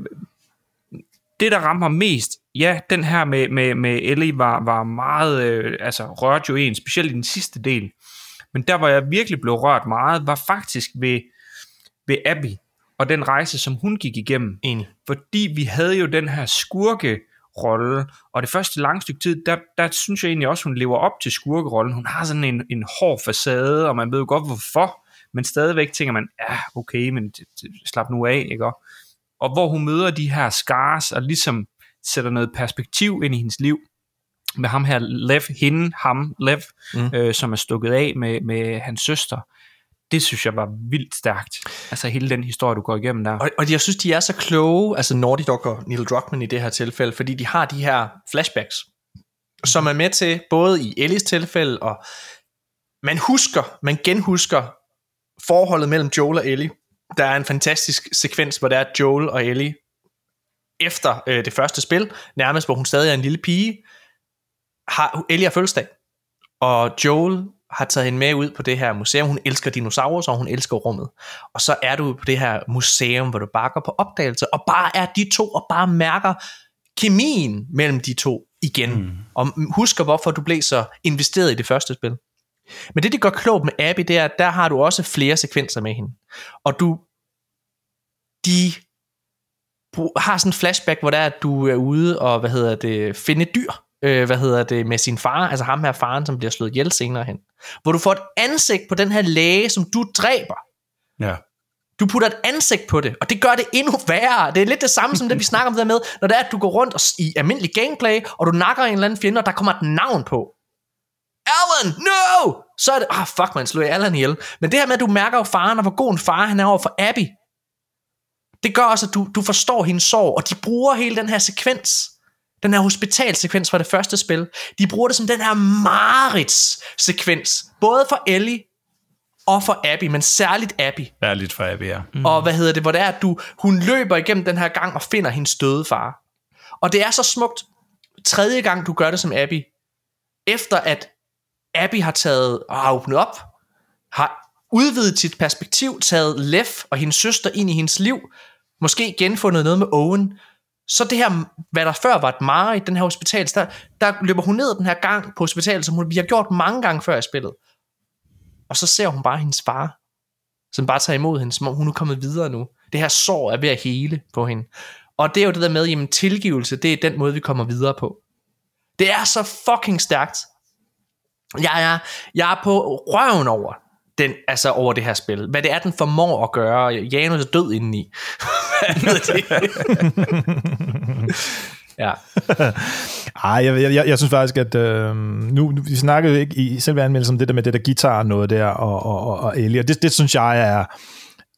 det, der rammer mig mest, ja, den her med, med, med Ellie var, var meget, øh, altså rørte jo en, specielt i den sidste del. Men der, hvor jeg virkelig blev rørt meget, var faktisk ved, ved Abby, og den rejse, som hun gik igennem. Enig. Fordi vi havde jo den her skurke rolle, og det første lange stykke tid, der, der synes jeg egentlig også, hun lever op til skurkerollen. Hun har sådan en, en hård facade, og man ved jo godt, hvorfor, men stadigvæk tænker man, ja, okay, men slap nu af, ikke? Og, hvor hun møder de her scars, og ligesom sætter noget perspektiv ind i hendes liv, med ham her, Lev, hende, ham, Lev, mm. øh, som er stukket af med, med hans søster. Det synes jeg var vildt stærkt. Altså hele den historie, du går igennem der. Og, og jeg synes, de er så kloge, altså Naughty Dog og Neil Druckmann i det her tilfælde, fordi de har de her flashbacks, som er med til, både i Ellies tilfælde og man husker, man genhusker forholdet mellem Joel og Ellie. Der er en fantastisk sekvens, hvor der er Joel og Ellie efter øh, det første spil, nærmest hvor hun stadig er en lille pige, har Ellie har fødselsdag, og Joel har taget hende med ud på det her museum. Hun elsker dinosaurer, og hun elsker rummet. Og så er du på det her museum, hvor du bare går på opdagelse, og bare er de to, og bare mærker kemien mellem de to igen. Mm. Og husker, hvorfor du blev så investeret i det første spil. Men det, det gør klogt med Abby, det er, at der har du også flere sekvenser med hende. Og du, de har sådan en flashback, hvor der er, at du er ude og, hvad hedder det, finde dyr, øh, hvad hedder det, med sin far, altså ham her faren, som bliver slået ihjel senere hen. Hvor du får et ansigt på den her læge, som du dræber. Ja. Du putter et ansigt på det, og det gør det endnu værre. Det er lidt det samme som det, vi snakker om der med, når det er, at du går rundt og, i almindelig gameplay, og du nakker en eller anden fjende, og der kommer et navn på. Alan, no! Så er det, ah oh, fuck man, slår jeg Alan ihjel. Men det her med, at du mærker jo faren, og hvor god en far han er over for Abby, det gør også, at du, du forstår hendes sorg, og de bruger hele den her sekvens, den her hospitalsekvens fra det første spil, de bruger det som den her Marits-sekvens, både for Ellie og for Abby, men særligt Abby. Særligt for Abby, ja. Mm. Og hvad hedder det, hvor det er, at du, hun løber igennem den her gang og finder hendes døde far. Og det er så smukt, tredje gang du gør det som Abby, efter at Abby har taget og har åbnet op, har udvidet sit perspektiv, taget Lev og hendes søster ind i hendes liv, måske genfundet noget med Owen, så det her, hvad der før var et mare i den her hospital, der, der løber hun ned den her gang på hospitalet, som hun, vi har gjort mange gange før i spillet. Og så ser hun bare hendes far, som bare tager imod hende, som om hun er kommet videre nu. Det her sår er ved at hele på hende. Og det er jo det der med, jamen tilgivelse, det er den måde, vi kommer videre på. Det er så fucking stærkt. Jeg er, jeg er på røven over den, altså over det her spil. Hvad det er, den formår at gøre. Janus er død indeni. Hvad er det? ja. Ej, jeg, jeg, jeg synes faktisk, at øh, nu, vi snakkede ikke i selve anmeldelsen om det der med det der guitar noget der, og, og, og, og Ellie, og det, det synes jeg er,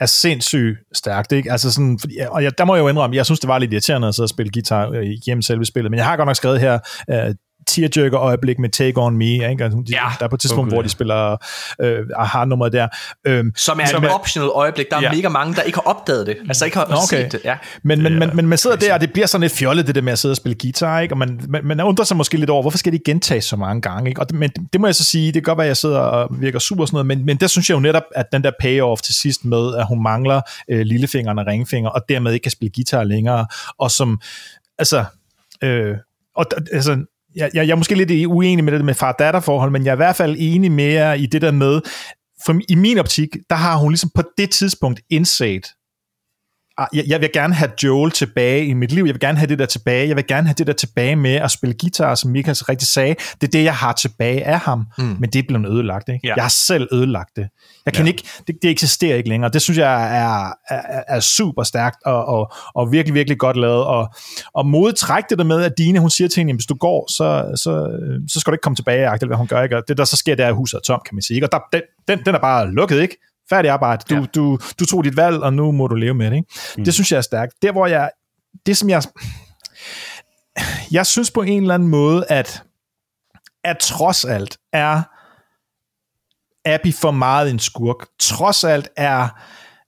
er sindssygt stærkt, ikke? Altså sådan, fordi, og jeg, der må jeg jo indrømme, jeg synes, det var lidt irriterende at sidde og spille guitar øh, hjemme selve spillet, men jeg har godt nok skrevet her, øh, tearjerker øjeblik med Take On Me, ikke? Altså, de, ja, der er på et tidspunkt, okay. hvor de spiller øh, har nummeret der. Øhm, som er som et optional øjeblik. Der er ja. mega mange, der ikke har opdaget det. Altså ikke har okay. set det. Ja. Men, men, men, men man sidder der, og det bliver sådan lidt fjollet, det der med at sidde og spille guitar, ikke? Og man, man, man undrer sig måske lidt over, hvorfor skal de gentages så mange gange, ikke? Og det, men det må jeg så sige, det kan godt være, at jeg sidder og virker super sådan noget, men, men der synes jeg jo netop, at den der payoff til sidst med, at hun mangler øh, lillefingeren og ringfinger, og dermed ikke kan spille guitar længere, og som, altså, øh, og altså, jeg, jeg, jeg er måske lidt uenig med det med far-datter-forhold, men jeg er i hvert fald enig mere i det der med, for i min optik, der har hun ligesom på det tidspunkt indset, jeg, jeg vil gerne have Joel tilbage i mit liv, jeg vil gerne have det der tilbage, jeg vil gerne have det der tilbage med at spille guitar, som Michael så rigtig sagde, det er det, jeg har tilbage af ham, mm. men det er blevet ødelagt, ikke? Ja. Jeg har selv ødelagt det. Jeg kan ja. ikke, det, det eksisterer ikke længere. Det synes jeg er, er, er super stærkt og, og, og virkelig, virkelig godt lavet, og, og modtræk det der med, at Dine, hun siger til hende, hvis du går, så, så, så skal du ikke komme tilbage, hvad hun gør, ikke? Og det der så sker, det er, at huset er tom, kan man sige, ikke? Og der, den, den, den er bare lukket, ikke? Færdig arbejde. Du, ja. du, du tog dit valg, og nu må du leve med det. Ikke? Mm. Det synes jeg er stærkt. Der, hvor jeg... Det, som jeg... Jeg synes på en eller anden måde, at, at trods alt er Abby for meget en skurk. Trods alt er...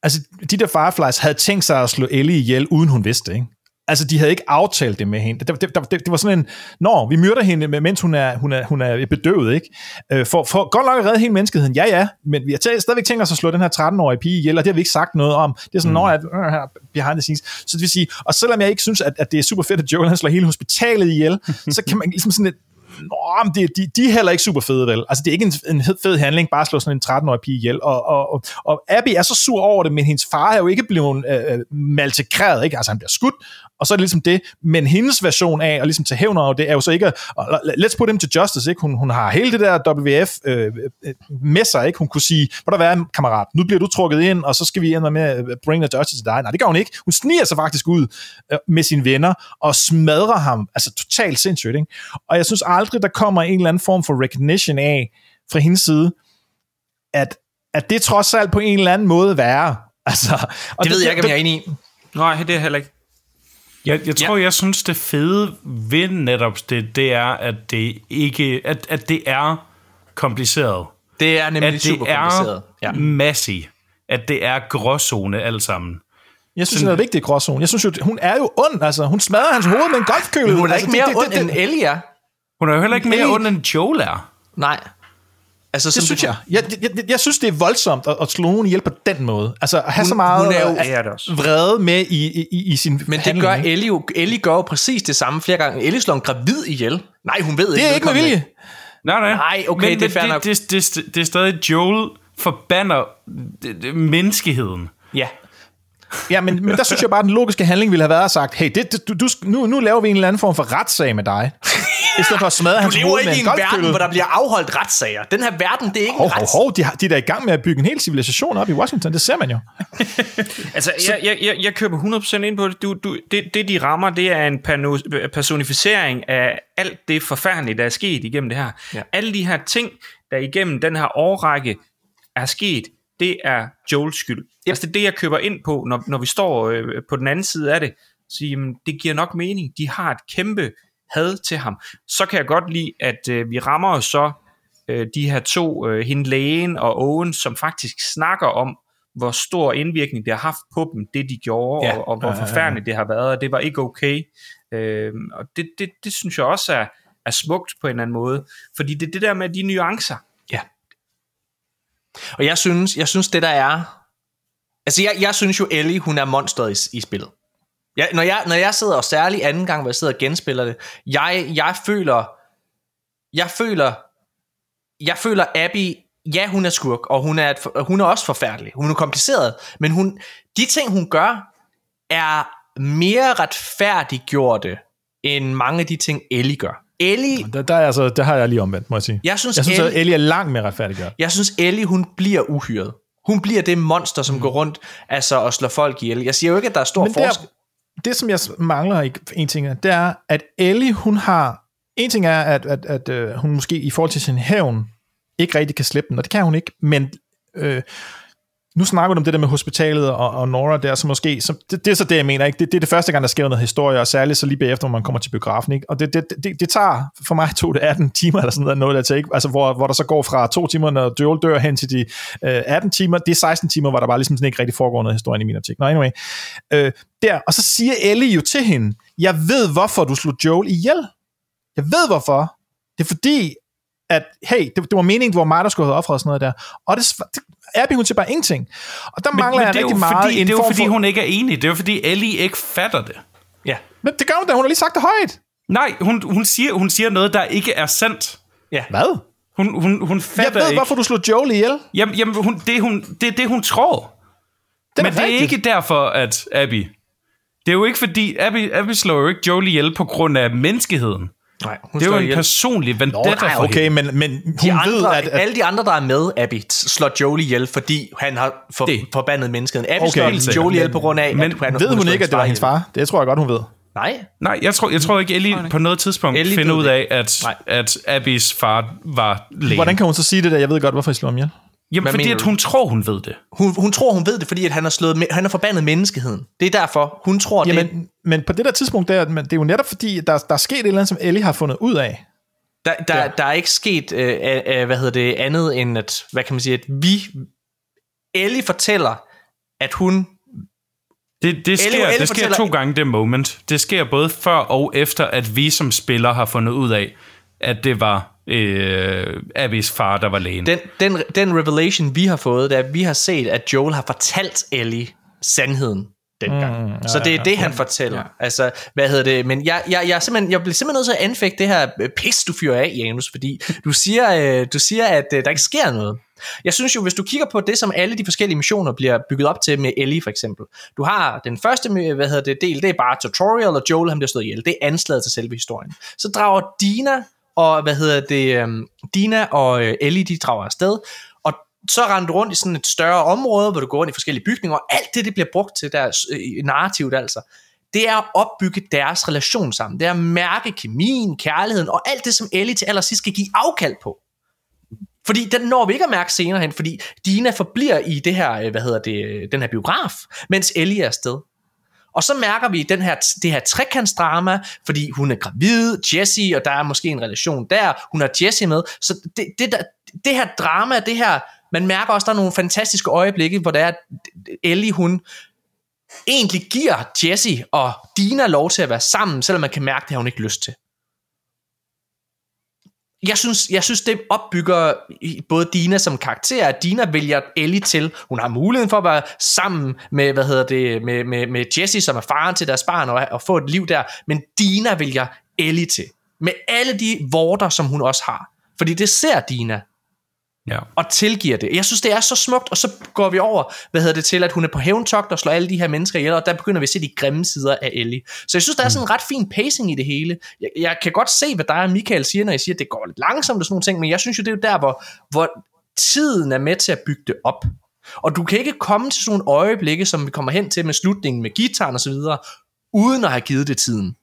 Altså, de der Fireflies havde tænkt sig at slå Ellie ihjel, uden hun vidste, ikke? Altså, de havde ikke aftalt det med hende. Det, det, det, det var sådan en, nå, vi myrder hende, mens hun er, hun er, hun er bedøvet, ikke? Øh, for, for godt nok at redde hele menneskeheden, ja, ja, men vi har tæ- stadigvæk tænkt os at slå den her 13-årige pige ihjel, og det har vi ikke sagt noget om. Det er sådan, mm. når at, øh, her, behind the scenes. Så det vil sige, og selvom jeg ikke synes, at, at det er super fedt, at Joel han slår hele hospitalet ihjel, så kan man ligesom sådan et, Nå, men de, de, de er heller ikke super fede, vel? Altså, det er ikke en, en fed handling, bare at slå sådan en 13-årig pige ihjel. Og, og, og, og Abby er så sur over det, men hendes far er jo ikke blevet øh, maltekreret, ikke? Altså, han bliver skudt, og så er det ligesom det. Men hendes version af at ligesom tage hævn over det, er jo så ikke, og let's put him to justice, ikke? Hun, hun har hele det der WF øh, øh, med sig, ikke? Hun kunne sige, hvor der være kammerat, nu bliver du trukket ind, og så skal vi ind med bring the justice til dig. Nej, det gør hun ikke. Hun sniger sig faktisk ud øh, med sine venner, og smadrer ham, altså totalt sindssygt, ikke? Og jeg synes aldrig, der kommer en eller anden form for recognition af, fra hendes side, at, at det trods alt på en eller anden måde være. Altså, og det, det ved jeg ikke, om jeg er enig i. Nej, det er heller ikke. Jeg, jeg tror, ja. jeg synes, det fede ved netop det, det er, at det ikke at, at det er kompliceret. Det er nemlig at det super kompliceret. er Ja. massig. At det er gråzone alt sammen. Jeg synes, det er vigtigt gråzone. Jeg synes jo, hun er jo ond, altså. Hun smadrer hans hoved med en golfkøle. Men hun er altså, ikke mere ond, end Ellie er. Hun er jo heller ikke mere Nej. ond, end Joel er. Nej. Altså, Det synes du, jeg. Jeg, jeg, jeg. jeg synes, det er voldsomt at, at slå nogen ihjel på den måde. Altså, at have Hun- så meget hun er jo- Det er det vrede med i, i, i sin Men det handling, gør ikke? Ellie jo. Ellie gør jo præcis det samme flere gange. Ellie slår en gravid ihjel. Nej, hun ved Det er ikke med vilje. Nej, nej. Nej, okay, men, det er fair nok. det, det, det, det er stadig, Joel forbander det, det, menneskeheden. Ja. Ja, men, men der synes jeg bare, at den logiske handling ville have været at sagt, hey, det, det, du, du, nu, nu laver vi en eller anden form for retssag med dig. I stedet for at smadre Du hans lever hoved ikke med i en en verden, hvor der bliver afholdt retssager. Den her verden, det er ikke Hov, en hov, rets... hov, de, har, de er da i gang med at bygge en hel civilisation op i Washington, det ser man jo. Altså, jeg, jeg, jeg, jeg køber 100% ind på det. Du, du, det. Det, de rammer, det er en personificering af alt det forfærdelige, der er sket igennem det her. Ja. Alle de her ting, der igennem den her årrække er sket, det er Joels skyld. Yep. Altså, det er det, jeg køber ind på, når, når vi står øh, på den anden side af det. Så jamen, det giver nok mening. De har et kæmpe had til ham. Så kan jeg godt lide, at øh, vi rammer jo så øh, de her to, øh, hende lægen og Owen, som faktisk snakker om, hvor stor indvirkning det har haft på dem, det de gjorde, Ja. og, og hvor forfærdeligt det har været, og det var ikke okay. Øh, og det, det, det synes jeg også er, er smukt på en eller anden måde, fordi det er det der med de nuancer. Ja. Og jeg synes, jeg synes det der er... Altså, jeg, jeg synes jo, Ellie, hun er monstret i, i spillet. Jeg, når, jeg, når jeg sidder, og særligt anden gang, hvor jeg sidder og genspiller det, jeg, jeg føler... Jeg føler... Jeg føler Abby... Ja, hun er skurk, og hun er, et, hun er også forfærdelig. Hun er kompliceret, men hun, de ting, hun gør, er mere retfærdiggjorte, end mange af de ting, Ellie gør. Ellie, Der, der, er altså, der har jeg lige omvendt, må jeg sige. jeg synes, Jeg synes, Ellie, at Ellie er langt mere retfærdiggjort. jeg synes, Ellie, hun bliver uhyret. Hun bliver det monster, som mm. går rundt altså, og slår folk ihjel. Jeg siger jo ikke, at der er stor forskel det, som jeg mangler i en ting, det er, at Ellie, hun har... En ting er, at, at, at øh, hun måske i forhold til sin hævn ikke rigtig kan slippe den, og det kan hun ikke, men øh, nu snakker du om det der med hospitalet og, og Nora der, så måske, så det, det er så det, jeg mener, ikke? Det, det er det første gang, der sker noget historie, og særligt så lige bagefter, når man kommer til biografen, ikke? Og det, det, det, det tager, for mig tog det 18 timer, eller sådan noget, noget der til, ikke? Altså, hvor, hvor der så går fra to timer, når Joel dør hen til de øh, 18 timer, det er 16 timer, hvor der bare ligesom sådan ikke rigtig foregår noget historie i min optik. Nå, anyway. Øh, der, og så siger Ellie jo til hende, jeg ved, hvorfor du slog Joel ihjel. Jeg ved, hvorfor. Det er fordi, at, hey, det, det var meningen, det var mig, der skulle have offret sådan noget der. Og det, det Abby, hun til bare ingenting. Og der Men, mangler men jeg det er rigtig jo meget fordi, det er jo fordi for, hun ikke er enig. Det er jo fordi, Ellie ikke fatter det. Ja. Men det gør hun da, hun har lige sagt det højt. Nej, hun, hun, siger, hun siger noget, der ikke er sandt. Hvad? Hun, hun, hun Jeg fatter ved, ikke. hvorfor du slog Joel ihjel. Jamen, jamen hun, det, er hun, det er det, hun tror. Det Men det er ikke derfor, at Abby... Det er jo ikke fordi... Abby, Abby slår jo ikke Joel ihjel på grund af menneskeheden. Nej, hun Det er jo en ihjel. personlig vendetta Nej, for okay, hende. men, men hun de andre, ved, at, at alle de andre, der er med Abby, slår Joel ihjel, fordi han har for, Det. forbandet menneskeheden. Abby Okay, slår. Joel ihjel på grund af, Men at han ved hun slår ikke, at det var hendes far? Det tror jeg godt, hun ved. Nej, Nej, jeg tror, jeg tror ikke, Ellie på noget tidspunkt Ellie finder ud af, at, Nej. at Abbys far var læge. Hvordan kan hun så sige det der? Jeg ved godt, hvorfor I slår ham ihjel. Jamen, Hvad fordi at hun tror, hun ved det. hun, hun tror, hun ved det, fordi at han har, slået, han har forbandet menneskeheden. Det er derfor, hun tror, det, Jamen, men på det der tidspunkt, der, men det er jo netop fordi, der, der er sket et eller andet, som Ellie har fundet ud af. Der, der, ja. der er ikke sket, øh, øh, hvad hedder det, andet end at, hvad kan man sige, at vi, Ellie fortæller, at hun, Det, det sker, Elle det sker fortæller- to gange, det moment. Det sker både før og efter, at vi som spiller har fundet ud af, at det var øh, Abbys far, der var lægen. den, den, den revelation, vi har fået, det er, at vi har set, at Joel har fortalt Ellie sandheden dengang. Mm, ja, så det er det, han fortæller. Ja. Altså, hvad hedder det? Men jeg, jeg, jeg, simpelthen, jeg bliver simpelthen nødt til at anfægte det her øh, pis, du fyrer af, Janus, fordi du siger, øh, du siger at øh, der ikke sker noget. Jeg synes jo, hvis du kigger på det, som alle de forskellige missioner bliver bygget op til med Ellie for eksempel. Du har den første hvad hedder det, del, det er bare tutorial, og Joel han bliver slået ihjel. Det er anslaget til selve historien. Så drager Dina og hvad hedder det, øhm, Dina og øh, Ellie, de drager afsted, og så render du rundt i sådan et større område, hvor du går rundt i forskellige bygninger, og alt det, det bliver brugt til deres øh, narrativt altså, det er at opbygge deres relation sammen. Det er at mærke kemien, kærligheden, og alt det, som Ellie til allersidst skal give afkald på. Fordi den når vi ikke at mærke senere hen, fordi Dina forbliver i det her, øh, hvad hedder det, øh, den her biograf, mens Ellie er afsted. Og så mærker vi den her, det her trekantsdrama, fordi hun er gravid, Jessie, og der er måske en relation der, hun har Jessie med, så det, det der, det her drama, det her, man mærker også, der er nogle fantastiske øjeblikke, hvor der er, at Ellie, hun egentlig giver Jesse og Dina lov til at være sammen, selvom man kan mærke, det har hun ikke lyst til. Jeg synes, jeg synes, det opbygger både Dina som karakter, at Dina vælger Ellie til. Hun har muligheden for at være sammen med, hvad hedder det, med, med, med Jesse, som er faren til deres barn, og, og få et liv der. Men Dina vælger Ellie til. Med alle de vorter, som hun også har. Fordi det ser Dina Ja. og tilgiver det. Jeg synes, det er så smukt, og så går vi over, hvad hedder det til, at hun er på hævntogt og slår alle de her mennesker ihjel, og der begynder vi at se de grimme sider af Ellie. Så jeg synes, der er sådan en ret fin pacing i det hele. Jeg, jeg kan godt se, hvad der er, Michael siger, når jeg siger, at det går lidt langsomt og sådan nogle ting, men jeg synes jo, det er jo der, hvor, hvor tiden er med til at bygge det op. Og du kan ikke komme til sådan nogle øjeblikke, som vi kommer hen til med slutningen med gitaren og så videre, uden at have givet det tiden.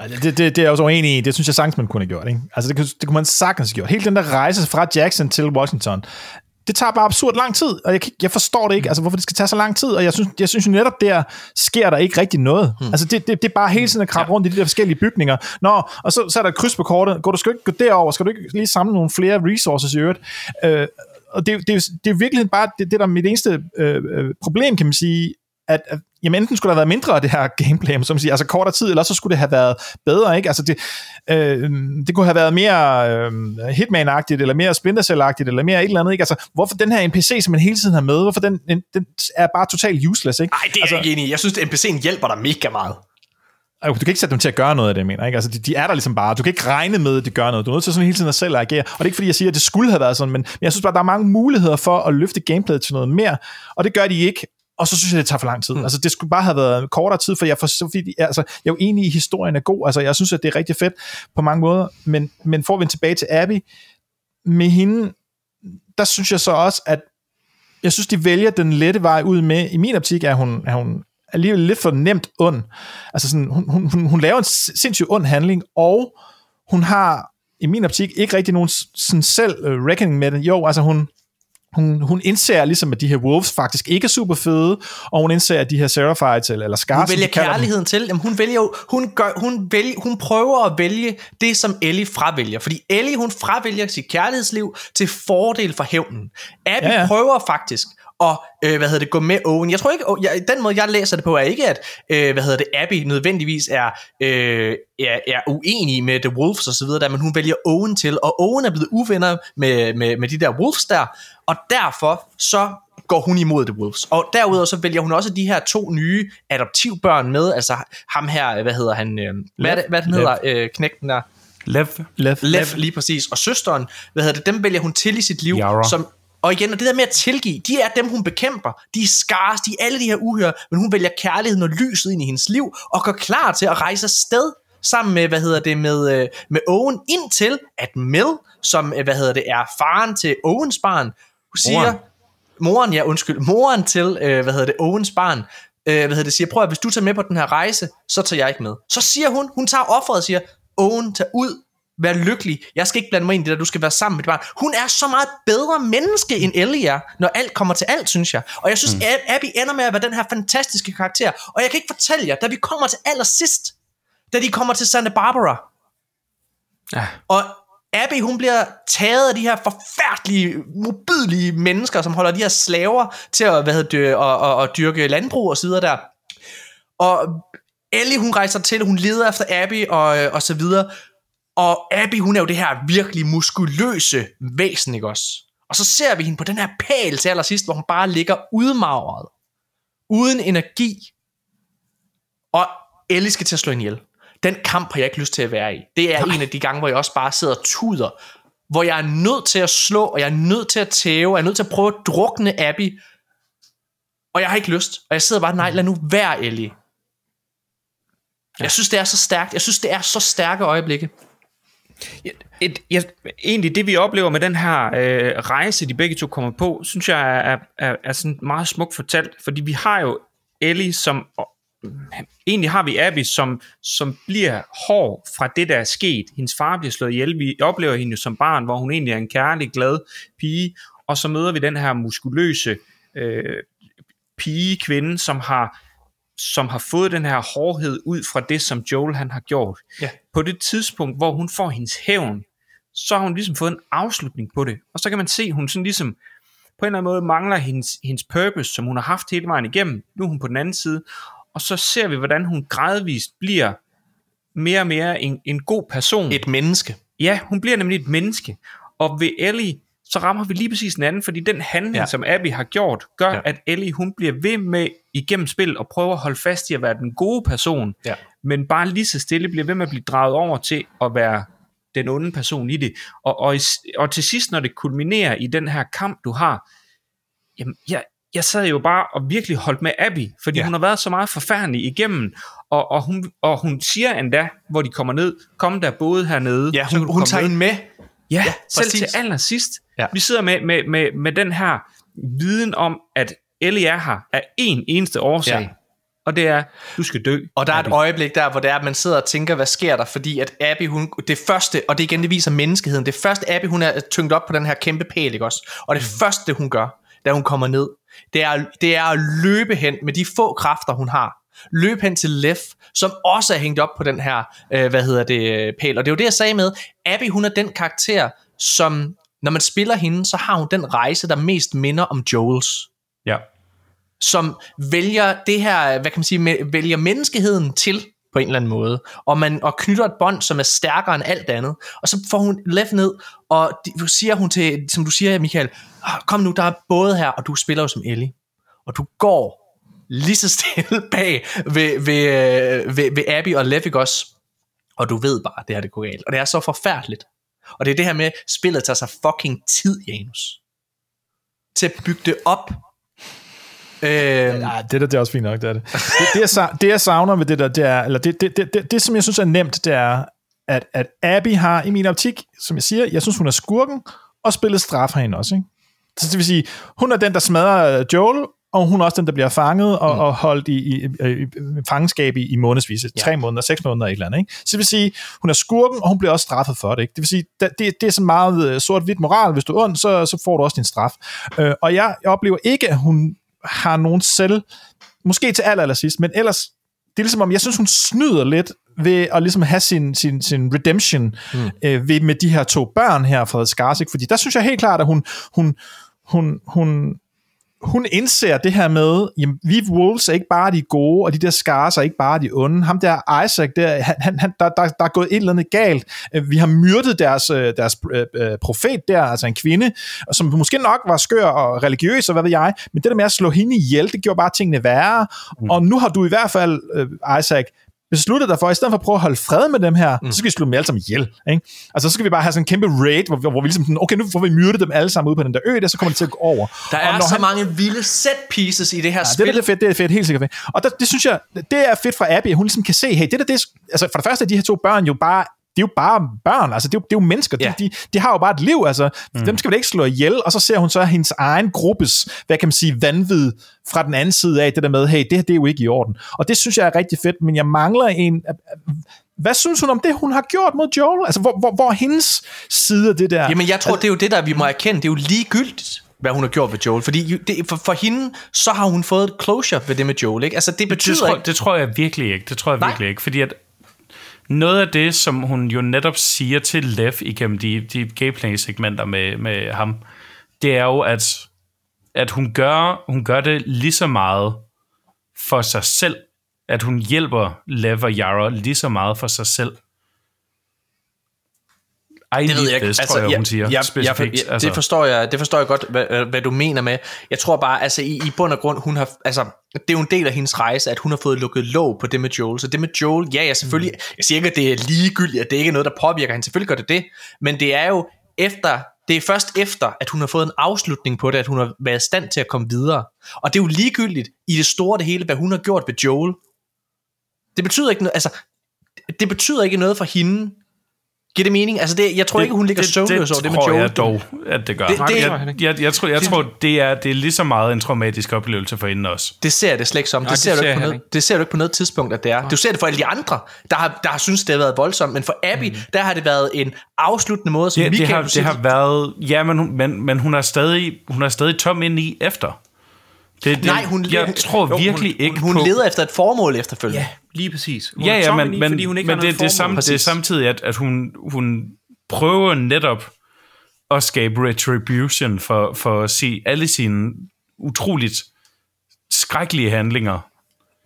Det, det, det er jeg også uenig i. Det synes jeg sagtens, man kunne have gjort. Ikke? Altså, det, kunne- det kunne man sagtens have gjort. Hele den der rejse fra Jackson til Washington, det tager bare absurd lang tid, og jeg, jeg forstår det ikke, altså hvorfor det skal tage så lang tid, og jeg synes, jeg synes jo netop der sker der ikke rigtig noget. Hmm. Altså det, det, det er bare hele tiden at krabbe rundt i de der forskellige bygninger. Nå, og så, så er der et kryds på kortet. Går du skal ikke gå derover? Skal du ikke lige samle nogle flere resources i øvrigt? Øh, og det, er det, det er virkelig bare det, det der er mit eneste øh, øh, problem, kan man sige, at, at jamen enten skulle der have været mindre af det her gameplay, som siger, altså kortere tid, eller så skulle det have været bedre, ikke? Altså det, øh, det kunne have været mere øh, Hitman-agtigt, eller mere Splinter Cell-agtigt, eller mere et eller andet, ikke? Altså, hvorfor den her NPC, som man hele tiden har med, hvorfor den, den, er bare totalt useless, ikke? Nej, det er altså, jeg ikke enig i. Jeg synes, at NPC'en hjælper dig mega meget. Du kan ikke sætte dem til at gøre noget af det, mener ikke? Altså, de, de er der ligesom bare. Du kan ikke regne med, at de gør noget. Du er nødt til sådan hele tiden at selv agere. Og det er ikke, fordi jeg siger, at det skulle have været sådan, men, men jeg synes bare, der er mange muligheder for at løfte gameplayet til noget mere, og det gør de ikke. Og så synes jeg, det tager for lang tid. Mm. Altså, det skulle bare have været kortere tid, for jeg, for, altså, jeg er jo enig i, at historien er god. Altså, jeg synes, at det er rigtig fedt på mange måder. Men, men for at vende tilbage til Abby, med hende, der synes jeg så også, at jeg synes, de vælger den lette vej ud med. I min optik er hun, er hun alligevel lidt for nemt ond. Altså sådan, hun, hun, hun, hun laver en sindssygt ond handling, og hun har i min optik ikke rigtig nogen sådan selv uh, reckoning med det. Jo, altså hun, hun, hun indser ligesom, at de her wolves faktisk ikke er super fede, og hun indser, at de her Seraphites, eller, eller Scars, Hun vælger dem- kærligheden til. Jamen, hun, vælger hun, gør, hun, vælger, hun prøver at vælge det, som Ellie fravælger. Fordi Ellie, hun fravælger sit kærlighedsliv til fordel for hævnen. Abby ja. ja. prøver faktisk at øh, hvad hedder det, gå med Owen. Jeg tror ikke, oh, jeg, den måde, jeg læser det på, er ikke, at øh, hvad hedder det, Abby nødvendigvis er, øh, er, er uenig med The Wolves og så videre, der, men hun vælger Owen til, og Owen er blevet uvenner med, med, med de der Wolves der, og derfor så går hun imod The Wolves. Og derudover så vælger hun også de her to nye adoptivbørn med, altså ham her, hvad hedder han, øh, hvad, er det, hvad den hedder, øh, knægten der, Lev. Lev. Lev lige præcis, og søsteren, hvad hedder det, dem vælger hun til i sit liv, Yara. som og igen, og det der med at tilgive, de er dem, hun bekæmper. De er skars, de er alle de her uhyre, men hun vælger kærligheden og lyset ind i hendes liv, og går klar til at rejse afsted sammen med, hvad hedder det, med, øh, med Owen, indtil at Mel, som, øh, hvad hedder det, er faren til Owens barn, hun siger, Moren. moren, ja, undskyld, moren til, øh, hvad hedder det, Owens barn, øh, hvad hedder det, siger, prøv at hvis du tager med på den her rejse, så tager jeg ikke med. Så siger hun, hun tager offeret og siger, Owen, tag ud, vær lykkelig, jeg skal ikke blande mig ind i det der, du skal være sammen med dit barn. Hun er så meget bedre menneske, end Ellie er, når alt kommer til alt, synes jeg. Og jeg synes, mm. Abby ender med at være den her fantastiske karakter, og jeg kan ikke fortælle jer, da vi kommer til allersidst, da de kommer til Santa Barbara, Ja. og Abby, hun bliver taget af de her forfærdelige, mobilige mennesker, som holder de her slaver til at, hvad hedder det, at, at, at dyrke landbrug og så videre der. Og Ellie, hun rejser til, hun leder efter Abby og, og så videre. Og Abby, hun er jo det her virkelig muskuløse væsen, ikke også? Og så ser vi hende på den her pæl til allersidst, hvor hun bare ligger udmagret. Uden energi. Og Ellie skal til at slå hende ihjel. Den kamp har jeg ikke lyst til at være i. Det er en af de gange, hvor jeg også bare sidder og tuder. Hvor jeg er nødt til at slå, og jeg er nødt til at tæve, og jeg er nødt til at prøve at drukne Abby. Og jeg har ikke lyst. Og jeg sidder bare, nej, lad nu være, Ellie. Jeg synes, det er så stærkt. Jeg synes, det er så stærke øjeblikke et, jeg, egentlig det vi oplever med den her øh, rejse, de begge to kommer på, synes jeg er, er, er sådan meget smukt fortalt, fordi vi har jo Ellie, som og, egentlig har vi Abby, som, som bliver hård fra det, der er sket. Hendes far bliver slået ihjel. Vi oplever hende jo som barn, hvor hun egentlig er en kærlig, glad pige, og så møder vi den her muskuløse øh, pige, kvinde, som har som har fået den her hårdhed ud fra det, som Joel han har gjort. Ja. På det tidspunkt, hvor hun får hendes hævn, så har hun ligesom fået en afslutning på det. Og så kan man se, at hun sådan ligesom på en eller anden måde mangler hendes, hendes purpose, som hun har haft hele vejen igennem. Nu er hun på den anden side. Og så ser vi, hvordan hun gradvist bliver mere og mere en, en god person. Et menneske. Ja, hun bliver nemlig et menneske. Og ved Ellie, så rammer vi lige præcis den anden, fordi den handling, Ja. som Abby har gjort, gør, Ja. at Ellie, hun bliver ved med igennem spil og prøver at holde fast i at være den gode person, Ja. men bare lige så stille bliver ved med at blive draget over til at være den onde person i det. Og, og, og til sidst, når det kulminerer i den her kamp, du har, jamen, jeg, jeg sad jo bare og virkelig holdt med Abby, fordi Ja. hun har været så meget forfærdelig igennem, og, og, hun, og hun siger endda, hvor de kommer ned, kom der både hernede. Ja, så hun, du hun tager hende med. Ja, Ja, selv til allersidst. Ja. Vi sidder med, med, med, med den her viden om, at Ellie er her af en eneste årsag. Ja. Og det er, du skal dø. Og der er et Abby. øjeblik der, hvor det er, at man sidder og tænker, hvad sker der? Fordi at Abby, hun, det første, og det igen, det viser menneskeheden. Det første, Abby, hun er tyngt op på den her kæmpe pæl, ikke også? Og det første, hun gør, da hun kommer ned, det er, det er at løbe hen med de få kræfter, hun har. Løb hen til Lev, som også er hængt op på den her, øh, hvad hedder det, pæl. Og det er jo det, jeg sagde med, Abby, hun er den karakter, som, når man spiller hende, så har hun den rejse, der mest minder om Joels Ja. som vælger det her, hvad kan man sige, vælger menneskeheden til på en eller anden måde, og man og knytter et bånd, som er stærkere end alt andet, og så får hun Lev ned, og de, siger hun til, som du siger, Michael, "Ah, kom nu, der er både her, og du spiller jo som Ellie, og du går lige så stille bag ved, ved, øh, ved, ved Abby og Lev, også? og du ved bare, det her det går galt, og det er så forfærdeligt, og det er det her med, spillet tager sig fucking tid, Janus, til at bygge det op, øh, Ja, det der, det er også fint nok, det er det. Det, det, jeg, det jeg savner ved det der, det er, eller det, det, det, det, det som jeg synes er nemt, det er, at, at Abby har, i min optik, som jeg siger, jeg synes, hun er skurken, og spillet straffer hende også, ikke? Så det vil sige, hun er den, der smadrer øh, Joel, og hun er også den, der bliver fanget og, mm. og holdt i, i, i, i fangenskab i, i månedsvis, ja. tre måneder, seks måneder, et eller andet. Ikke? Så det vil sige, hun er skurken, og hun bliver også straffet for det. Ikke? Det vil sige, det, det, er sådan meget øh, sort-hvidt moral. Hvis du er ond, så, så får du også din straf. Øh, og jeg, jeg oplever ikke, at hun har nogen selv, måske til aller, aller sidst, men ellers, det er ligesom om, jeg synes, hun snyder lidt ved at ligesom have sin, sin, sin redemption mm. øh, ved, med de her to børn her fra Skarsik, fordi der synes jeg helt klart, at hun, hun, hun, hun, hun indser det her med, jamen, vi Wolves er ikke bare de gode, og de der Scars er ikke bare de onde. Ham der Isaac, der, han, han, der, der, der er gået et eller andet galt. Øh, Vi har myrdet deres, øh, deres øh, profet der, altså en kvinde, som måske nok var skør og religiøs, og hvad ved jeg, men det der med at slå hende ihjel, det gjorde bare tingene værre. Mm. Og nu har du i hvert fald, Isaac, besluttet dig for, at i stedet for at prøve at holde fred med dem her, mm. så skal vi slå dem alle sammen ihjel. Ikke? Altså, så skal vi bare have sådan en kæmpe raid, hvor, hvor vi ligesom, sådan, okay, nu får vi myrdet dem alle sammen ude på den der ø, der så kommer det til at gå over. Der er så han- mange vilde set pieces i det her Ja, spil. det er lidt fedt, det er fedt, helt sikkert fedt. Og der, det synes jeg, det er fedt fra Abby, at hun ligesom kan se, hey, det der, det er, altså for det første er de her to børn jo bare, det er jo bare børn, altså det er jo, det er jo mennesker, Ja. de, de, de har jo bare et liv, altså mm. dem skal vi da ikke slå ihjel, og så ser hun så hendes egen gruppes, hvad kan man sige, vanvid fra den anden side af, det der med, hey, det her, det er jo ikke i orden. Og det synes jeg er rigtig fedt, men jeg mangler en, hvad synes hun om det, hun har gjort mod Joel? Altså, hvor, hvor, hvor er hendes side af det der? Jamen, jeg tror, det er jo det, der vi må erkende. Det er jo ligegyldigt, hvad hun har gjort ved Joel. Fordi det, for, for hende, så har hun fået et closure ved det med Joel. Ikke? Altså, det Det betyder tror, ikke... det tror jeg virkelig ikke. Det tror jeg Nej. virkelig ikke. Fordi at noget af det, som hun jo netop siger til Lev igennem de, de gameplay-segmenter med, med ham, det er jo, at, at hun, gør, hun gør det lige så meget for sig selv, at hun hjælper Lev og Yara lige så meget for sig selv. I Det ved jeg ikke. This, tror jeg, hun siger. jeg, jeg, specifikt. jeg, det, forstår jeg, det forstår jeg godt, hvad, hvad du mener med. Jeg tror bare, altså i, i bund og grund, hun har, altså, det er jo en del af hendes rejse, at hun har fået lukket låg på det med Joel. Så det med Joel, ja, ja, selvfølgelig, mm. jeg siger ikke, at det er ligegyldigt, at det ikke er noget, der påvirker hende. Selvfølgelig gør det det, men det er jo efter, det er først efter, at hun har fået en afslutning på det, at hun har været i stand til at komme videre. Og det er jo ligegyldigt i det store det hele, hvad hun har gjort ved Joel. Det betyder ikke noget, altså, det betyder ikke noget for hende. Giver det mening? Altså, det, jeg tror det, ikke, hun ligger søvnløs over det med tror Joel. jeg dog, at det gør. Det- Det, det- det, jeg, jeg, jeg, tror, jeg tror, det er, det er lige så meget en traumatisk oplevelse for hende også. Det ser jeg det slet ikke som. Det, det ser, du ser ikke jeg på noget, det ser du ikke på noget tidspunkt, at det er. Du ser det for alle de andre, der har, der har synes det har været voldsomt. Men for Abby, mm. der har det været en afsluttende måde, som Ja, det, Michael har, du det har været... Ja, men, hun- men, men hun, er stadig, hun er stadig tom ind i efter. Det, det, Nej, hun, jeg tror jo, virkelig hun, ikke hun, på... hun leder efter et formål efterfølgende. Ja, lige præcis. Hun ja, ja, men, men, fordi hun ikke men har det, det, er samt, det er samtidig, at, at hun, hun prøver netop at skabe retribution for, for at se alle sine utroligt skrækkelige handlinger.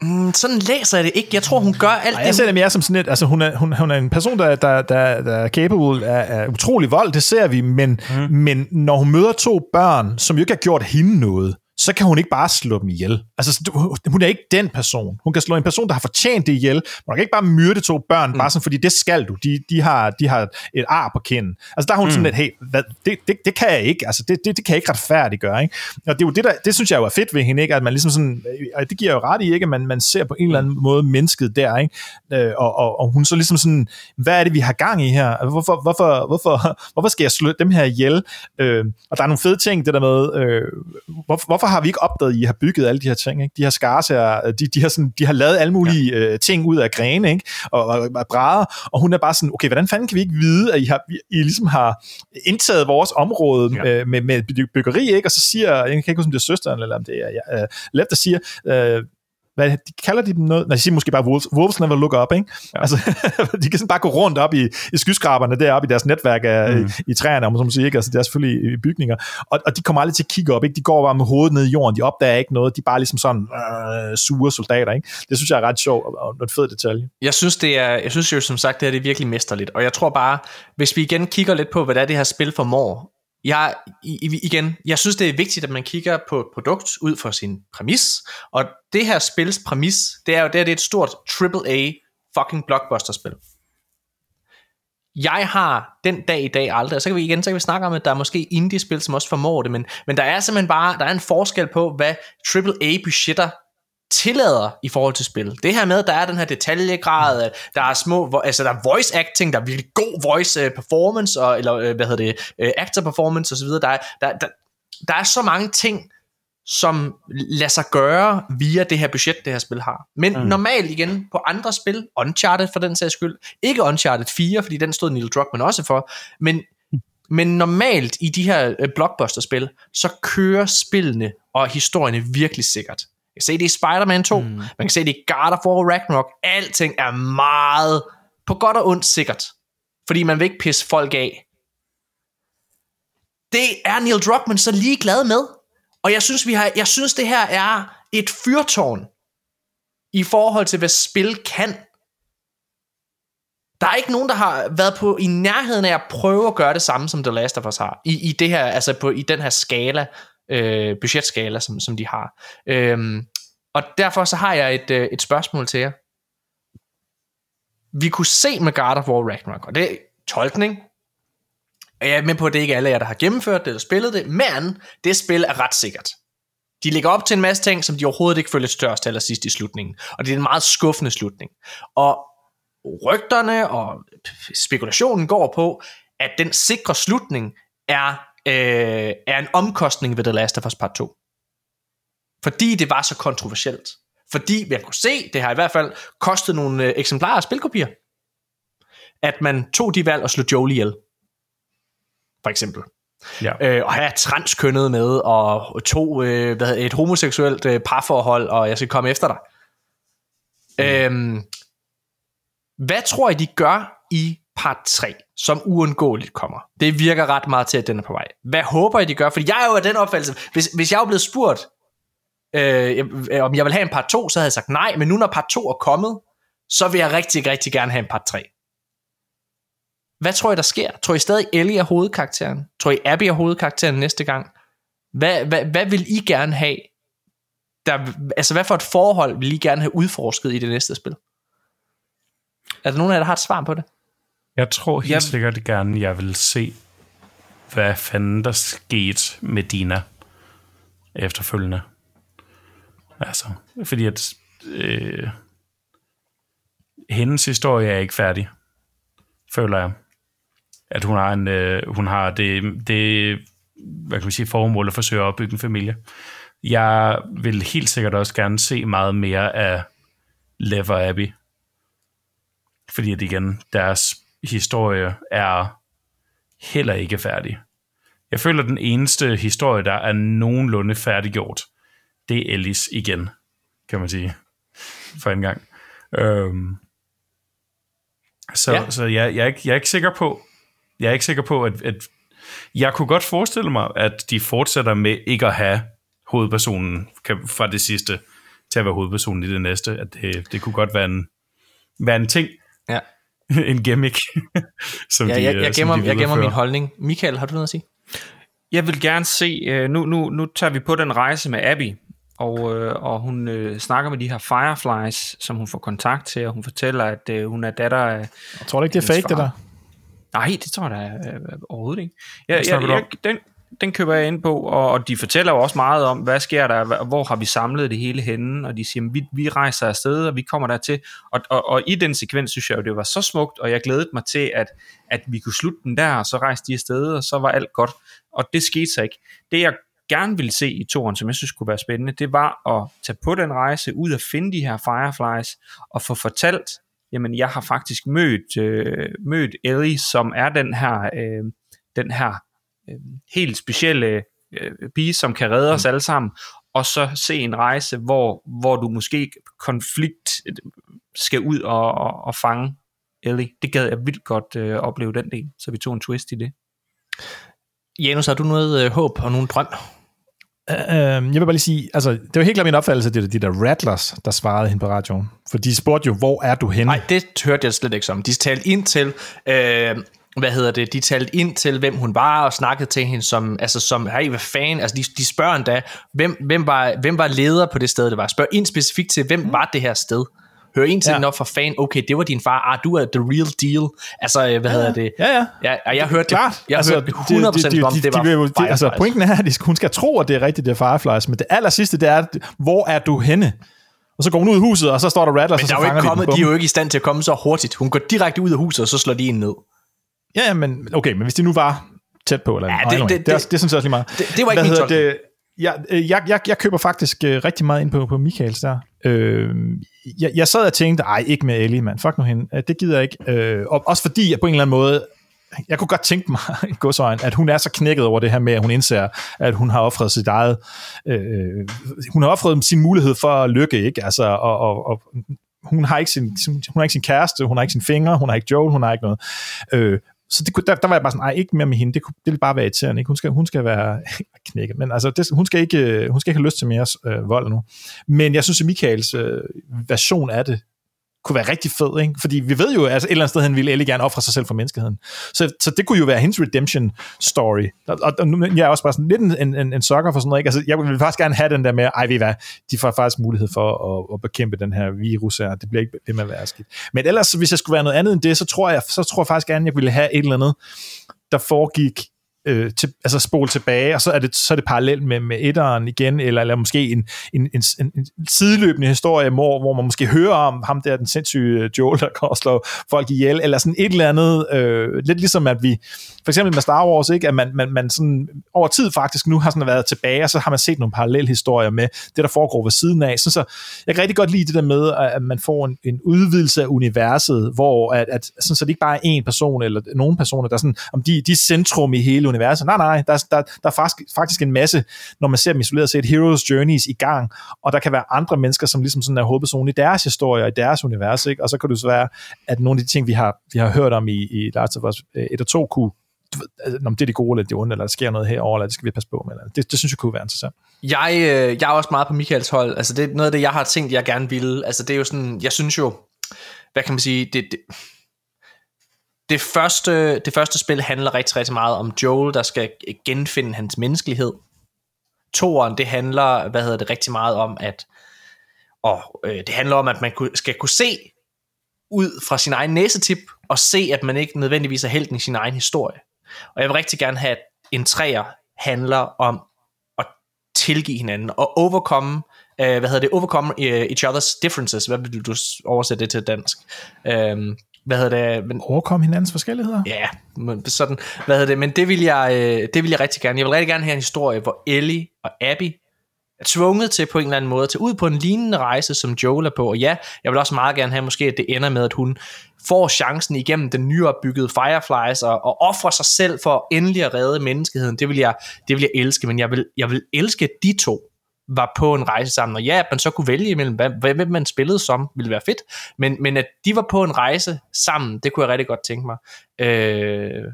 Mm, Sådan læser jeg det ikke. Jeg tror, hun gør alt Ej, det, jeg ser det mere som sådan et, altså hun er, hun, hun er en person, der, der, der, der er capable af, af utrolig vold, det ser vi, men, mm. men når hun møder to børn, som jo ikke har gjort hende noget, så kan hun ikke bare slå dem ihjel. Altså, hun er ikke den person. Hun kan slå en person, der har fortjent det ihjel, hun kan ikke bare myrde to børn, mm. bare sådan, fordi det skal du. De, de, har, de har et ar på kinden. Altså, der er hun mm. sådan lidt, hey, hvad, det, det, det, kan jeg ikke. Altså, det, det, det kan jeg ikke retfærdiggøre. Ikke? Og det er jo det, der, det synes jeg jo er fedt ved hende, ikke? at man ligesom sådan, og det giver jo ret i, ikke? at man, man ser på en eller anden måde mennesket der, ikke? Øh, og, og, og hun så ligesom sådan, hvad er det, vi har gang i her? Altså, Hvorfor, hvorfor, hvorfor, hvorfor skal jeg slå dem her ihjel? Øh, og der er nogle fede ting, det der med, øh, hvor, hvorfor har vi ikke opdaget, at I har bygget alle de her ting? Ikke? De har skarser, de, de, har sådan, de har lavet alle mulige ja. øh, ting ud af grene, ikke? Og, og, og brædder, og hun er bare sådan, okay, hvordan fanden kan vi ikke vide, at I, har, I ligesom har indtaget vores område Ja. ja. med, med by- byggeri, ikke? Og så siger, jeg kan ikke huske, om det er søsteren, eller om det er ja, uh, Lev, der siger, øh, hvad de, kalder de dem noget? Nej, de siger måske bare wolves, wolves never look up, ikke? Ja. Altså, de kan sådan bare gå rundt op i, i skyskraberne deroppe i deres netværk af, mm. i, i træerne, om man så må sige, ikke? Altså, det er selvfølgelig i bygninger. Og, og de kommer aldrig til at kigge op, ikke? De går bare med hovedet ned i jorden, de opdager ikke noget, de er bare ligesom sådan øh, sure soldater, ikke? Det synes jeg er ret sjovt og, og en fed detalje. Jeg synes, det er, jeg synes jo som sagt, det her det er virkelig mesterligt. Og jeg tror bare, hvis vi igen kigger lidt på, hvad det er, det her spil formår. Jeg, igen, jeg synes, det er vigtigt, at man kigger på et produkt ud fra sin præmis. Og det her spils præmis, det er jo det, er, det er et stort AAA fucking blockbuster-spil. Jeg har den dag i dag aldrig, og så kan vi igen så kan vi snakke om, at der er måske indie-spil, som også formår det, men, men der er simpelthen bare, der er en forskel på, hvad AAA-budgetter tillader i forhold til spil. Det her med, der er den her detaljegrad, at der er små, altså der er voice acting, der er virkelig god voice øh, performance, og, eller øh, hvad hedder det, øh, actor performance osv. Der, er- der, der, der er så mange ting, som lader sig gøre via det her budget, det her spil har. Men mm. normalt igen på andre spil, Uncharted for den sags skyld, ikke Uncharted 4, fordi den stod Neil Druckmann også for, men, men normalt i de her blockbuster-spil, så kører spillene og historierne virkelig sikkert. Kan se det i Spider-Man 2, mm. man kan se det i God of War Ragnarok, alting er meget på godt og ondt sikkert, fordi man vil ikke pisse folk af. Det er Neil Druckmann så ligeglad med, og jeg synes, vi har, jeg synes, det her er et fyrtårn i forhold til, hvad spil kan. Der er ikke nogen, der har været på i nærheden af at prøve at gøre det samme, som The Last of Us har. I, i det her, altså på, i den her skala, øh, budgetskala, som, som de har. Øhm, og derfor så har jeg et, øh, et spørgsmål til jer. Vi kunne se med God of War Ragnarok, og det er tolkning. Jeg er med på, at det ikke er alle jer, der har gennemført det eller spillet det, men det spil er ret sikkert. De lægger op til en masse ting, som de overhovedet ikke følger størst eller sidst i slutningen. Og det er en meget skuffende slutning. Og rygterne og spekulationen går på, at den sikre slutning er, øh, er en omkostning ved The Last of Us Part 2. Fordi det var så kontroversielt. Fordi man kunne se, det har i hvert fald kostet nogle øh, eksemplarer af spilkopier, at man tog de valg og slog Joel ihjel. For eksempel Ja. øh, og have transkønnet med, og to, øh, hvad hedder, et homoseksuelt øh, parforhold, og jeg skal komme efter dig. Mm. Øhm, hvad tror I, de gør i part 3, som uundgåeligt kommer? Det virker ret meget til, at den er på vej. Hvad håber I, de gør? Fordi jeg er jo af den opfattelse, hvis, hvis jeg er blevet spurgt, øh, øh om jeg vil have en part 2, så havde jeg sagt nej, men nu når part 2 er kommet, så vil jeg rigtig, rigtig gerne have en part 3. Hvad tror I, der sker? Tror I stadig, Ellie er hovedkarakteren? Tror I, Abby er hovedkarakteren næste gang? Hvad, hvad, hvad vil I gerne have? Der, altså, hvad for et forhold vil I gerne have udforsket i det næste spil? Er der nogen af jer, der har et svar på det? Jeg tror helt Jeg- sikkert gerne, jeg vil se, hvad fanden der skete med Dina efterfølgende. Altså, fordi at øh, hendes historie er ikke færdig, føler jeg. At hun har, en, øh, hun har det, det hvad kan man sige, formål at forsøge at opbygge en familie. Jeg vil helt sikkert også gerne se meget mere af Lev og Abby. Fordi at igen, deres historie er heller ikke færdig. Jeg føler, at den eneste historie, der er nogenlunde færdiggjort, det er Ellis igen, kan man sige, for en gang. Øhm, så Ja. så jeg, jeg, er ikke, jeg er ikke sikker på, jeg er ikke sikker på, at, at jeg kunne godt forestille mig, at de fortsætter med ikke at have hovedpersonen kan, fra det sidste til at være hovedpersonen i det næste. At det, det kunne godt være en, være en ting. en gimmick, som Ja, de, jeg, øh, jeg, som gemmer, de jeg gemmer min holdning. Michael, har du noget at sige? Jeg vil gerne se, øh, nu, nu, nu tager vi på den rejse med Abby, og, øh, og hun øh, snakker med de her Fireflies, som hun får kontakt til, og hun fortæller, at øh, hun er datter af... Jeg tror du ikke, det er fake, det far. der? Nej, det tror jeg da øh, overhovedet ikke. Jeg, jeg, jeg, den, den køber jeg ind på, og, og de fortæller jo også meget om, hvad sker der, hvor har vi samlet det hele henne, og de siger, vi, vi rejser afsted, og vi kommer dertil, og, og, og i den sekvens synes jeg jo, det var så smukt, og jeg glædede mig til, at, at vi kunne slutte den der, og så rejste de afsted, og så var alt godt, og det skete så ikke. Det jeg gerne ville se i toren, som jeg synes kunne være spændende, det var at tage på den rejse, ud og finde de her Fireflies, og få fortalt, jamen jeg har faktisk mødt, øh, mødt Ellie, som er den her, øh, den her øh, helt specielle øh, pige, som kan redde os alle sammen, og så se en rejse, hvor, hvor du måske konflikt øh, skal ud og, og, og fange Ellie. Det gad jeg vildt godt øh, opleve den del, så vi tog en twist i det. Janus, har du noget øh, håb og nogen drøm? Øh, jeg vil bare lige sige, altså, det var helt klart min opfattelse, at det var de der rattlers, der svarede hende på radioen. For de spurgte jo, hvor er du henne? Nej, det hørte jeg slet ikke som. De talte ind til, øh, hvad hedder det, de talte ind til, hvem hun var, og snakkede til hende som, altså som, hey, hvad fanden, altså de, de spørger endda, hvem, hvem, var, hvem var leder på det sted, det var. Spørg ind specifikt til, hvem var det her sted. Hør ind til Ja. ja. op for fan, okay, det var din far, ah, du er the real deal. Altså, øh, hvad hedder det? Ja, ja. Ja, og jeg hørte Klart. det, jeg altså, hørte det 100% de, de, om, de, det var de, jo- de, altså, pointen er, at de- hun skal tro, at det er rigtigt, det er Fireflies, men det aller sidste, det er, hvor er du henne? Og så går hun ud af huset, og så står der Rattlers, Men og der så er jo fanger ikke kommet, de, de er jo ikke i stand til at komme så hurtigt. Hun går direkte ud af huset, og så slår de en ned. Ja, men okay, men hvis de nu var tæt på, eller Ja, det- det, det- det, det, er, det- det, synes jeg også lige meget. det- det var ikke Hvad min det? Jeg, øh, jeg, jeg, jeg køber faktisk øh, rigtig meget ind på, på Michaels der. Øh, jeg, jeg sad og tænkte, ej, ikke med Ellie, mand. Fuck nu hende. Øh, Det gider jeg ikke. Øh, og også fordi, jeg på en eller anden måde, jeg kunne godt tænke mig, i godsøjne, at hun er så knækket over det her med, at hun indser, at hun har offret sit eget, øh, hun har offret sin mulighed for at lykke, ikke? Altså, og, og, og hun har ikke sin, sin, hun har ikke sin kæreste, hun har ikke sin fingre, hun har ikke Joel, hun har ikke noget. Øh, så det, kunne- der, der var jeg bare sådan, nej, ikke mere med hende, det, kunne, det ville bare være irriterende, ikke? Hun skal, hun skal være knækket, men altså, det, hun, skal ikke, øh, hun skal ikke have lyst til mere øh, vold nu. Men jeg synes, at Michaels øh, version af det, kunne være rigtig fed, ikke? Fordi vi ved jo, at altså, et eller andet sted, han ville Ellie gerne ofre sig selv for menneskeheden. Så, så det kunne jo være hendes redemption story. Og, og, og jeg er også bare sådan lidt en, en, en, en sokker for sådan noget, ikke? Altså, jeg vil faktisk gerne have den der med, ej, ved hvad, de får faktisk mulighed for at, at bekæmpe den her virus her. Det bliver ikke ved med at være skidt. Men ellers, hvis jeg skulle være noget andet end det, så tror jeg, så tror jeg faktisk gerne, jeg ville have et eller andet, der foregik øh, til, altså spole tilbage, og så er det, så er det parallelt med, med etteren igen, eller, eller måske en, en, en, en, en sideløbende historie, hvor, hvor man måske hører om ham der, den sindssyge øh, Joel, der kan slå folk ihjel, eller sådan et eller andet, øh, lidt ligesom at vi, for eksempel med Star Wars, ikke, at man, man, man sådan, over tid faktisk nu har sådan været tilbage, og så har man set nogle parallelle historier med det, der foregår ved siden af. Så, så jeg kan rigtig godt lide det der med, at man får en, en udvidelse af universet, hvor at, at sådan, så det ikke bare er én person, eller nogen personer, der sådan, om de, de er centrum i hele universet. Nej, nej, der, der, der er faktisk, faktisk en masse, når man ser dem isoleret set, heroes journeys i gang, og der kan være andre mennesker, som ligesom sådan er hovedpersonen i deres historie, og i deres univers, ikke? og så kan det så være, at nogle af de ting, vi har, vi har hørt om i, i Last of Us øh, 1 og 2, kunne du ved, altså, om det er det gode eller det onde, eller der sker noget herovre, eller det skal vi passe på med. Eller, det, det synes jeg kunne være interessant. Jeg, øh, jeg er også meget på Michaels hold. Altså, det er noget af det, jeg har tænkt, jeg gerne ville. Altså, det er jo sådan, jeg synes jo, hvad kan man sige, det, det, det, første, det første spil handler rigtig, rigtig meget om Joel, der skal genfinde hans menneskelighed. Toren, det handler, hvad hedder det, rigtig meget om, at og øh, det handler om, at man skal kunne se ud fra sin egen næsetip, og se, at man ikke nødvendigvis er helten i sin egen historie. Og jeg vil rigtig gerne have, at en træer handler om at tilgive hinanden, og overkomme, øh, hvad hedder det, overcome øh, each other's differences, hvad vil du oversætte det til dansk? Um, hvad hedder det, men, Overkom hinandens forskelligheder. Ja, men sådan, hvad hedder det, men det vil, jeg, øh, det vil jeg rigtig gerne. Jeg vil rigtig gerne have en historie, hvor Ellie og Abby er tvunget til på en eller anden måde at tage ud på en lignende rejse, som Joel er på. Og ja, jeg vil også meget gerne have måske, at det ender med, at hun får chancen igennem den nyopbyggede Fireflies og, og offrer sig selv for endelig at redde menneskeheden. Det vil jeg, det vil jeg elske, men jeg vil, jeg vil elske, de to var på en rejse sammen, og ja, at man så kunne vælge imellem, hvem man spillede som, ville være fedt, men, men at de var på en rejse sammen, det kunne jeg rigtig godt tænke mig. Øh,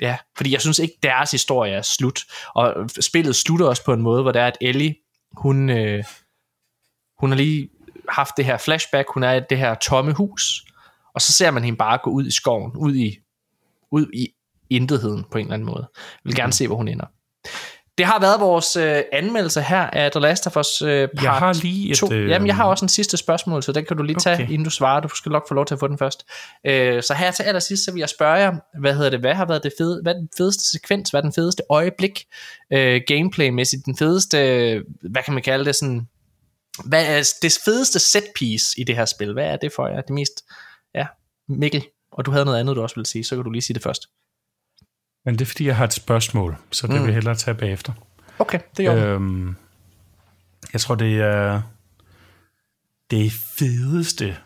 ja, fordi jeg synes ikke, deres historie er slut. Og spillet slutter også på en måde, hvor det er, at Ellie, hun, øh, hun har lige haft det her flashback, hun er i det her tomme hus, og så ser man hende bare gå ud i skoven, ud i, ud i intetheden på en eller anden måde. Jeg vil gerne mm. se, hvor hun ender. Det har været vores øh, anmeldelse her af The Last of Us øh, part Jeg har lige et, 2. øh, Jamen, jeg har også en sidste spørgsmål, så den kan du lige tage, Okay. inden du svarer. Du skal nok få lov til at få den først. Øh, så her til allersidst, så vil jeg spørge jer, hvad hedder det, hvad har været det fede, hvad er den fedeste sekvens, hvad er den fedeste øjeblik, øh, gameplaymæssigt, den fedeste, hvad kan man kalde det, sådan, hvad er det fedeste set piece i det her spil? Hvad er det for jer? Det mest, ja, Mikkel, og du havde noget andet, du også ville sige, så kan du lige sige det først. Men det er fordi, jeg har et spørgsmål, så det Mm. vil jeg hellere tage bagefter. Okay, det gør øh, Øhm, jeg tror, det er det fedeste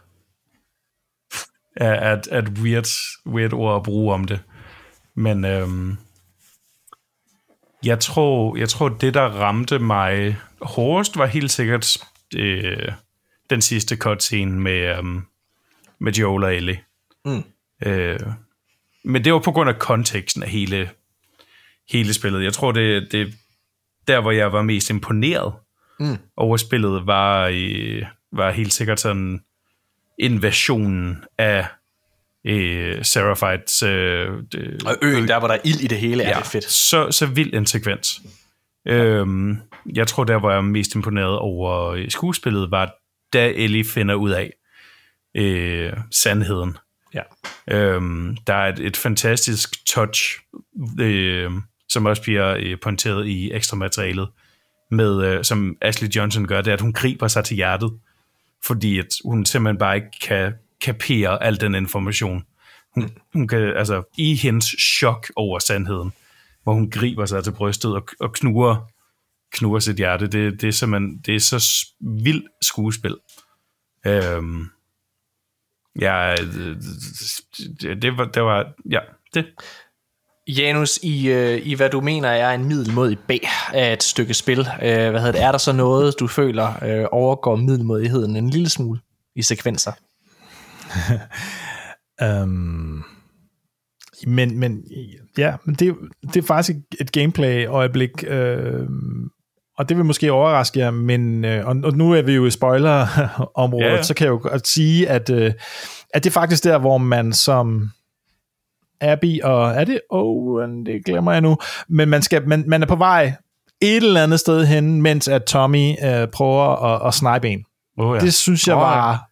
er at, at weird, weird ord at bruge om det. Men øhm, jeg, tror, jeg tror, det, der ramte mig hårdest, var helt sikkert øh, den sidste cutscene med, øhm, med Joel og Ellie. Mm. Øh, men det var på grund af konteksten af hele, hele spillet. Jeg tror, det, det der, hvor jeg var mest imponeret Mm. over spillet, var, øh, var helt sikkert sådan invasionen af øh, Seraphites. Øh, og øen, der hvor der er ild i det hele, er ja, det fedt. Så, så vild en sekvens. Øhm, jeg tror, der hvor jeg var mest imponeret over øh, skuespillet, var da Ellie finder ud af øh, sandheden. Ja. Øhm, der er et, et fantastisk touch, øh, som også bliver øh, pointeret i ekstra materialet, med, øh, som Ashley Johnson gør, det er, at hun griber sig til hjertet, fordi at hun simpelthen bare ikke kan kapere al den information. Hun, hun kan, altså, i hendes chok over sandheden, hvor hun griber sig til brystet og, og knuger, knuger sit hjerte, det, det er simpelthen, det er så vildt skuespil. Øhm, ja, det, var, det var, ja, det. Janus, i, øh, i hvad du mener er en middelmodig B af et stykke spil, øh, hvad hedder det, er der så noget, du føler øh, overgår middelmodigheden en lille smule i sekvenser? Um, men, men ja, men det, det er faktisk et- et gameplay-øjeblik, øh, og det vil måske overraske jer, men øh, og, og nu er vi jo i spoiler-området, Ja, ja. så kan jeg jo godt sige, at, øh, at det er faktisk der, hvor man som Abby og er det Owen, det glemmer jeg nu, men man, skal, man, man er på vej et eller andet sted hen, mens at Tommy øh, prøver at, at snipe en. Oh, ja. Det synes jeg ja. var...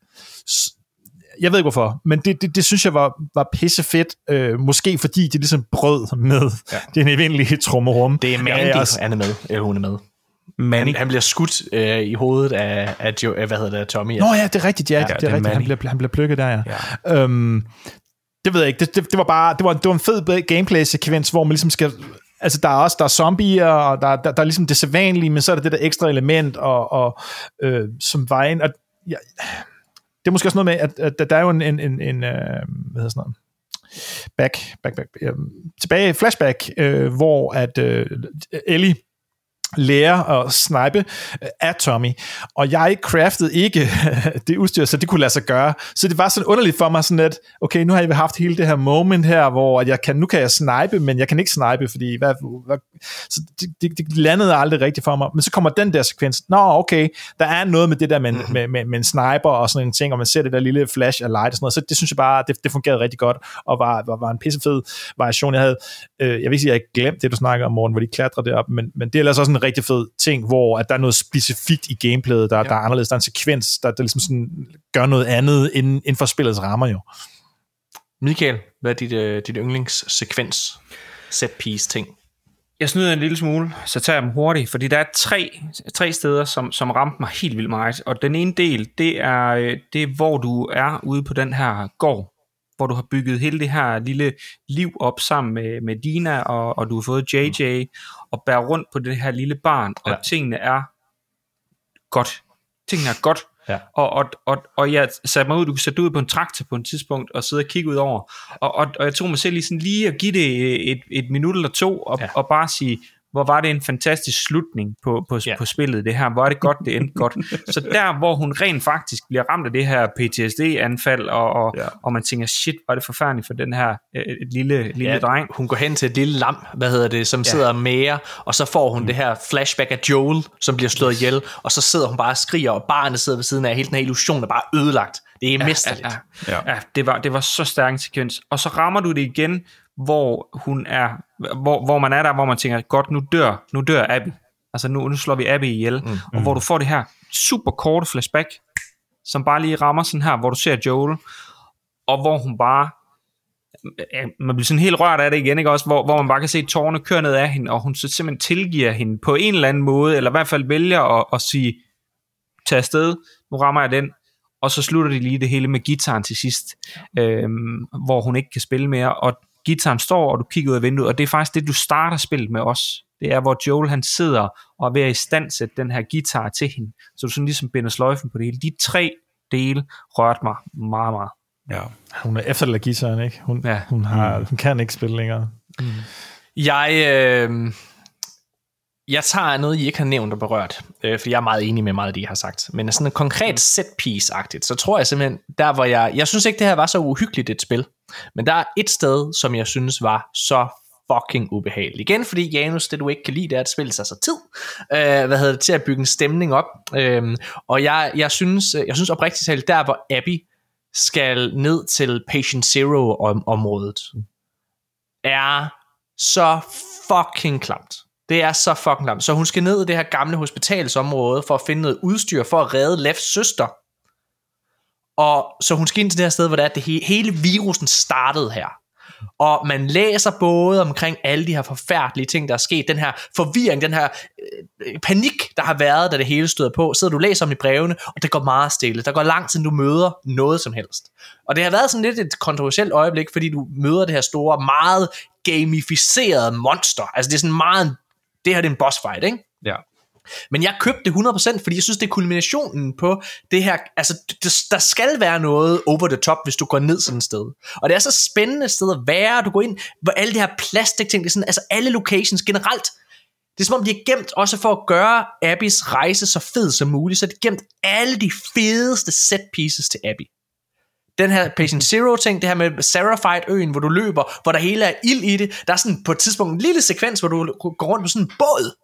Jeg ved ikke hvorfor, men det, det, det synes jeg var, var pisse fedt. Øh, måske fordi de ligesom brød med ja. den evindelige trummerum. Det er Mandy, ja, også- han er med, eller hun er med. Manny. Han, han bliver skudt øh, i hovedet af, af jo, hvad hedder det, Tommy. Nå ja, det er rigtigt, ja. ja det det er er rigtigt. Han bliver, han bliver plukket der, ja. Ja. Øhm, det ved jeg ikke. Det, det, det var bare det var, det var en fed gameplay-sekvens, hvor man ligesom skal... Altså, der er også der er zombier, og der, der, der er ligesom det sædvanlige, men så er der det der ekstra element, og, og øh, som vejen... Og, ja, det er måske også noget med, at, at der er jo en, en, en, en øh, hvad hedder sådan noget, back, back, back, øh, tilbage flashback, øh, hvor at øh, Ellie lære at snipe øh, af Tommy. Og jeg craftede ikke det udstyr, så det kunne lade sig gøre. Så det var sådan underligt for mig, sådan at, okay, nu har jeg haft hele det her moment her, hvor at jeg kan, nu kan jeg snipe, men jeg kan ikke snipe, fordi hvad, hvad, så det, det, det landede aldrig rigtigt for mig. Men så kommer den der sekvens, nå okay, der er noget med det der med, mm-hmm. med, med, med en sniper og sådan en ting, og man ser det der lille flash af light og sådan noget, så det synes jeg bare, det, det fungerede rigtig godt, og var, var, var en pissefed variation. Jeg havde, øh, jeg vil ikke sige, at jeg ikke glemt det, du snakker om, Morten, hvor de klatrer det op, men, men det er ellers også en rigtig fed ting, hvor at der er noget specifikt i gameplayet, der, ja. der er anderledes. Der er en sekvens, der, der ligesom sådan gør noget andet inden, inden for spillets rammer jo. Michael, hvad er dit, øh, dit yndlingssekvens set piece ting? Jeg snyder en lille smule, så tager jeg dem hurtigt, fordi der er tre, tre steder, som, som ramte mig helt vildt meget. Og den ene del, det er, øh, det er, hvor du er ude på den her gård, hvor du har bygget hele det her lille liv op sammen med, med Dina, og, og du har fået JJ, og bærer rundt på det her lille barn, og Ja. tingene er godt. Tingene er godt. Ja. Og, og, og, og jeg satte mig ud, du kunne sætte ud på en traktor på et tidspunkt, og sidde og kigge ud over, og, og, og jeg tog mig selv i sådan lige at give det et, et minut eller to, og, ja. og bare sige, hvor var det en fantastisk slutning på, på, Ja. ja. på spillet, det her. Hvor er det godt, det endte godt. Så der, hvor hun rent faktisk bliver ramt af det her PTSD-anfald, og, og, Ja. ja. og man tænker, shit, var det forfærdeligt for den her øh, et lille, lille Ja, ja. dreng. hun går hen til et lille lam, hvad hedder det, som ja. sidder og mæger, og så får hun mm. det her flashback af Joel, som bliver slået ihjel, og så sidder hun bare og skriger, og barnet sidder ved siden af, hele den her illusion er bare ødelagt. Det er mesterligt. Ja, Ja. ja. ja det, var, det var så stærk en sekvens. Og så rammer du det igen, hvor hun er, hvor, hvor man er der, hvor man tænker, godt, nu dør, nu dør Abby. Altså nu, nu slår vi Abby ihjel. Mm. Og hvor du får det her super korte flashback, som bare lige rammer sådan her, hvor du ser Joel, og hvor hun bare, man bliver sådan helt rørt af det igen, ikke også? Hvor, hvor man bare kan se tårerne køre ned af hende, og hun så simpelthen tilgiver hende på en eller anden måde, eller i hvert fald vælger at, at sige, tag afsted, nu rammer jeg den, og så slutter de lige det hele med gitaren til sidst, øhm, hvor hun ikke kan spille mere, og gitaren står, og du kigger ud af vinduet, og det er faktisk det, du starter spillet med os. Det er, hvor Joel han sidder og er ved at i stand sætte den her guitar til hende, så du sådan ligesom binder sløjfen på det hele. De tre dele rørte mig meget, meget. Ja. Hun er efterladt guitaren, ikke? Hun, ja. Hun, har, hun kan ikke spille længere. Jeg, øh, jeg tager noget, I ikke har nævnt og berørt, øh, for jeg er meget enig med meget af det, I har sagt. Men sådan en konkret set piece-agtigt, så tror jeg simpelthen, der hvor jeg... Jeg synes ikke, det her var så uhyggeligt et spil, men der er et sted, som jeg synes var så fucking ubehageligt. Igen, fordi Janus, det du ikke kan lide, det er at spille sig så tid, øh, hvad hedder det, til at bygge en stemning op. Øh, og jeg, jeg, synes, jeg synes oprigtigt talt, der hvor Abby skal ned til Patient Zero-området, er så fucking klamt. Det er så fucking klamt. Så hun skal ned i det her gamle hospitalsområde for at finde noget udstyr for at redde Lefs søster. Og så hun skal ind til det her sted, hvor det er, at det he- hele virusen startede her. Og man læser både omkring alle de her forfærdelige ting, der er sket, den her forvirring, den her øh, øh panik, der har været, da det hele støder på, sidder du og læser om i brevene, og det går meget stille. Der går lang tid, du møder noget som helst. Og det har været sådan lidt et kontroversielt øjeblik, fordi du møder det her store, meget gamificerede monster. Altså det er sådan meget, det her det er en boss fight, ikke? Ja. Men jeg købte det 100%, fordi jeg synes, det er kulminationen på det her. Altså, det, der skal være noget over the top, hvis du går ned sådan et sted. Og det er så spændende sted at være. Du går ind, hvor alle de her plastikting, det er sådan, altså alle locations generelt, det er som om, de er gemt også for at gøre Abbys rejse så fed som muligt, så de er gemt alle de fedeste set pieces til Abby. Den her Patient Zero ting, det her med Seraphite øen, hvor du løber, hvor der hele er ild i det. Der er sådan på et tidspunkt en lille sekvens, hvor du går rundt på sådan en båd,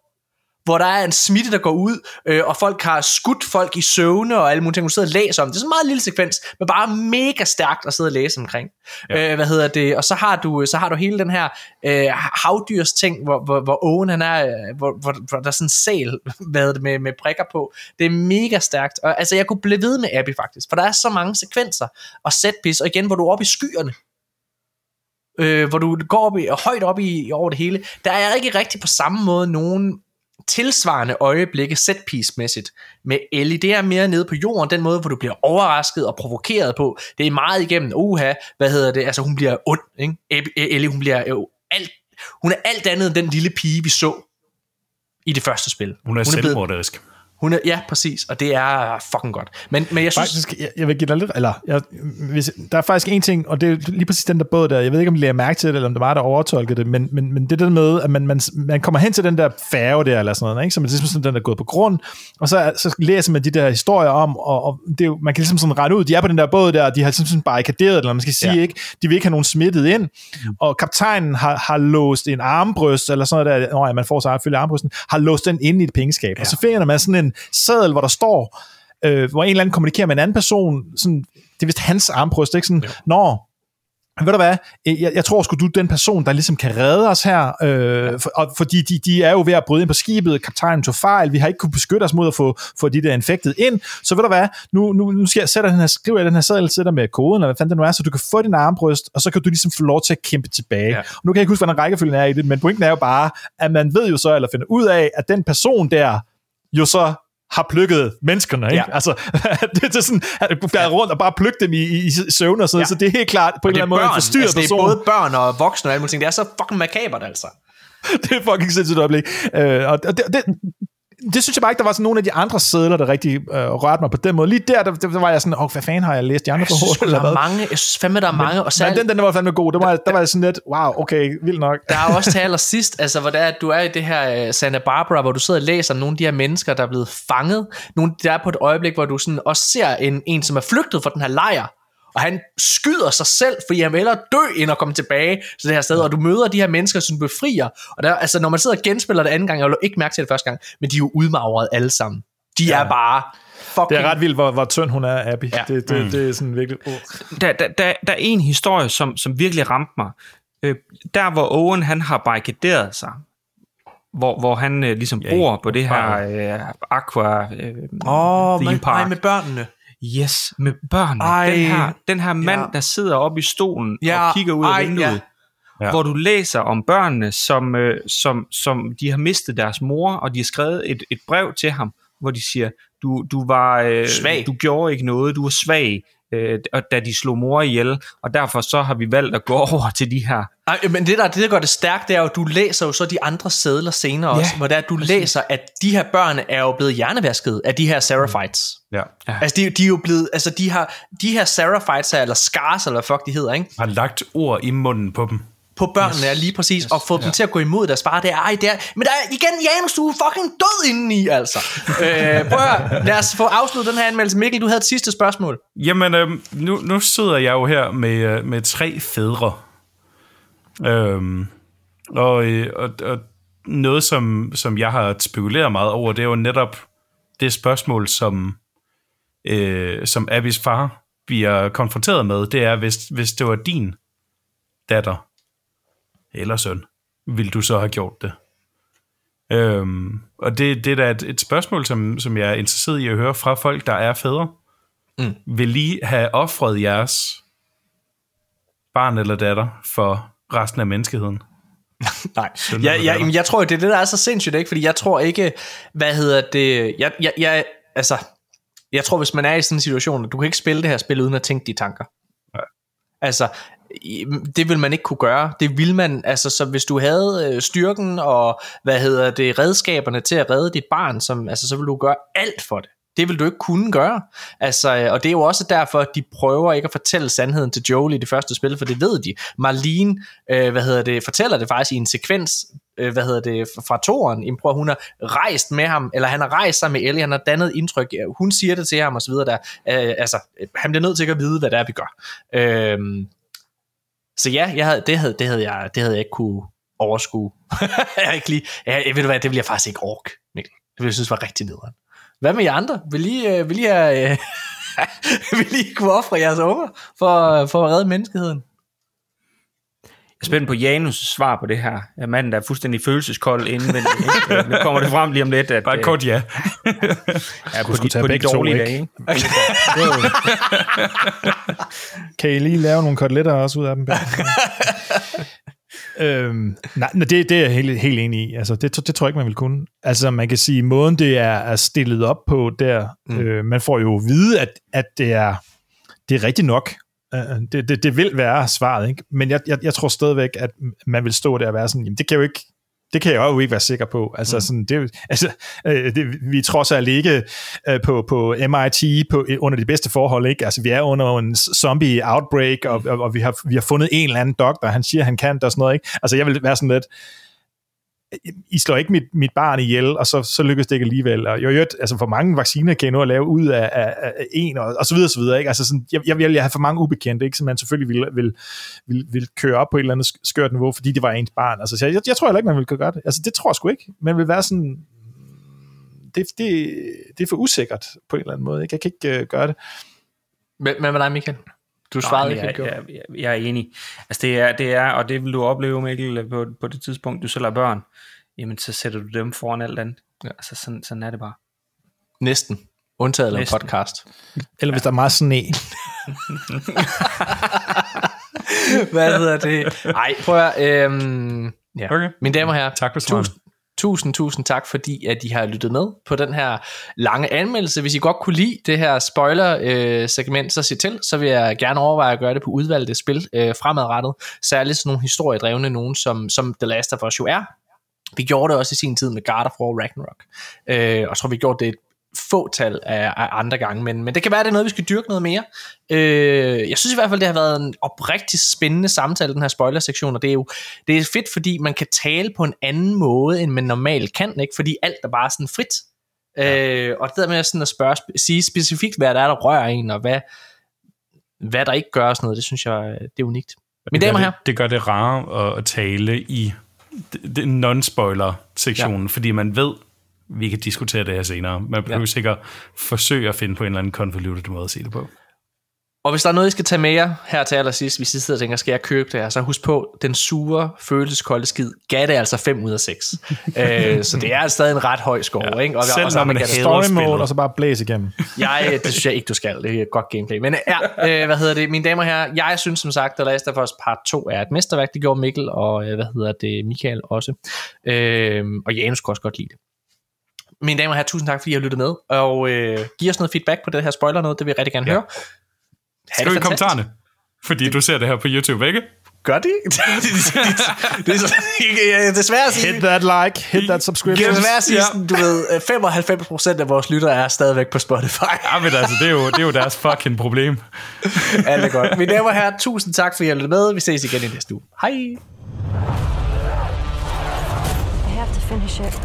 hvor der er en smitte, der går ud, øh, og folk har skudt folk i søvne, og alle mulige ting, du sidder og læser om. Det er sådan en meget lille sekvens, men bare mega stærkt at sidde og læse omkring. Ja. Øh, hvad hedder det? Og så har du, så har du hele den her øh, havdyrs ting, hvor, hvor, hvor Owen han er, øh, hvor, hvor, hvor der er sådan en sæl hvad det, med, med prikker på. Det er mega stærkt. Og altså, jeg kunne blive ved med Abby faktisk, for der er så mange sekvenser og set piece, og igen, hvor du er oppe i skyerne, øh, hvor du går op i, højt op i over det hele. Der er ikke rigtig på samme måde nogen tilsvarende øjeblikke set piece mæssigt med Ellie. Det er mere nede på jorden, den måde, hvor du bliver overrasket og provokeret på. Det er meget igennem, uha, hvad hedder det, altså hun bliver ond, ikke? Ellie, hun bliver jo alt, hun er alt andet end den lille pige, vi så i det første spil. Hun er, blevet- selvmorderisk. Hun er, ja, præcis, og det er fucking godt. Men, men jeg synes, Faktisk, jeg, jeg vil give dig lidt, eller jeg, hvis, der er faktisk en ting, og det er lige præcis den der båd der, jeg ved ikke, om I lærer mærke til det, eller om det var der overtolkede det, men, men, men det der med, at man, man, man kommer hen til den der færge der, eller sådan noget, ikke? som er ligesom sådan, den der er gået på grund, og så, så læser man de der historier om, og, og det er jo, man kan ligesom sådan rette ud, de er på den der båd der, og de har ligesom sådan barrikaderet, eller man skal sige, Ja. ikke? de vil ikke have nogen smittet ind, og kaptajnen har, har låst en armbryst, eller sådan noget der, når ja, man får sig selvfølgelig armbrysten, har låst den inde i et pengeskab, ja. og så finder man sådan en seddel, hvor der står, øh, hvor en eller anden kommunikerer med en anden person, sådan, det er vist hans armbryst, ikke sådan, nå, ved du hvad, jeg, jeg tror sgu, du er den person, der ligesom kan redde os her, øh, for, og, fordi de, de er jo ved at bryde ind på skibet, kaptajnen tog fejl, vi har ikke kunnet beskytte os mod at få, få de der infektet ind, så ved du hvad, nu, nu, nu skal jeg sætte den her, skriver jeg den her til dig med koden, eller hvad fanden det nu er, så du kan få din armbrøst, og så kan du ligesom få lov til at kæmpe tilbage. Ja. Ja. Nu kan jeg ikke huske, hvordan rækkefølgen er i det, men pointen er jo bare, at man ved jo så, eller finder ud af, at den person der, jo så har plukket menneskerne, ikke? Ja. Altså, det er sådan, at går rundt og bare plukke dem i, i, i søvn og sådan Ja. så det er helt klart på en eller er anden måde en forstyrret altså, det er person. både børn og voksne og alle mulige ting. Det er så fucking makabert, altså. det er fucking sindssygt øjeblik. Øh, og det, det, det synes jeg bare ikke, der var sådan nogle af de andre sædler, der rigtig øh, rørte mig på den måde. Lige der, der, der var jeg sådan, åh, hvad fanden har jeg læst de andre Jeg synes, eller der er hvad? mange, jeg synes fandme, der er mange, og Men særligt, den, den var fandme god. Der var, der var jeg sådan lidt, wow, okay, vildt nok. Der er også til allersidst, altså hvor det er, at du er i det her uh, Santa Barbara, hvor du sidder og læser om nogle af de her mennesker, der er blevet fanget. Nogle, der er på et øjeblik, hvor du sådan også ser en, en, som er flygtet fra den her lejr, og han skyder sig selv, fordi han vil hellere dø, end at komme tilbage til det her sted, og du møder de her mennesker, som befrier, og der, altså når man sidder og genspiller det anden gang, jeg vil ikke mærke til det første gang, men de er jo udmagret alle sammen. De ja. er bare fucking... Det er ret vildt, hvor, hvor tynd hun er, Abby. Ja. Det, det, mm. det er sådan virkelig... Uh. der, der, der, der er en historie, som, som virkelig ramte mig. Øh, der, hvor Owen han har barrikaderet sig, hvor, hvor han øh, ligesom Ja, bor på det her øh, aqua øh, Åh, theme men, park. ej, med børnene. Yes, med børnene. Ej. Den her, den her mand, Ja. der sidder oppe i stolen Ja, og kigger ud af ej, vinduet, ja. ja. Ja. hvor du læser om børnene, som, øh, som, som de har mistet deres mor, og de har skrevet et, et brev til ham, hvor de siger, du, du var øh, Svag. du gjorde ikke noget, du var svag, øh, og da de slog mor ihjel, og derfor så har vi valgt at gå over til de her Ej, men det der, det der gør det stærkt, det er jo, at du læser jo så de andre sædler senere også, Ja, hvor det er, at du læser, at de her børn er jo blevet hjernevasket af de her Seraphites. Ja. Altså, de, de er jo blevet, altså de, har, de her Seraphites, eller Scars, eller hvad fuck de hedder, ikke? Har lagt ord i munden på dem. På børnene yes. er lige præcis, yes. og få dem til at gå imod deres far. Det er, ej, det er, men der er igen, Janus, du er fucking død indeni, altså. øh, prøv at lad os få afsluttet den her anmeldelse. Mikkel, du havde et sidste spørgsmål. Jamen, øh, nu, nu sidder jeg jo her med, øh, med tre fædre. Øhm, og, øh, og, og noget, som, som jeg har spekuleret meget over, det er jo netop det spørgsmål, som, øh, som Abis far bliver konfronteret med. Det er, hvis, hvis det var din datter eller søn, ville du så have gjort det? Øhm, og det, det er da et, et spørgsmål, som, som jeg er interesseret i at høre fra folk, der er fædre. Mm. Vil I have offret jeres barn eller datter for resten af menneskeheden? Nej, Søn ja, eller ja, datter? jamen, jeg tror, det er det, der er så sindssygt, ikke? Fordi jeg tror ikke, hvad hedder det, jeg, jeg, jeg, altså, jeg tror, hvis man er i sådan en situation, at du kan ikke spille det her spil, uden at tænke de tanker. Altså, det vil man ikke kunne gøre. Det vil man, altså, så hvis du havde øh, styrken og, hvad hedder det, redskaberne til at redde dit barn, som, altså, så vil du gøre alt for det. Det vil du ikke kunne gøre. Altså, øh, og det er jo også derfor, at de prøver ikke at fortælle sandheden til Joel i det første spil, for det ved de. Marlene, øh, hvad hedder det, fortæller det faktisk i en sekvens, øh, hvad hedder det, fra toren. Jamen, prøv, hun har rejst med ham, eller han har rejst sig med Ellie, han har dannet indtryk, ja, hun siger det til ham og så videre der. Øh, altså, han bliver nødt til at vide, hvad det er, vi gør. Øh, så ja, jeg havde, det, havde, det, havde jeg, det havde jeg ikke kunne overskue. jeg ikke lige, jeg, ved du hvad, det vil jeg faktisk ikke orke, Mikkel. Det ville jeg synes var rigtig nederen. Hvad med jer andre? Vil I, øh, vil I, have, øh, vil I kunne ofre jeres unger for, for at redde menneskeheden? Jeg er spændt på Janus' svar på det her. Ja, manden, der er fuldstændig følelseskold indvendigt. ikke? Nu kommer det frem lige om lidt, at Bare et øh, kort ja. ja, på, skulle de, tage på de to, dårlige ikke? dage. ikke? Kan I lige lave nogle koteletter også ud af dem? øhm, nej, nej, det, det er jeg helt, helt enig i. Altså, det, det tror jeg ikke, man vil kunne. Altså, man kan sige, måden det er, er stillet op på der, mm. øh, man får jo at vide, at, at det, er, det er rigtigt nok. Øh, det, det, det vil være svaret, ikke? Men jeg, jeg, jeg tror stadigvæk, at man vil stå der og være sådan, jamen det kan jo ikke, det kan jeg jo ikke være sikker på. Altså, mm. sådan, det, altså øh, det, vi er trods alt ikke øh, på, på MIT på, under de bedste forhold. Ikke? Altså, vi er under en zombie outbreak, og, og, og vi, har, vi har fundet en eller anden doktor, han siger, han kan det og sådan noget. Ikke? Altså, jeg vil være sådan lidt, I slår ikke mit, mit barn ihjel, og så, så lykkes det ikke alligevel. Og jo, jo, altså for mange vacciner kan jeg nu at lave ud af, af, af en, og, og så videre, så videre. Ikke? Altså sådan, jeg, jeg vil jeg have for mange ubekendte, ikke? som man selvfølgelig vil, vil, vil, vil køre op på et eller andet skørt niveau, fordi det var ens barn. Altså, så jeg, jeg tror heller ikke, man vil kunne gøre det. Altså, det tror jeg sgu ikke. Man vil være sådan, det, det, det er for usikkert på en eller anden måde. Ikke? Jeg kan ikke uh, gøre det. Men, men med dig, Michael? Du svarede ikke. jeg, jeg, jeg, jeg er enig. Altså det er, det er, og det vil du opleve, Mikkel, på, på det tidspunkt, du selv har børn, jamen så sætter du dem foran alt andet. Ja. Altså sådan, sådan er det bare. Næsten. Undtaget Næsten. podcast. Eller hvis der er meget sne. Hvad hedder det? Ej, prøv at øhm, ja. Okay. Mine damer og herrer, Tak for tusind, tusind, tusind tak, fordi at I har lyttet med på den her lange anmeldelse. Hvis I godt kunne lide det her spoiler-segment, så sig til, så vil jeg gerne overveje at gøre det på udvalgte spil øh, fremadrettet. Særligt sådan nogle historiedrevne, nogen som, som The Last of Us jo er. Vi gjorde det også i sin tid med God of War Ragnarok. Øh, og jeg tror, vi gjorde det et fåtal af, af andre gange, men, men det kan være, at det er noget, vi skal dyrke noget mere. Øh, jeg synes i hvert fald, det har været en oprigtig spændende samtale, den her spoiler-sektion, og det er jo det er fedt, fordi man kan tale på en anden måde, end man normalt kan, ikke? fordi alt er bare sådan frit. Øh, og det der med sådan at spørge, sige specifikt, hvad der er, der rører en, og hvad, hvad der ikke gør sådan noget, det synes jeg, det er unikt. Mine damer og herrer. Det, gør det rare at, at tale i det, det non-spoiler-sektionen, ja. fordi man ved, vi kan diskutere det her senere. Man behøver ja. sikkert forsøge at finde på en eller anden convoluted måde at se det på. Og hvis der er noget, I skal tage med jer her til allersidst, hvis I sidder og tænker, skal jeg købe det her, så husk på, den sure, følelseskolde skid, gav det altså 5 ud af 6. øh, så det er stadig en ret høj score, ja. ikke? Og, Selv og, når man Story hader mode, og så bare blæse igennem. jeg, det synes jeg ikke, du skal. Det er et godt gameplay. Men ja, øh, hvad hedder det? Mine damer og herrer, jeg synes som sagt, at Last of Us Part 2 er et mesterværk. Det gjorde Mikkel og, øh, hvad hedder det, Michael også. Øh, og Janus kunne også godt lide det. Mine damer og herrer, tusind tak, fordi I har lyttet med. Og øh, giv os noget feedback på det her spoiler noget. Det vil jeg rigtig gerne Ja. høre. Skriv i det kommentarerne, fordi du ser det her på YouTube, ikke? Gør de? det, det, det er desværre at sige, Hit that like, hit that det subscription. er desværre at sige, Ja. du ved, øh, 95% af vores lyttere er stadigvæk på Spotify. Ja, men altså, det er jo, det er jo deres fucking problem. Alt er godt. Mine damer og herrer, tusind tak, fordi I har lyttet med. Vi ses igen i næste uge. Hej! I have to finish it.